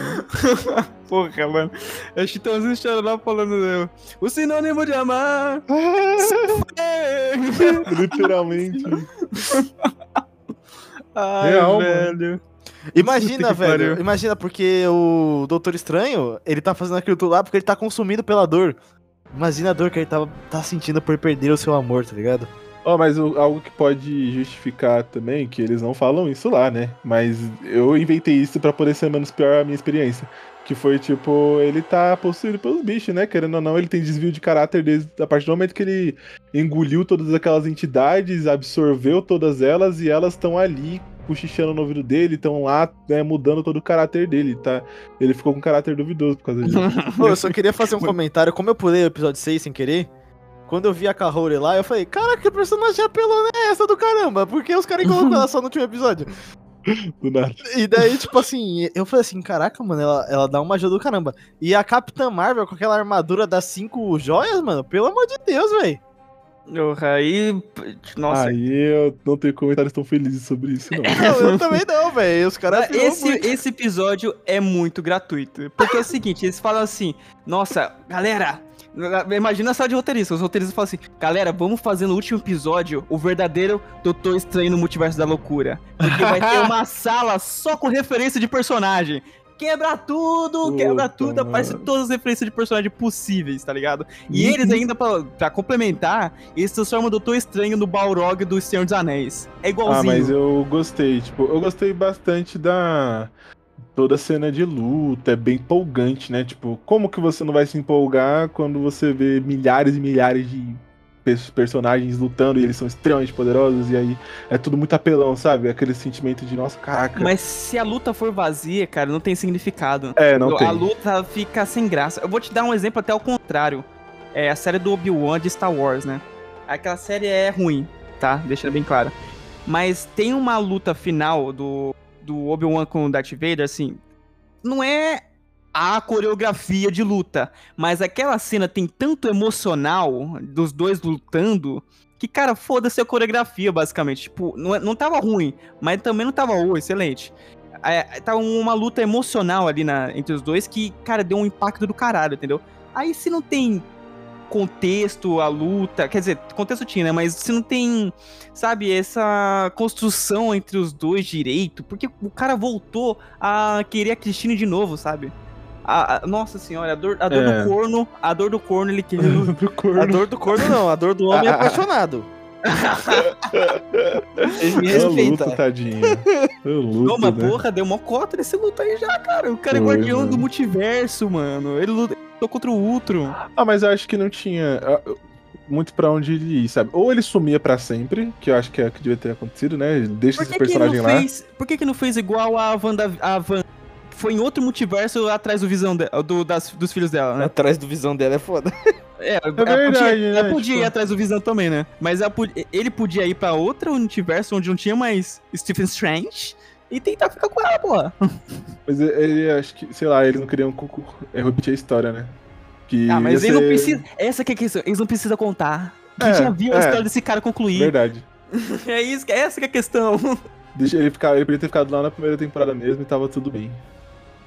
Porra, mano. É Chitãozinho lá falando né? o sinônimo de amar. Literalmente. Ai, Real, velho. Mano. Imagina, velho. Pariu. Imagina, porque o Doutor Estranho, ele tá fazendo aquilo tudo lá porque ele tá consumido pela dor. Imagina a dor que ele tá, tá sentindo por perder o seu amor, tá ligado? Ó, oh, mas o, algo que pode justificar também, que eles não falam isso lá, né? Mas eu inventei isso para poder ser menos pior a minha experiência. Que foi tipo, ele tá possuído pelos bichos, né? Querendo ou não, ele tem desvio de caráter desde a partir do momento que ele engoliu todas aquelas entidades, absorveu todas elas e elas estão ali cochichando no ouvido dele, estão lá né, mudando todo o caráter dele, tá? Ele ficou com um caráter duvidoso por causa disso. Pô, eu só queria fazer um comentário. Como eu pulei o episódio 6 sem querer, quando eu vi a Kahori lá, eu falei, cara, que personagem apelona é essa do caramba? Por que os caras colocam ela só no último episódio? Do nada. E daí, tipo assim, eu falei assim, caraca, mano, ela, ela dá uma ajuda do caramba. E a Capitã Marvel com aquela armadura das cinco joias, mano, pelo amor de Deus, velho. Aí. Nossa. Aí eu não tenho comentários tão felizes sobre isso, não. não eu também não, velho. Os caras. Esse, esse episódio é muito gratuito. Porque é o seguinte, eles falam assim: nossa, galera. Imagina a sala de roteiristas. Os roteiristas falam assim: galera, vamos fazer no último episódio o verdadeiro Doutor Estranho no Multiverso da Loucura. Porque vai ter uma sala só com referência de personagem quebra tudo, Puta, quebra tudo, aparece todas as referências de personagem possíveis, tá ligado? E uhum. eles ainda, pra, pra, complementar, eles transformam o Doutor Estranho no Balrog do Senhor dos Anéis. É igualzinho. Ah, mas eu gostei, tipo, eu gostei bastante da... Toda a cena de luta, é bem empolgante, né? Tipo, como que você não vai se empolgar quando você vê milhares e milhares de personagens lutando e eles são extremamente poderosos, e aí é tudo muito apelão, sabe? Aquele sentimento de, nossa, caraca. Mas se a luta for vazia, cara, não tem significado. É, não a tem. A luta fica sem graça. Eu vou te dar um exemplo até ao contrário. É a série do Obi-Wan de Star Wars, né? Aquela série é ruim, tá? Deixando bem claro. Mas tem uma luta final do, do Obi-Wan com o Darth Vader, assim. Não é a coreografia de luta. Mas aquela cena tem tanto emocional dos dois lutando que, cara, foda-se a coreografia, basicamente. Tipo, não, é, não tava ruim, mas também não tava oh, excelente. É, tava uma luta emocional ali na, entre os dois que, cara, deu um impacto do caralho, entendeu? Aí se não tem contexto, a luta, quer dizer, contexto tinha, né? Mas se não tem, sabe, essa construção entre os dois direito, porque o cara voltou a querer a Cristina de novo, sabe? A, a, nossa senhora, a dor, a dor é. do corno, a dor do corno, ele querendo. a dor do corno não, a dor do homem apaixonado. Ele me respeita. Luto, tadinho. Eu luto, uma né? porra, deu uma cota nesse luto aí já, cara. O cara é Foi, é guardião mano. do multiverso, mano. Ele lutou contra o Ultron. Ah, mas eu acho que não tinha ah, muito pra onde ele ir, sabe? Ou ele sumia pra sempre, que eu acho que é o que devia ter acontecido, né? Deixa esse personagem lá. Fez, por que que não fez igual a Wanda, a Wanda foi em outro multiverso atrás do visão de, do, das, dos filhos dela, né? Atrás do visão dela é foda. É, é verdade, ela podia, né? ela podia tipo... ir atrás do Visão também, né? Mas ele podia ir pra outro universo onde não tinha mais Stephen Strange e tentar ficar com ela, porra. Mas ele, acho que, sei lá, eles não queriam repetir a história, né? Que ah, mas eles ser... não precisam. Essa que é a questão, eles não precisam contar. Quem é, já viu é, a história desse cara concluir. Verdade. é isso, essa que é a questão. Deixa ele ficar, ele podia ter ficado lá na primeira temporada mesmo e tava tudo bem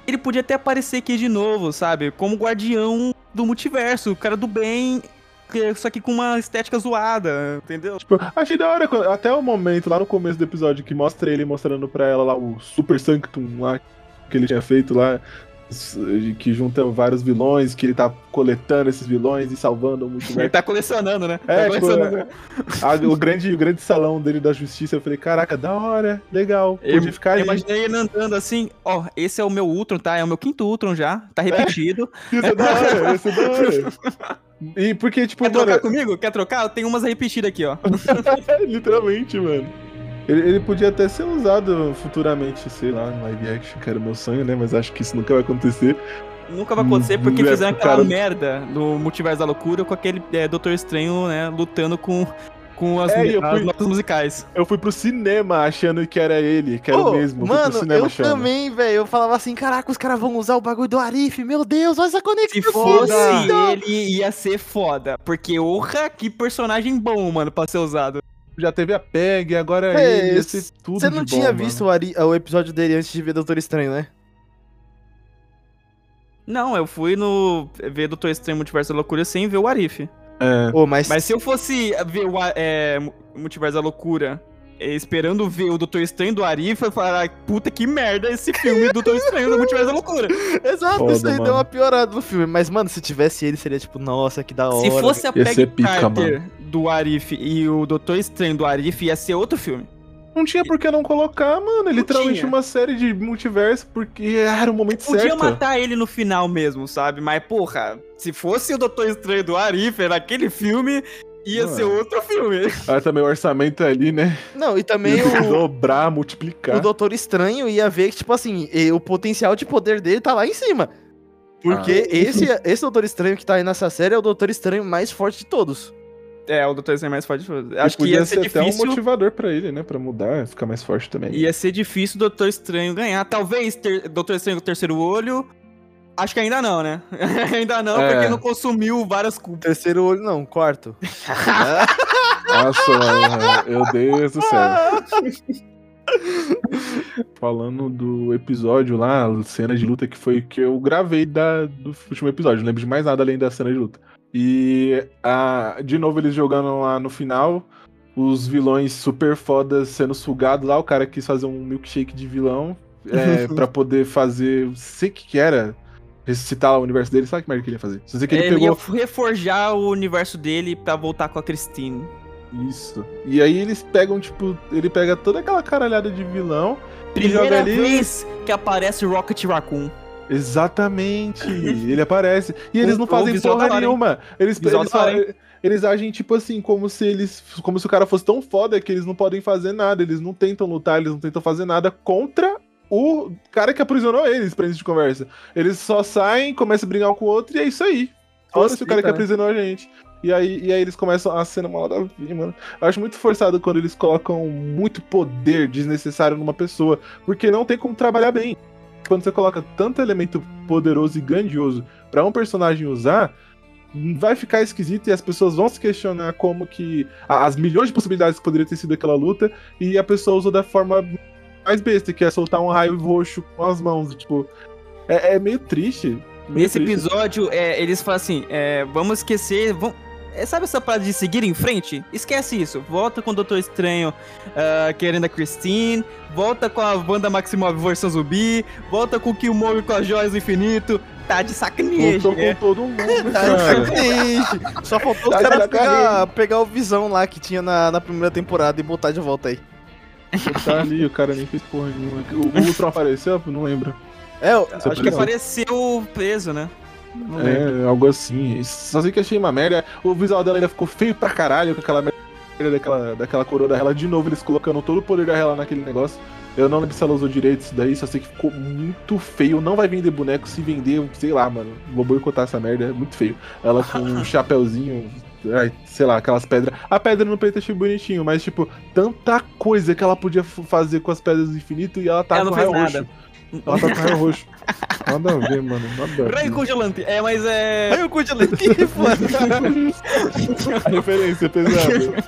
ele podia até aparecer aqui de novo, sabe? Como guardião do multiverso, o cara do bem só que com uma estética zoada, entendeu? Tipo, achei da hora, até o momento, lá no começo do episódio, que mostra ele mostrando pra ela lá o Super Sanctum lá, que ele tinha feito lá, que junta vários vilões, que ele tá coletando esses vilões e salvando muito. Ele tá colecionando, né? É, tá colecionando. A, o, grande, o grande salão dele da justiça, eu falei, caraca, da hora, legal, podia eu, ficar eu imaginei ele andando assim, ó, esse é o meu Ultron, tá? É o meu quinto Ultron já, tá repetido. É, isso é da hora, isso é da hora. E porque, tipo, Quer mano... trocar comigo? Quer trocar? Eu tenho umas repetidas aqui, ó. Literalmente, mano. Ele, ele, podia até ser usado futuramente, sei lá, no live action, que era o meu sonho, né? Mas acho que isso nunca vai acontecer. Nunca vai acontecer porque é, fizeram aquela cara... merda do Multiverso da Loucura com aquele é, Doutor Estranho, né, lutando com, com as, é, as fui, notas musicais. Eu fui pro cinema achando que era ele, que era oh, o mesmo. Mano, eu achando. também, velho. Eu falava assim, caraca, os caras vão usar o bagulho do Arif. Meu Deus, olha essa conexão. Se fosse ele, ia ser foda. Porque, orra, que personagem bom, mano, pra ser usado já teve a PEG, agora é, ele, ia ser tudo Você não tinha bom, visto o, Ari, o, episódio dele antes de ver Doutor Estranho, né? Não, eu fui no ver Doutor Estranho Multiverso da Loucura sem ver o Arif. É. Oh, mas... mas se eu fosse ver o é, Multiverso da Loucura é, esperando ver o Doutor Estranho do Arif, eu falar, puta que merda esse filme do Doutor Estranho do Multiverso da Loucura. Exato, Foda, isso aí mano. deu uma piorada no filme. Mas, mano, se tivesse ele, seria tipo, nossa, que da hora. Se fosse a Peggy Carter mano. do Arif e o Doutor Estranho do Arif, ia ser outro filme. Não tinha por que não colocar, mano. É literalmente tinha. uma série de multiverso, porque era o momento Podia certo. Podia matar ele no final mesmo, sabe? Mas, porra, se fosse o Doutor Estranho do Arif naquele filme, ia ser outro filme. Ah, também o orçamento ali, né? Não, e também o. Dobrar, multiplicar. O Doutor Estranho ia ver que, tipo assim, o potencial de poder dele tá lá em cima. Porque ah. esse, esse Doutor Estranho que tá aí nessa série é o Doutor Estranho mais forte de todos. É, o Doutor Estranho mais forte. Acho que ia ser, ser difícil... até um motivador para ele, né? Pra mudar, ficar mais forte também. Ia ser difícil o Doutor Estranho ganhar. Talvez ter... Doutor Estranho com o terceiro olho. Acho que ainda não, né? ainda não, é. porque não consumiu várias culpas. Terceiro olho não, quarto. Nossa, mano, meu Deus do céu. Falando do episódio lá, cena de luta que foi que eu gravei da, do último episódio. Não lembro de mais nada além da cena de luta. E a, de novo eles jogando lá no final, os vilões super fodas sendo sugados lá, o cara quis fazer um milkshake de vilão é, para poder fazer. Sei que que era. Ressuscitar o universo dele, sabe o que mais ele queria fazer? Só sei que ele, ele pegou... ia reforjar o universo dele para voltar com a Christine. Isso. E aí eles pegam, tipo, ele pega toda aquela caralhada de vilão. Primeira ali... vez que aparece Rocket Raccoon. Exatamente. ele aparece. E eles o, não fazem porra nenhuma. Eles, eles, eles, agem, tipo assim, como se eles. Como se o cara fosse tão foda que eles não podem fazer nada. Eles não tentam lutar, eles não tentam fazer nada contra o cara que aprisionou eles pra gente de conversa. Eles só saem, começam a brigar com o outro e é isso aí. Foda-se o cara que né? aprisionou a gente. E aí, e aí eles começam a cena mal da vida, mano. Eu acho muito forçado quando eles colocam muito poder desnecessário numa pessoa, porque não tem como trabalhar bem quando você coloca tanto elemento poderoso e grandioso para um personagem usar, vai ficar esquisito e as pessoas vão se questionar como que as milhões de possibilidades que poderia ter sido aquela luta e a pessoa usou da forma mais besta, que é soltar um raio roxo com as mãos, tipo, é, é meio triste. Meio Nesse triste. episódio, é, eles falam assim, é, vamos esquecer, vamos, é, sabe essa parada de seguir em frente? Esquece isso. Volta com o Doutor Estranho uh, querendo a Christine. Volta com a banda Maximov versão zumbi. Volta com o Killmonger com as joias do infinito. Tá de sacanagem. Voltou com todo mundo, tá de sacanagem. Só faltou tá os caras pegar, pegar o Visão lá que tinha na, na primeira temporada e botar de volta aí. Tá ali, o cara nem fez porra nenhuma. O, o Ultron apareceu? Não lembro. É, eu, acho que apareceu preso, né? é, algo assim. Só sei que achei uma merda. O visual dela ainda ficou feio pra caralho com aquela merda daquela, daquela coroa da Hela. De novo, eles colocando todo o poder da Hela naquele negócio. Eu não lembro se ela usou direito isso daí, só sei que ficou muito feio. Não vai vender boneco, se vender, sei lá, mano. Vou boicotar essa merda, é muito feio. Ela com um chapéuzinho, sei lá, aquelas pedras. A pedra no peito achei bonitinho, mas tipo, tanta coisa que ela podia fazer com as pedras do infinito e ela tá ela com raio roxo. Ela tá com raio roxo. Nada a ver, mano. Nada a ver. Raio congelante. É, mas é. Raio congelante. Que foda. a referência é pesada.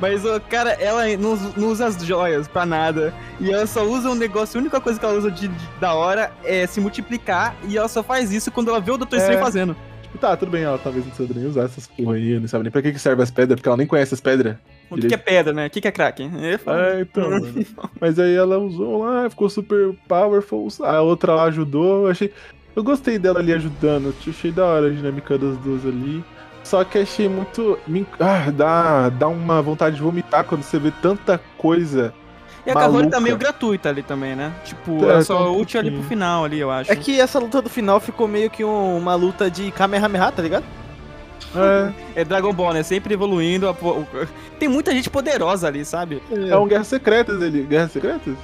mas, cara, ela não, não, usa as joias pra nada. E ela só usa um negócio. A única coisa que ela usa de, de da hora é se multiplicar. E ela só faz isso quando ela vê o Dr. Estranho é. fazendo. E tá, tudo bem, ela talvez não saiba nem usar essas porra aí, não sabe nem pra que, que serve as pedras, porque ela nem conhece as pedras. O que, que é pedra, né? O que, que é crack? É, então. Mas aí ela usou lá, ficou super powerful. A outra lá ajudou. Eu achei. Eu gostei dela ali ajudando. Achei da hora a dinâmica das duas ali. Só que achei muito. Ah, dá, dá uma vontade de vomitar quando você vê tanta coisa. E a Kahori tá meio gratuita ali também, né? Tipo, é, é só um útil ali pro final ali, eu acho. É que essa luta do final ficou meio que um, uma luta de Kamehameha, tá ligado? É. é Dragon Ball, né? Sempre evoluindo. A... Tem muita gente poderosa ali, sabe? É, é um Guerra Secretas ali. Guerra Secretas?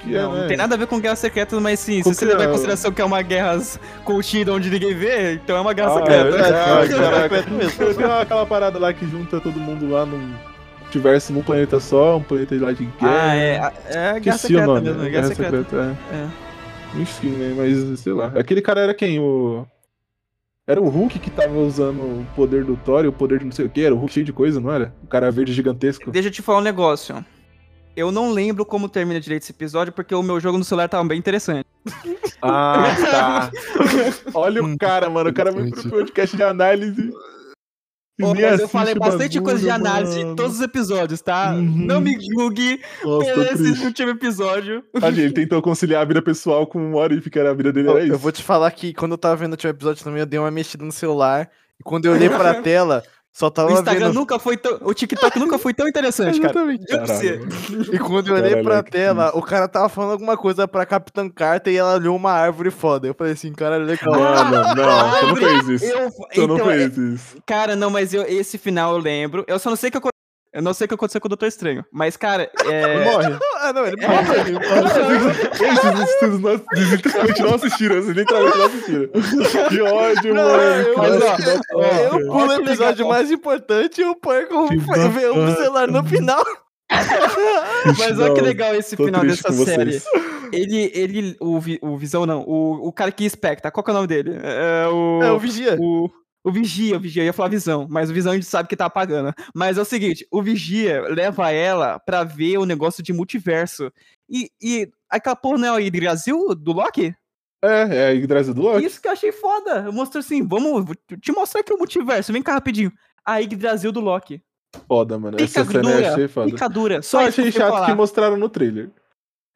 Que não, é, né? não tem nada a ver com Guerra Secretas, mas sim, se você levar em é? consideração que é uma guerra contida onde ninguém vê, então é uma guerra ah, secreta. É, é, é, Tem aquela parada lá que junta todo mundo lá num tivesse num planeta só, um planeta lá de guerra. Ah, é. É a guerra secreta mesmo, guerra, guerra secreta. secreta é. é. Enfim, né? Mas sei lá. Aquele cara era quem? O. Era o Hulk que tava usando o poder do Thor e o poder de não sei o que, era o Hulk cheio de coisa, não era? O cara verde gigantesco. Deixa eu te falar um negócio. Eu não lembro como termina direito esse episódio, porque o meu jogo no celular tava bem interessante. Ah, tá. Olha o cara, mano. O cara veio pro podcast de análise. Pô, mas eu falei bastante coisa de análise mano. em todos os episódios, tá? Uhum. Não me julgue esse último episódio. Ali, ele tentou conciliar a vida pessoal com o Orif, que era a vida dele, era eu, isso. Eu vou te falar que quando eu tava vendo o último episódio também, eu dei uma mexida no celular. E quando eu olhei pra tela, só tava o Instagram vendo... nunca foi tão. O TikTok nunca foi tão interessante, cara. E quando eu olhei Caralho, pra tela, o cara tava falando alguma coisa pra Capitã Carter e ela olhou uma árvore foda. Eu falei assim, cara, legal. Não, não, não, você não fez isso. Eu... Você então, não fez isso. Cara, não, mas eu, esse final eu lembro. Eu só não sei que eu eu não sei o que aconteceu com o Doutor Estranho, mas, cara, é... Ele morre. ah, não, ele morre. Ele morre. Esses estudos nós literalmente não assistiram, vocês literalmente não assistiram. Que ódio, não, mano. Mas, ó, ó, eu pulo o episódio mais importante e o Porco ver o celular no final. Mas olha que legal esse final dessa série. Ele, ele, o, o Visão não, o, o cara que especta, qual que é o nome dele? É o, é o Vigia. O, o Vigia, o Vigia, eu ia falar Visão, mas o Visão a gente sabe que tá apagando. Mas é o seguinte, o Vigia leva ela pra ver o negócio de multiverso. E, e aquela porra não é o Yggdrasil do Loki? É, é a Yggdrasil do Loki. Isso que eu achei foda. Eu mostrei assim, vamos te mostrar aqui o multiverso, vem cá rapidinho. A Yggdrasil do Loki. Foda, mano. Essa cena eu achei foda. Picadura. Só, Só achei chato que mostraram no trailer.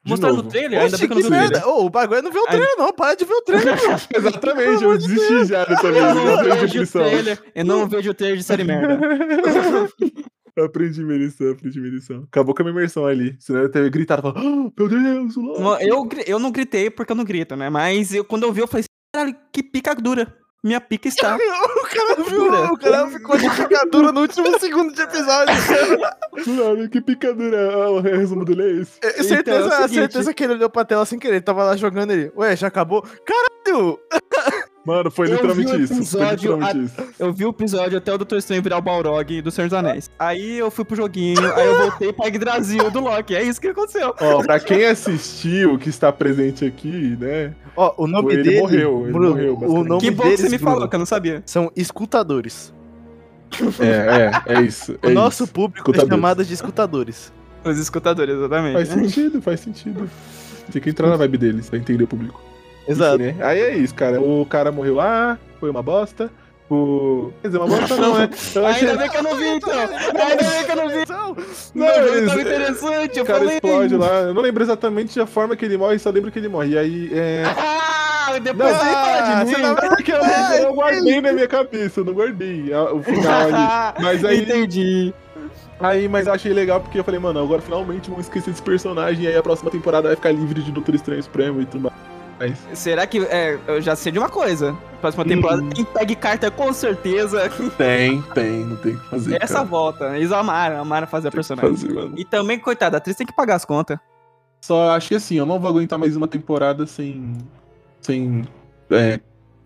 Mostraram no trailer? Ainda bem que eu não vi merda. Oh, o bagulho não vê o trailer, não. Para de ver o trailer. Exatamente, eu desisti já dessa vez. Eu não vejo o trailer. Eu não vejo o trailer de série merda. aprendi minha lição, aprendi minha lição. Acabou com a minha imersão ali. Senão eu teria gritado, falado, oh, meu Deus, o eu, eu não gritei porque eu não grito, né? Mas eu, quando eu vi, eu falei, caralho, que pica dura. Minha pica está. o cara viu, o cara ficou de picadura no último segundo de episódio. Mano, que picadura. Ah, o resumo dele é esse. É, certeza, então, é certeza que ele olhou pra tela sem querer. Ele tava lá jogando ele. Ué, já acabou? Caralho! Mano, foi literalmente isso. Episódio, literalmente a... isso. Eu vi o episódio até o Dr. Estranho virar o Balrog do Senhor dos Anéis. Aí eu fui pro joguinho, aí eu voltei pra Yggdrasil do Loki. É isso que aconteceu. Ó, pra quem assistiu, que está presente aqui, né? Ó, o nome ele dele... morreu, ele Bruno, morreu. O nome que bom deles, que você me Bruno, falou, que eu não sabia. São escutadores. É, é, é isso. É o nosso isso. público é chamado de escutadores. Os escutadores, exatamente. Faz sentido, faz sentido. Tem que entrar na vibe deles pra entender o público. Exato. Enfim, né? Aí é isso, cara. O cara morreu lá, foi uma bosta. O... Quer dizer, uma bosta não, né? Eu achei... Ainda bem que eu não vi, então. Ainda bem que eu não vi. Não, não tava interessante, eu o cara falei. explode lá. Eu não lembro exatamente a forma que ele morre, só lembro que ele morre. E aí, é... Ah, depois não, aí fala de mim. Não, porque eu, eu guardei na minha cabeça, eu não guardei o final ali. Mas aí... Entendi. Aí, mas eu achei legal porque eu falei, mano, agora finalmente vamos esquecer desse personagem e aí a próxima temporada vai ficar livre de Doutor Estranho Supremo e tudo mais. Mas... Será que. É, eu já sei de uma coisa. Próxima temporada hum. tem Tag Carter com certeza. Tem, tem, não tem que fazer. Essa cara. volta. Eles amaram, amaram fazer a personagem. Fazer, e também, coitada, a atriz tem que pagar as contas. Só acho que assim, eu não vou aguentar mais uma temporada sem. Sem. É,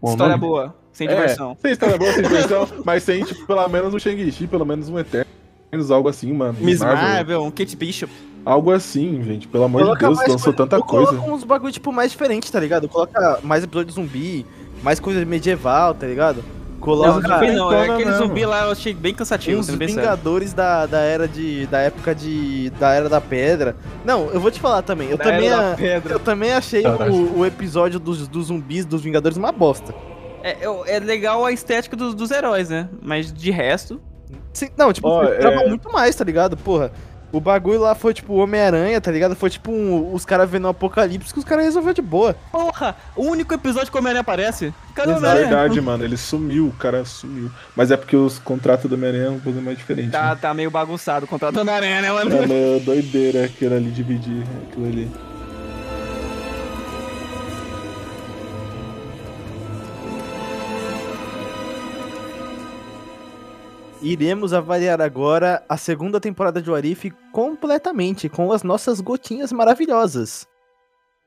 história boa, sem é, diversão. Sem história boa, sem diversão, mas sem, tipo, pelo menos um Shang-Chi, pelo menos um Eterno. Algo assim, mano. Miss Marvel, Marvel um Kate Bishop. Algo assim, gente. Pelo amor coloca de Deus, lançou tanta coisa. Coloca uns bagulho, tipo, mais diferente, tá ligado? Coloca mais episódio de zumbi, mais coisa medieval, tá ligado? Coloca... Não, não, não, é aquele zumbi lá eu achei bem cansativo. Os Vingadores da, da era de. da época de. da era da pedra. Não, eu vou te falar também. Eu, também, a, eu também achei o, o, episódio dos, dos zumbis dos Vingadores uma bosta. É, é legal a estética dos, dos heróis, né? Mas de resto. Sim, não, tipo, oh, é- muito mais, tá ligado? Porra. O bagulho lá foi tipo Homem-Aranha, tá ligado? Foi tipo um- os caras vendo o apocalipse que os caras resolveram de boa. Porra! O único episódio que o Homem-Aranha aparece. Cadê o É verdade, mano. Ele sumiu, o cara sumiu. Mas é porque os contratos do Homem-Aranha é um pouco mais diferente. Tá, né? tá meio bagunçado o contrato do Homem-Aranha, né, mano? É meio doideira aquilo ali, dividir aquilo ali. Iremos avaliar agora a segunda temporada de Warif completamente, com as nossas gotinhas maravilhosas.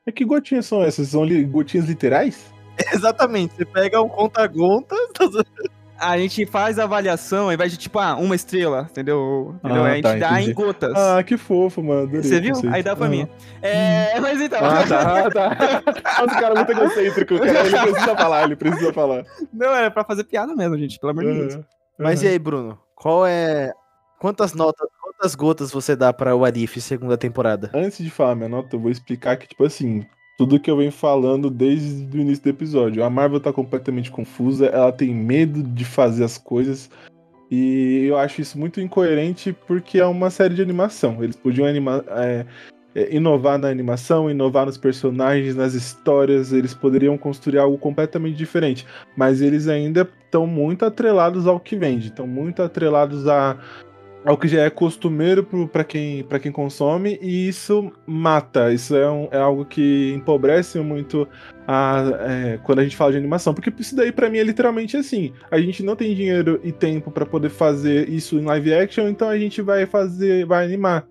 É que gotinhas são essas? São li- gotinhas literais? Exatamente, você pega um conta-gota. A gente faz a avaliação ao invés de, tipo, ah, uma estrela, entendeu? Entendeu? Ah, a gente tá, dá entendi. em gotas. Ah, que fofo, mano. adorei Você viu? conceito. Aí dá pra Ah. mim. É, mas então. Ah, tá, tá. Nossa, o cara é muito egocêntrico, cara. Ele precisa falar, ele precisa falar. Não, era pra fazer piada mesmo, gente, pelo amor de Deus. Mas e aí, Bruno? Qual é. Quantas notas, quantas gotas você dá pra Warif segunda temporada? Antes de falar minha nota, eu vou explicar que, tipo assim, tudo que eu venho falando desde o início do episódio. A Marvel tá completamente confusa, ela tem medo de fazer as coisas. E eu acho isso muito incoerente porque é uma série de animação. Eles podiam animar, é, é, inovar na animação, inovar nos personagens, nas histórias. Eles poderiam construir algo completamente diferente. Mas eles ainda estão muito atrelados ao que vende, estão muito atrelados a ao que já é costumeiro para quem, pra quem consome, e isso mata. Isso é, um- é algo que empobrece muito a, é, quando a gente fala de animação. Porque isso daí, pra mim, é literalmente assim: a gente não tem dinheiro e tempo para poder fazer isso em live action, então a gente vai fazer, vai animar.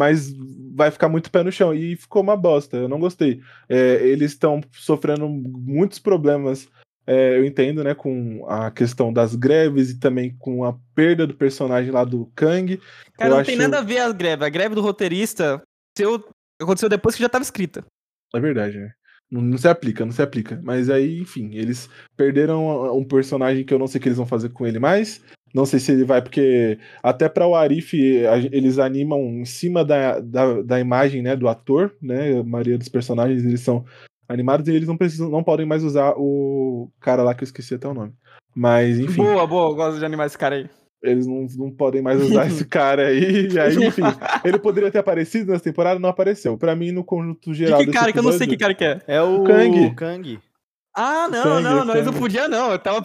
Mas vai ficar muito pé no chão. E ficou uma bosta, eu não gostei. É, eles estão sofrendo muitos problemas é, eu entendo, né, com a questão das greves e também com a perda do personagem lá do Kang. Cara, Eu não tem acho- nada a ver a greve. A greve do roteirista aconteceu, aconteceu depois que já tava escrita. É verdade, né? Não, não se aplica, não se aplica. Mas aí, enfim, eles perderam um personagem que eu não sei o que eles vão fazer com ele mais. Não sei se ele vai, porque até pra o Arif eles animam em cima da, da, da imagem né, do ator, né? A maioria dos personagens eles são animados e eles não precisam, não podem mais usar o cara lá que eu esqueci até o nome. Mas, enfim. Boa, boa, eu gosto de animar esse cara aí. Eles não, não podem mais usar esse cara aí. E aí, enfim, ele poderia ter aparecido nessa temporada, não apareceu. Pra mim, no conjunto geral. Que, que cara que eu não sei que cara que é? É o Kang. Kang. Ah, O não, Kang, não, o nós não Kang. podia não. Eu tava,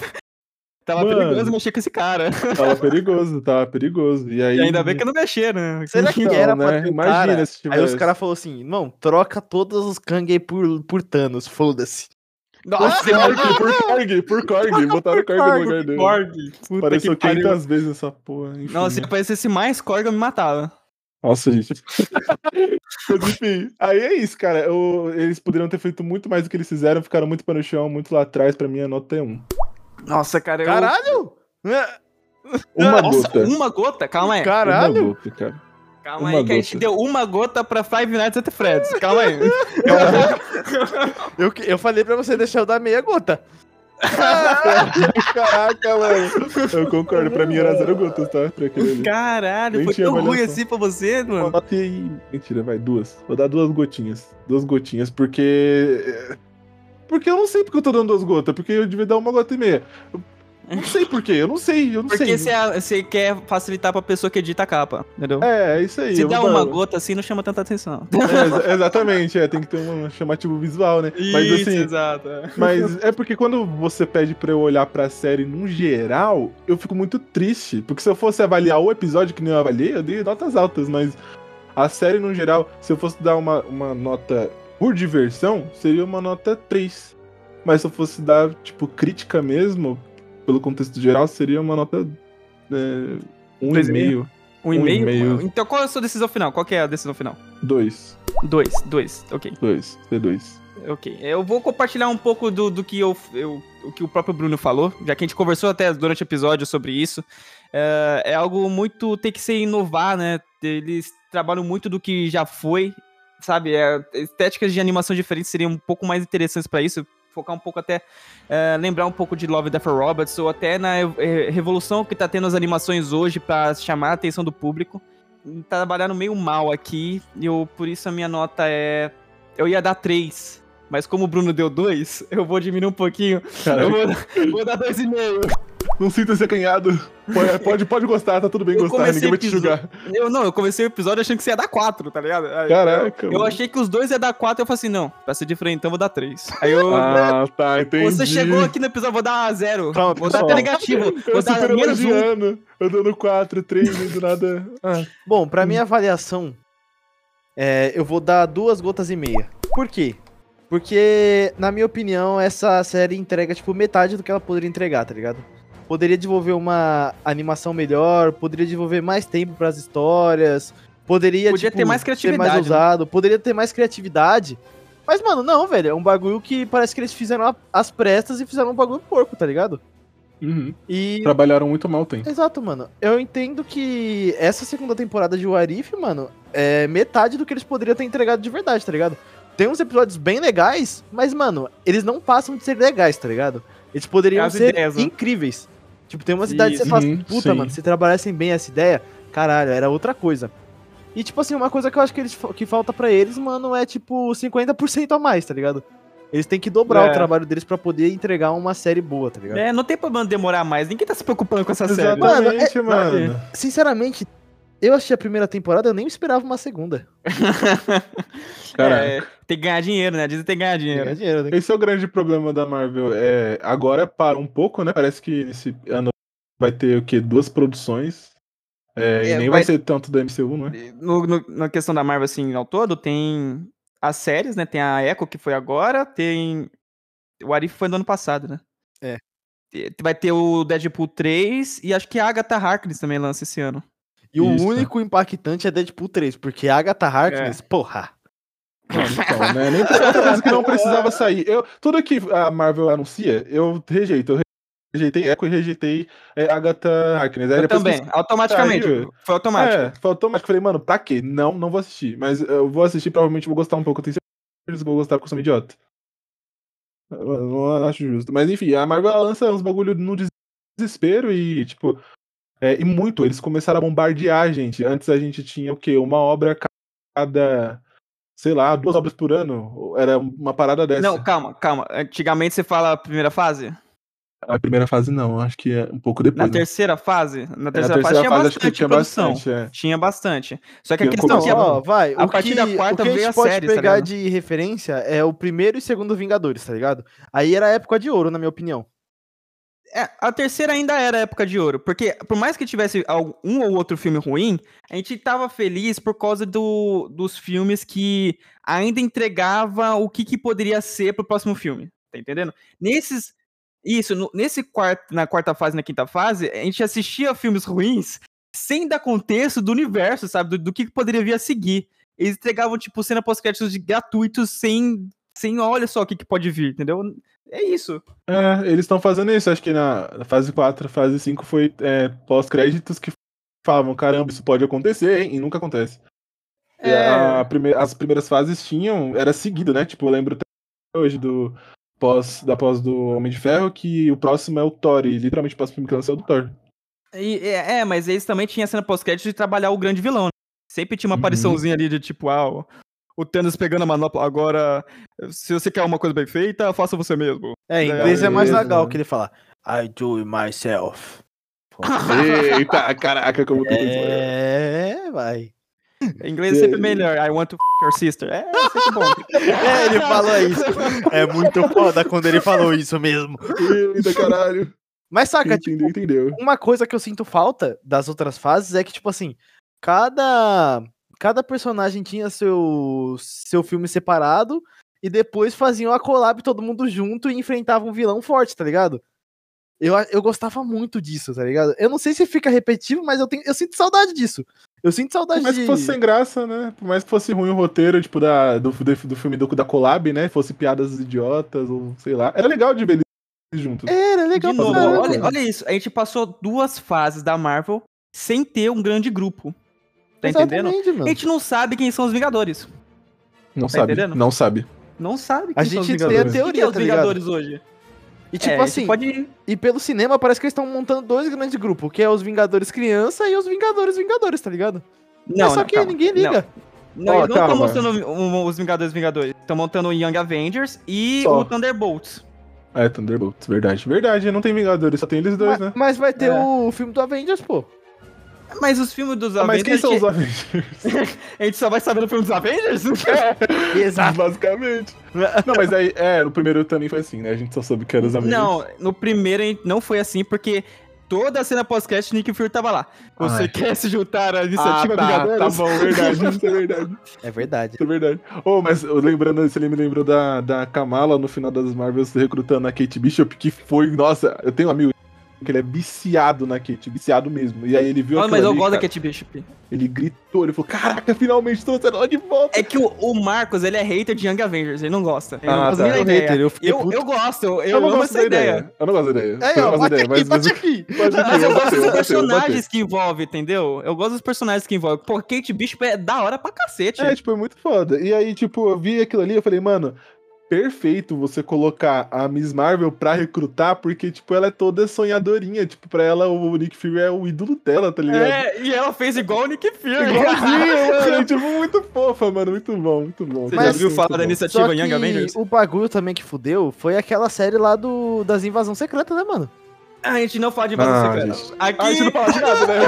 tava Mano. perigoso mexer com esse cara. Tava perigoso, tava perigoso. E aí. E ainda bem que eu não mexer, né? Será que Então, era né? pra ter Imagina cara? se Aí os caras falaram assim, não, troca todos os Kang aí por, por Thanos, foda-se. Por Nossa, Korg, por Korg, por Korg. Botaram Korg no lugar dele. Korg. Apareceu que pariu. 500 vezes essa porra. Enfim, Não, se aparecesse mais Korg, eu me matava. Nossa, gente. Mas enfim, aí é isso, cara. Eu- eles poderiam ter feito muito mais do que eles fizeram, ficaram muito pé no chão, muito lá atrás. Pra mim, a nota é 1. Nossa, cara, eu... Caralho! Uma Nossa, gota. uma gota? Calma aí. Uma Caralho! gota, cara. Calma uma aí, que a gente gota. deu uma gota pra Five Nights at Freddy's. Calma aí. Eu, eu falei pra você deixar eu dar meia gota. Caraca, mano. Eu concordo, pra mim era zero gotas, tá? Pra aquele. Caralho, Nem foi tinha tão ruim assim pra você, Uma mano. e... Mentira, vai, duas. Vou dar duas gotinhas. Duas gotinhas, porque. Porque eu não sei porque eu tô dando duas gotas, porque eu devia dar uma gota e meia. Eu não sei por quê, eu não sei, eu não Porque sei. você, você quer facilitar pra pessoa que edita a capa, entendeu? É, é isso aí. Se dá uma dar- gota assim, não chama tanta atenção. É, exa- exatamente, é, tem que ter um chamativo visual, né? Mas assim, exato. Mas é porque quando você pede pra eu olhar pra série no geral, eu fico muito triste. Porque se eu fosse avaliar o episódio que nem eu avaliei, eu dei notas altas, mas a série no geral, se eu fosse dar uma, uma nota por diversão, seria uma nota 3. Mas se eu fosse dar, tipo, crítica mesmo, pelo contexto geral, seria uma nota é, Dois e 1,5. Um? Um e-mail. Então qual é a sua decisão final? Qual que é a decisão final? 2. Dois, dois, ok. 2. C2. Ok. Eu vou compartilhar um pouco do, do que eu, eu- o que o próprio Bruno falou, já que a gente conversou até durante o episódio sobre isso. É, é algo muito. tem que ser inovar, né? Eles trabalham muito do que já foi, sabe? É, estéticas de animação diferentes seriam um pouco mais interessantes pra isso. Focar um pouco até. é, lembrar um pouco de Love, Death Robots, ou até na eh, revolução que tá tendo as animações hoje pra chamar a atenção do público. Trabalharam meio mal aqui, e eu, por isso a minha nota é. Eu ia dar 3, Mas como o Bruno deu dois, eu vou diminuir um pouquinho. Eu vou, vou dar dois e meio. Não sinta-se acanhado. Pode, pode, pode gostar, tá tudo bem Eu gostar, comecei ninguém vai te julgar. Eu não, eu comecei o episódio achando que você ia dar quatro, tá ligado? Aí, Caraca, Eu, eu achei que os dois ia dar quatro, eu falei assim, não, pra ser diferente, então eu vou dar três. Aí eu. Ah, tá, entendi. você chegou aqui no episódio, vou dar zero. Calma, vou dar pessoal. até negativo. Eu Vou dar super menos um. Eu dando 4, 3, e do nada. Ah, Bom, pra minha avaliação, é, eu vou dar duas gotas e meia. Por quê? Porque, na minha opinião, essa série entrega, tipo, metade do que ela poderia entregar, tá ligado? Poderia desenvolver uma animação melhor, poderia desenvolver mais tempo pras histórias, poderia, Podia tipo, ter mais ser criatividade, mais né? usado, poderia ter mais criatividade. Mas, mano, não, velho, é um bagulho que parece que eles fizeram as prestas e fizeram um bagulho porco, tá ligado? uhum. E Trabalharam muito mal o tempo. Exato, mano. Eu entendo que essa segunda temporada de Warif, mano, é metade do que eles poderiam ter entregado de verdade, tá ligado? Tem uns episódios bem legais, mas, mano, eles não passam de ser legais, tá ligado? Eles poderiam As ser ideias, né? incríveis. Tipo, tem umas ideias que você fala assim, puta, sim. mano, se trabalhassem bem essa ideia, caralho, era outra coisa. E, tipo assim, uma coisa que eu acho que, eles, que falta pra eles, mano, é, tipo, 50% a mais, tá ligado? Eles têm que dobrar É. o trabalho deles pra poder entregar uma série boa, tá ligado? É, não tem problema demorar mais. Ninguém tá se preocupando com essa série. Mano, Exatamente, é- mano. Sinceramente, eu achei a primeira temporada, eu nem esperava uma segunda. Caraca. É, tem que ganhar dinheiro, né? Dizem que tem que ganhar dinheiro. Ganhar dinheiro, né? Esse é o grande problema da Marvel. É, agora parou um pouco, né? Parece que esse ano vai ter o quê? Duas produções. É, e É, nem vai- vai ser tanto da MCU, não é? No, no- na questão da Marvel, assim, ao todo, tem as séries, né? Tem a Echo, que foi agora, tem. O Arif foi no ano passado, né? É. Vai ter o Deadpool 3 e acho que a Agatha Harkness também lança esse ano. E o Isso. único impactante é Deadpool 3, porque a Agatha Harkness, porra. Não, então, né? Nem por outra coisa que não precisava sair. Eu, tudo que a Marvel anuncia, eu rejeito. Eu rejeitei Echo e rejeitei é, Agatha Harkness. Aí Eu depois que também, automaticamente. saiu- Foi automático. É, foi automático. Falei, mano, pra quê? Não, não vou assistir. Mas eu vou assistir, provavelmente vou gostar um pouco. Eu tenho certeza que vou gostar porque eu sou um idiota. Eu não acho justo. Mas enfim, a Marvel lança uns bagulho no desespero e, tipo. é, e muito, eles começaram a bombardear a gente. Antes a gente tinha o quê? Uma obra cada. Sei lá, duas obras por ano. Era uma parada dessa. Não, calma, calma. Antigamente você fala a primeira fase? A primeira fase não, acho que é um pouco depois. Na né? terceira fase? Na É, terceira, fase tinha acho que bastante tinha produção. bastante. É. Tinha bastante. Só que a questão é que a- ó, vai. a o partir que, da quarta o que a gente as pode séries, tá pegar ligado? de referência é o primeiro e segundo Vingadores, tá ligado? Aí era a época de ouro, na minha opinião. É, a terceira ainda era a época de ouro, porque por mais que tivesse um ou outro filme ruim, a gente tava feliz por causa do, dos filmes que ainda entregava o que, que poderia ser pro próximo filme, tá entendendo? Nesses, isso, no- nesse quarto, na quarta fase, na quinta fase, a gente assistia filmes ruins sem dar contexto do universo, sabe, do, do que, poderia vir a seguir. Eles entregavam, tipo, cena pós-créditos gratuitos sem, sem, olha só o que, que pode vir, entendeu? É isso. É, eles estão fazendo isso. Acho que na fase 4, fase 5 foi é, pós-créditos que falavam: caramba, isso pode acontecer, hein? E nunca acontece. E É. a prime- as primeiras fases tinham, era seguido, né? Tipo, eu lembro até hoje do pós, da pós do Homem de Ferro, que o próximo é o Thor, e literalmente o próximo filme que lançou é o do Thor. E- é, é, mas eles também tinham cena pós-crédito de trabalhar o grande vilão. né? Sempre tinha uma Uhum. apariçãozinha ali de tipo, ah, o- Thanos pegando a manopla. Agora, se você quer uma coisa bem feita, faça você mesmo. É, em É, inglês é mais beleza. legal que ele fala I do it myself. Eita, caraca, como tu É, vai. Em inglês é sempre melhor. I want to f your sister. É, sempre bom. É, ele falou isso. É muito foda quando ele falou isso mesmo. Eita, caralho. Mas saca, Quem tipo, entendeu, entendeu. uma coisa que eu sinto falta das outras fases é que, tipo assim, cada, cada personagem tinha seu, seu filme separado e depois faziam a collab todo mundo junto e enfrentavam um vilão forte, tá ligado? Eu, eu gostava muito disso, tá ligado? Eu não sei se fica repetitivo, mas eu, tenho, eu sinto saudade disso. Eu sinto saudade Por mais de... que fosse sem graça, né? Por mais que fosse ruim o roteiro, tipo, da, do, do, do filme do, da collab, né? Fosse piadas idiotas, ou sei lá. Era legal de ver eles juntos. Era legal De novo, olha, olha isso. A gente passou duas fases da Marvel sem ter um grande grupo. Tá entendendo? Exatamente, A mano. gente não sabe quem são os Vingadores. Não Tá sabe. entendendo? Não sabe. Não sabe A quem são os gente tem a Vingadores. teoria, Quem que é os tá ligado? Vingadores hoje? E tipo É, a gente assim, pode e pelo cinema parece que eles estão montando dois grandes grupos, que é os Vingadores Criança e os Vingadores Vingadores, tá ligado? Não, Mas só não, que calma. ninguém Não, liga. Não, eles não estão mostrando os Vingadores Vingadores. Estão montando o Young Avengers e Só. o Thunderbolts. É, Thunderbolts, verdade. Verdade, não tem Vingadores, só tem eles dois, mas, né? Mas vai ter é. o filme do Avengers, pô. Mas os filmes dos ah, Avengers. Mas quem são os Avengers? a gente só vai saber no filme dos Avengers? É, exato. Basicamente. Não, mas aí, é, no primeiro também foi assim, né? A gente só soube que era os Avengers. Não, no primeiro não foi assim, porque toda a cena pós-cast, Nick Fury tava lá. Você Ai. quer se juntar à iniciativa ah, tá, Vingadores? Tá bom, verdade, isso é verdade. É verdade. Isso é verdade. Oh, mas lembrando, você me lembrou da, da Kamala no final das Marvels recrutando a Kate Bishop, que foi, nossa, eu tenho um amigo que ele é viciado na Kate, viciado mesmo. E aí ele viu Ah, mas eu ali, gosto cara, da Kate Bishop. Ele gritou, ele falou: Caraca, finalmente estou sendo lá de volta. É que o, o, Marcos, ele é hater de Young Avengers, ele não gosta. Ele ah, não tá. eu, hater, eu, eu, eu, gosto, eu, eu, não gosto da ideia. ideia. Eu não gosto da ideia. É, eu não gosto da ideia, mas, mas, aqui. mas, mas eu gosto dos personagens que envolve, entendeu? Eu gosto dos personagens que envolve. Pô, Kate Bishop é da hora pra cacete. É, tipo, é muito foda. E aí, tipo, eu vi aquilo ali, eu falei, mano, perfeito você colocar a Miss Marvel pra recrutar, porque, tipo, ela é toda sonhadorinha. Tipo, pra ela, o Nick Fury é o ídolo dela, tá ligado? É, e ela fez igual o Nick Fury. Igualzinho, mano. tipo, muito fofa, mano. Muito bom, muito bom. Você Mas, já viu falar da iniciativa Young Avengers? O bagulho também que fudeu foi aquela série lá do, das invasões secretas, né, mano? A gente não fala de invasão ah, secreta. Gente. Aqui... A gente não fala de nada, né?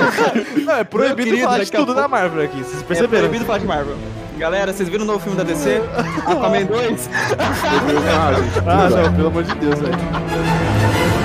não, é proibido querido, falar de tudo da Marvel aqui, vocês perceberam? É proibido falar de Marvel. Galera, vocês viram o novo filme da DC? Aquaman 2? ah, ah, não, pelo amor de Deus, velho.